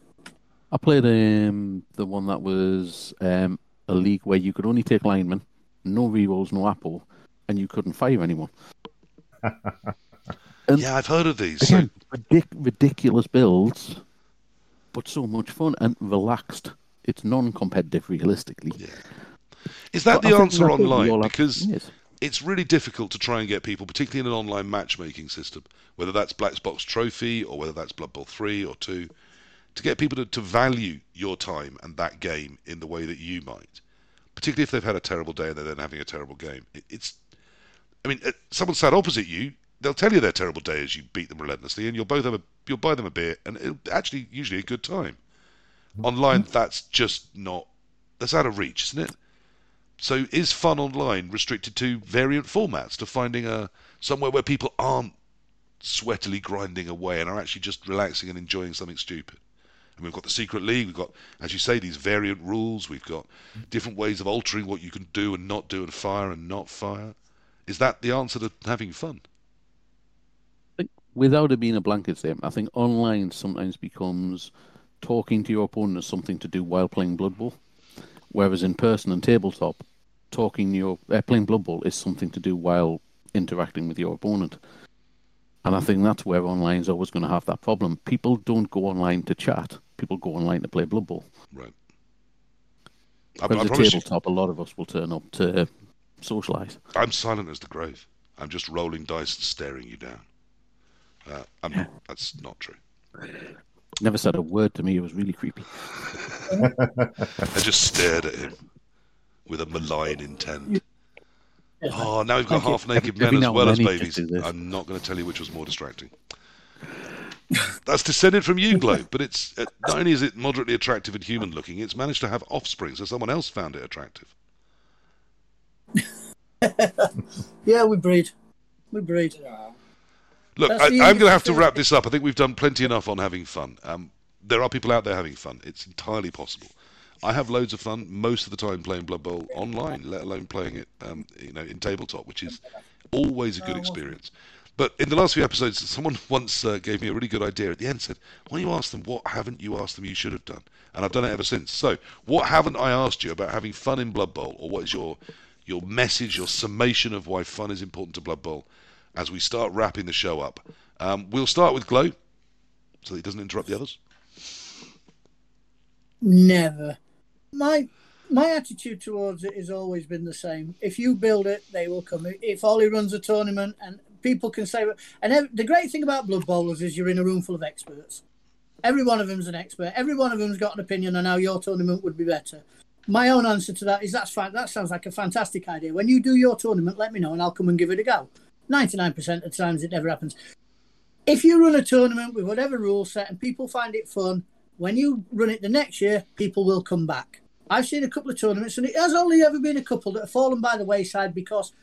I played um, the one that was um, a league where you could only take linemen, no rerolls, no apo, and you couldn't fire anyone. yeah, I've heard of these. Again, ridic- ridiculous builds, but so much fun and relaxed. It's non-competitive, realistically. Yeah. Is that but the answer online? Because yes. it's really difficult to try and get people, particularly in an online matchmaking system, whether that's Black Box Trophy or whether that's Blood Bowl 3 or 2, to get people to, to value your time and that game in the way that you might. Particularly if they've had a terrible day and they're then having a terrible game. It, it's, I mean, uh, someone sat opposite you, they'll tell you their terrible day as you beat them relentlessly, and you'll both have a, you'll buy them a beer, and it'll actually usually a good time. Online, that's just not that's out of reach, isn't it? So, is fun online restricted to variant formats, to finding a somewhere where people aren't sweatily grinding away and are actually just relaxing and enjoying something stupid. And we've got the secret league. We've got, as you say, these variant rules. We've got different ways of altering what you can do and not do, and fire and not fire. Is that the answer to having fun? Without it being a blanket statement, I think online sometimes becomes talking to your opponent as something to do while playing Blood Bowl, whereas in person and tabletop, talking your uh, playing Blood Bowl is something to do while interacting with your opponent And I think that's where online is always going to have that problem. People don't go online to chat. People go online to play Blood Bowl. Right. I, But I the you, tabletop, a lot of us will turn up to socialise. I'm silent as the grave. I'm just rolling dice and staring you down. Uh, I'm that's not true. Never said a word to me. It was really creepy. I just stared at him with a malign intent. Oh, now we've got Thank half naked men as well as babies. just do this. I'm not going to tell you which was more distracting. That's descended from you, Glow, but it's uh, not only is it moderately attractive and human looking, it's managed to have offspring, so someone else found it attractive. Yeah, we breed. We breed. Look, I, I'm going to have to wrap this up. I think we've done plenty enough on having fun. Um, there are people out there having fun. It's entirely possible. I have loads of fun most of the time playing Blood Bowl online, let alone playing it, um, you know, in tabletop, which is always a good experience. But in the last few episodes, someone once uh, gave me a really good idea. At the end, said, "Why don't you ask them what haven't you asked them you should have done?" And I've done it ever since. So, what haven't I asked you about having fun in Blood Bowl, or what is your your message, your summation of why fun is important to Blood Bowl? As we start wrapping the show up, um, we'll start with Glow, so he doesn't interrupt the others. Never. My my attitude towards it has always been the same. If you build it, they will come. If Ollie runs a tournament and people can say, and the great thing about Blood Bowlers is you're in a room full of experts. Every one of them's an expert. Every one of them's got an opinion on how your tournament would be better. My own answer to that is that's fine. That sounds like a fantastic idea. When you do your tournament, let me know and I'll come and give it a go. 99% of the times it never happens. If you run a tournament with whatever rule set and people find it fun, when you run it the next year, people will come back. I've seen a couple of tournaments, and it has only ever been a couple that have fallen by the wayside because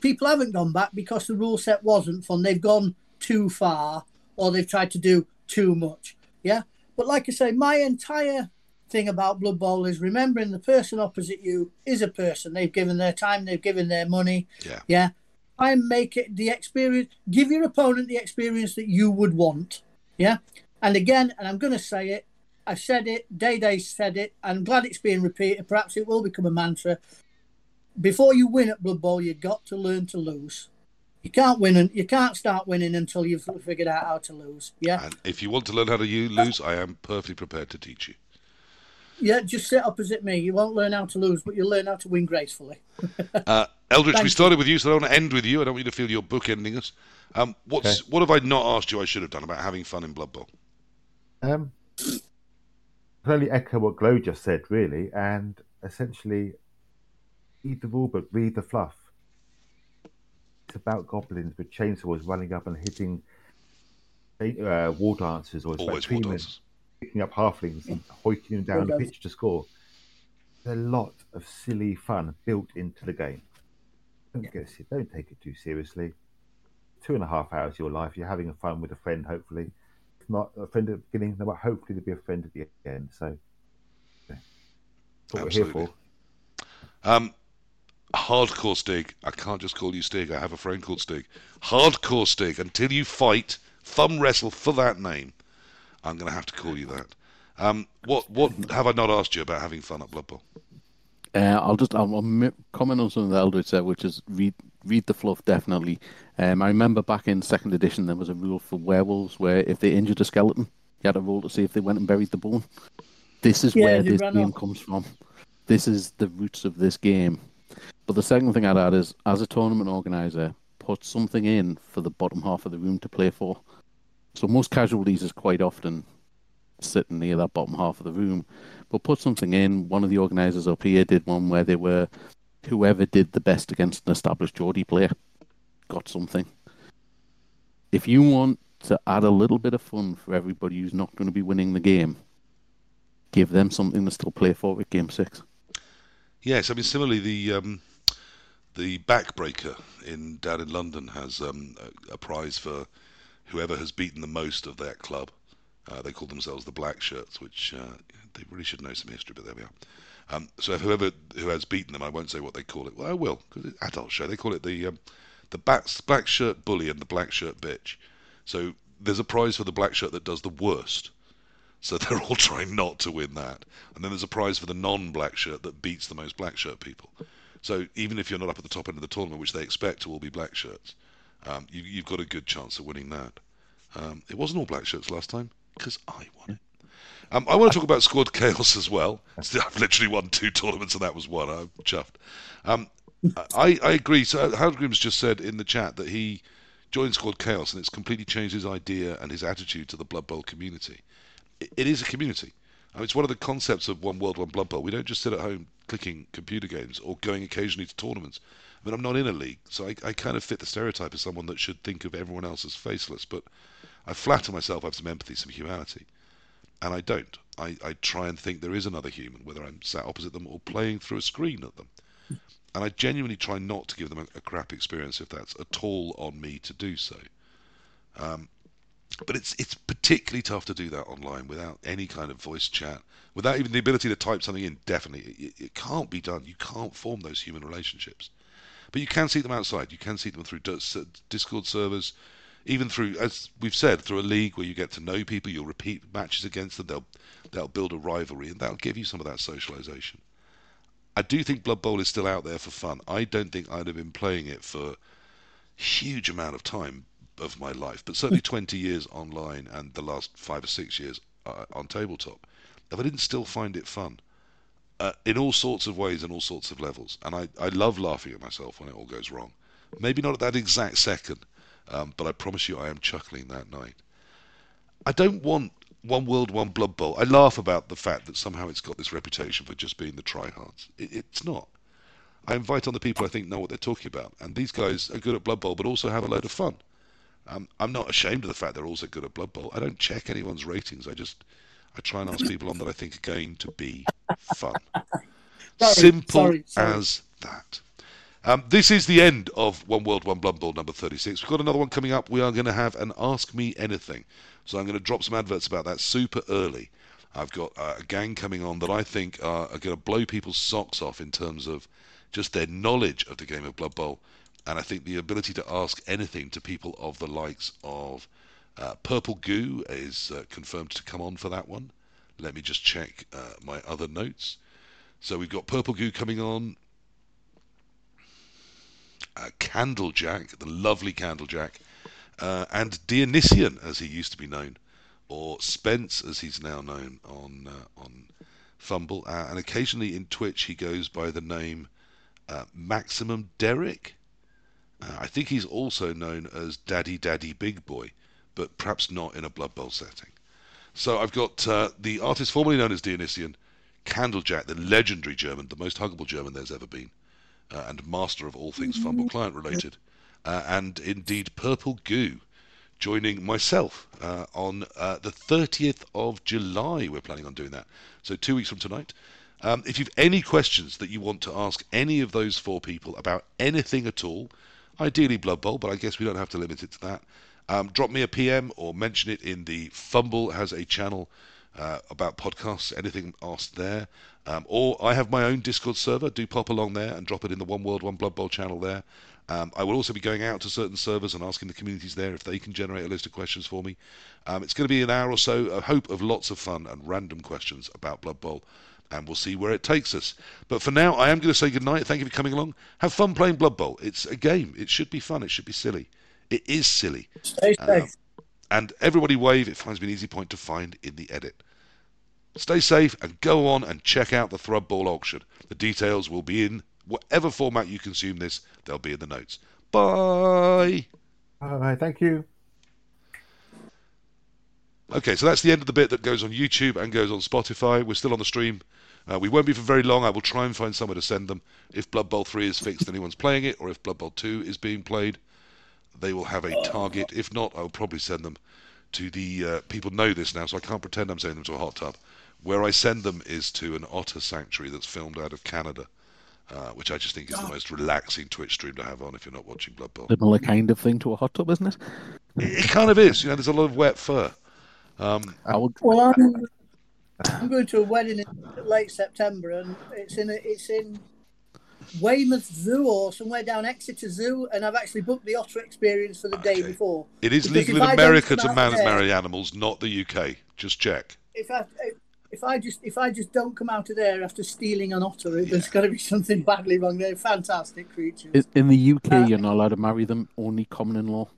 people haven't gone back because the rule set wasn't fun. They've gone too far or they've tried to do too much. Yeah. But like I say, my entire thing about Blood Bowl is remembering the person opposite you is a person. They've given their time, they've given their money. Yeah. Yeah. And make it the experience, give your opponent the experience that you would want. Yeah. And again, and I'm going to say it, I've said it, Day Day said it, I'm glad it's being repeated. Perhaps it will become a mantra. Before you win at Blood Bowl, you've got to learn to lose. You can't win and you can't start winning until you've figured out how to lose. Yeah. And if you want to learn how to lose, I am perfectly prepared to teach you. Yeah, just sit opposite me. You won't learn how to lose, but you'll learn how to win gracefully. Uh, Eldritch, Thank we you. started with you, so I don't want to end with you. I don't want you to feel you're bookending us. Um, what's Okay. what have I not asked you I should have done about having fun in Blood Bowl? Um, I can only echo what Glow just said, really, and essentially read the rulebook, read the fluff. It's about goblins with chainsaws running up and hitting uh, war dancers, or it's Always about war dancers. Picking up halflings and hoiking them down the pitch to score. There's a lot of silly fun built into the game. Don't get se- don't take it too seriously. Two and a half hours of your life, you're having fun with a friend, hopefully. If not a friend at the beginning, then hopefully to be a friend at the end. So yeah. that's what we're here Absolutely. for. Um, hardcore Stig. I can't just call you Stig. I have a friend called Stig. Hardcore Stig. Until you fight, thumb wrestle for that name. I'm going to have to call you that. Um, what what have I not asked you about having fun at Blood Bowl? Uh, I'll just I'll, I'll comment on something that Eldritch said, which is read read the fluff definitely. Um, I remember back in second edition there was a rule for werewolves where if they injured a skeleton, you had a roll to see if they went and buried the bone. This is Yeah, where this game off. comes from. This is the roots of this game. But the second thing I'd add is, as a tournament organizer, put something in for the bottom half of the room to play for. So most casualties is quite often sitting near that bottom half of the room. But put something in. One of the organisers up here did one where they were whoever did the best against an established Geordie player got something. If you want to add a little bit of fun for everybody who's not going to be winning the game, give them something to still play for at game six. Yes, I mean similarly the um, the backbreaker in down in London has um, a, a prize for whoever has beaten the most of that club. Uh, they call themselves the Black Shirts, which uh, they really should know some history, but there we are. Um, so whoever who has beaten them, I won't say what they call it. Well, I will because it's adult show. They call it the um, the back, black shirt bully and the black shirt bitch. So there's a prize for the black shirt that does the worst. So they're all trying not to win that. And then there's a prize for the non-black shirt that beats the most black shirt people. So even if you're not up at the top end of the tournament, which they expect to all be black shirts, um, you, you've got a good chance of winning that. Um, it wasn't all black shirts last time because I won it. Um, I want to talk about Squad Chaos as well. I've literally won two tournaments and that was one. I'm chuffed. Um, I, I agree. So Harold Grimm's just said in the chat that he joined Squad Chaos and it's completely changed his idea and his attitude to the Blood Bowl community. it, it is a community. I mean, it's one of the concepts of One World, One Blood Bowl. We don't just sit at home clicking computer games or going occasionally to tournaments. I mean, I'm not in a league, so I, I kind of fit the stereotype of someone that should think of everyone else as faceless. But I flatter myself I have some empathy, some humanity. And I don't. I, I try and think there is another human, whether I'm sat opposite them or playing through a screen at them. And I genuinely try not to give them a, a crap experience if that's at all on me to do so. Um, but it's it's particularly tough to do that online without any kind of voice chat, without even the ability to type something in. Definitely, it, it can't be done. You can't form those human relationships. But you can see them outside. You can see them through Discord servers, even through, as we've said, through a league where you get to know people. You'll repeat matches against them. They'll they'll build a rivalry, and that'll give you some of that socialization. I do think Blood Bowl is still out there for fun. I don't think I'd have been playing it for a huge amount of time of my life, but certainly 20 years online and the last five or six years uh, on tabletop, if I didn't still find it fun uh, in all sorts of ways and all sorts of levels. And I, I love laughing at myself when it all goes wrong. Maybe not at that exact second, um, but I promise you I am chuckling that night. I don't want one world, one blood bowl. I laugh about the fact that somehow it's got this reputation for just being the tryhards. It, it's not. I invite on the people I think know what they're talking about, and these guys are good at Blood Bowl, but also have a load of fun. Um, I'm not ashamed of the fact they're also good at Blood Bowl. I don't check anyone's ratings. I just I try and ask people on that I think are going to be fun. sorry, Simple sorry, sorry. as that. Um, this is the end of One World, One Blood Bowl number 36. We've got another one coming up. We are going to have an Ask Me Anything. So I'm going to drop some adverts about that super early. I've got uh, a gang coming on that I think are, are going to blow people's socks off in terms of just their knowledge of the game of Blood Bowl. And I think the ability to ask anything to people of the likes of uh, Purple Goo is uh, confirmed to come on for that one. Let me just check uh, my other notes. So we've got Purple Goo coming on. Uh, Candlejack, the lovely Candlejack, uh, and Dionysian, as he used to be known, or Spence, as he's now known on on FUMBBL, and occasionally in Twitch he goes by the name Maximum Derek. I think he's also known as Daddy Daddy Big Boy but perhaps not in a Blood Bowl setting. So I've got uh, the artist formerly known as Dionysian, Candlejack, the legendary German, the most huggable German there's ever been, uh, and master of all things FUMBBL Client related, uh, and indeed Purple Goo, joining myself uh, on uh, the 30th of July. We're planning on doing that. So two weeks from tonight. Um, if you've any questions that you want to ask any of those four people about anything at all, ideally Blood Bowl, but I guess we don't have to limit it to that. Um, drop me a PM or mention it in the FUMBBL has a channel uh, about podcasts. Anything asked there, um, or I have my own Discord server. Do pop along there and drop it in the One World One Blood Bowl channel there. Um, I will also be going out to certain servers and asking the communities there if they can generate a list of questions for me. Um, it's going to be an hour or so. A hope of lots of fun and random questions about Blood Bowl and we'll see where it takes us. But for now, I am going to say goodnight. Thank you for coming along. Have fun playing Blood Bowl. It's a game. It should be fun. It should be silly. It is silly. Stay um, safe. and everybody wave. It finds me an easy point to find in the edit. Stay safe and go on and check out the Thrudball auction. The details will be in whatever format you consume this. They'll be in the notes. Bye. All right. Thank you. Okay, so that's the end of the bit that goes on YouTube and goes on Spotify. We're still on the stream. Uh, we won't be for very long. I will try and find somewhere to send them. If Blood Bowl 3 is fixed, anyone's playing it, or if Blood Bowl 2 is being played they will have a target. If not, I'll probably send them to the uh, people know this now, so I can't pretend I'm sending them to a hot tub. Where I send them is to an otter sanctuary that's filmed out of Canada, uh, which I just think is the most relaxing Twitch stream to have on if you're not watching Blood Bowl. Similar kind of thing to a hot tub, isn't it? It, it kind of is. You know, there's a lot of wet fur. Um, would... Well, I'm, I'm going to a wedding in late September, and it's in a, it's in Weymouth Zoo or somewhere down Exeter Zoo, and I've actually booked the otter experience for the okay. day before. It is legal in America to man- marry animals, not the UK. Just check. If I if I just if I just don't come out of there after stealing an otter, there's got to be something badly wrong. They're fantastic creatures. In- In the UK, Uh, you're not allowed to marry them. Only common in law.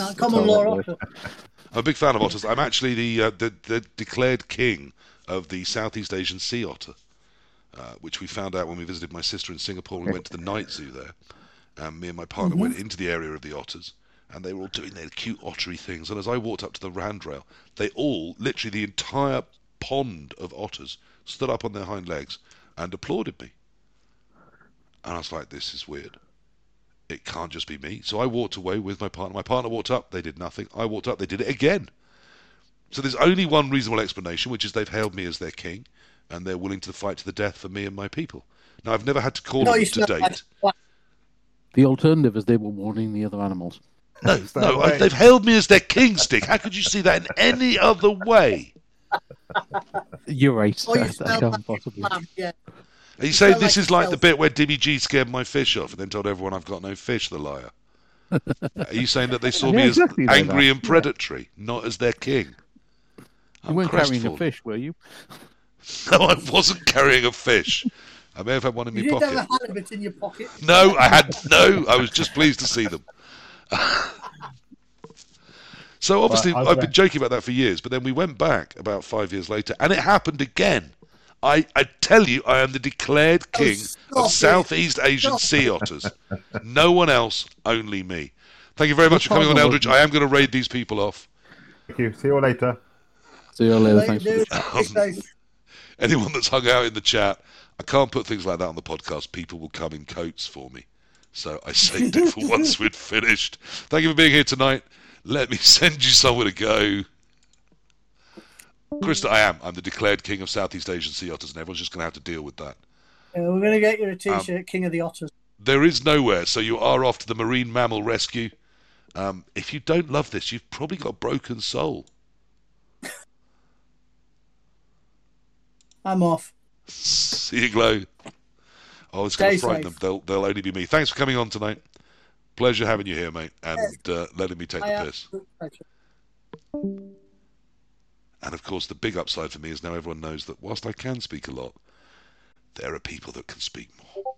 Uh, common law otter. I'm a big fan of otters. I'm actually the uh, the, the declared king of the Southeast Asian sea otter, uh, which we found out when we visited my sister in Singapore. We went to the night zoo there, and me and my partner went into the area of the otters, and they were all doing their cute ottery things. And as I walked up to the handrail, they all, literally the entire pond of otters, stood up on their hind legs and applauded me. And I was like, this is weird. It can't just be me. So I walked away with my partner. My partner walked up, they did nothing. I walked up, they did it again. So there's only one reasonable explanation, which is they've hailed me as their king, and they're willing to fight to the death for me and my people. Now I've never had to call No, them to date. The alternative is they were warning the other animals. No, no, I, they've hailed me as their king, Stig. How could you see that in any other way? You're right. Or you I- I can't possibly. yeah. Are you saying felt this like is like the yourself. bit where Dimmy G scared my fish off and then told everyone I've got no fish, the liar? Are you saying that they saw Yeah, me as exactly like angry that. and predatory, not as their king? You I'm weren't carrying a fish, were you? No, I wasn't carrying a fish. I may have had one in You my did have pocket. a halibut in your pocket. No, I had no. I was just pleased to see them. so obviously, Well, I've I've been joking about that for years, but then we went back about five years later, and it happened again. I, I tell you, I am the declared oh, king stop of it. Southeast Asian Stop sea otters. No one else, only me. Thank you very much for coming on, Eldritch. I am going to raid these people off. Thank you. See you all later. See you later. Later, Thanks dude. the Stay safe. Anyone that's hung out in the chat, I can't put things like that on the podcast. People will come in coats for me. So I saved it for once we'd finished. Thank you for being here tonight. Let me send you somewhere to go. Krista, I am. I'm the declared king of Southeast Asian sea otters, and everyone's just going to have to deal with that. Yeah, we're going to get you a Um, t-shirt, King of the Otters. There is nowhere, so you are off to the marine mammal rescue. Um, if you don't love this, you've probably got a broken soul. I'm off. See you glow. Oh, it's going to frighten safe. them. They'll, they'll only be me. Thanks for coming on tonight. Pleasure having you here, mate, and uh, letting me take I the piss. And of course, the big upside for me is now everyone knows that whilst I can speak a lot, there are people that can speak more.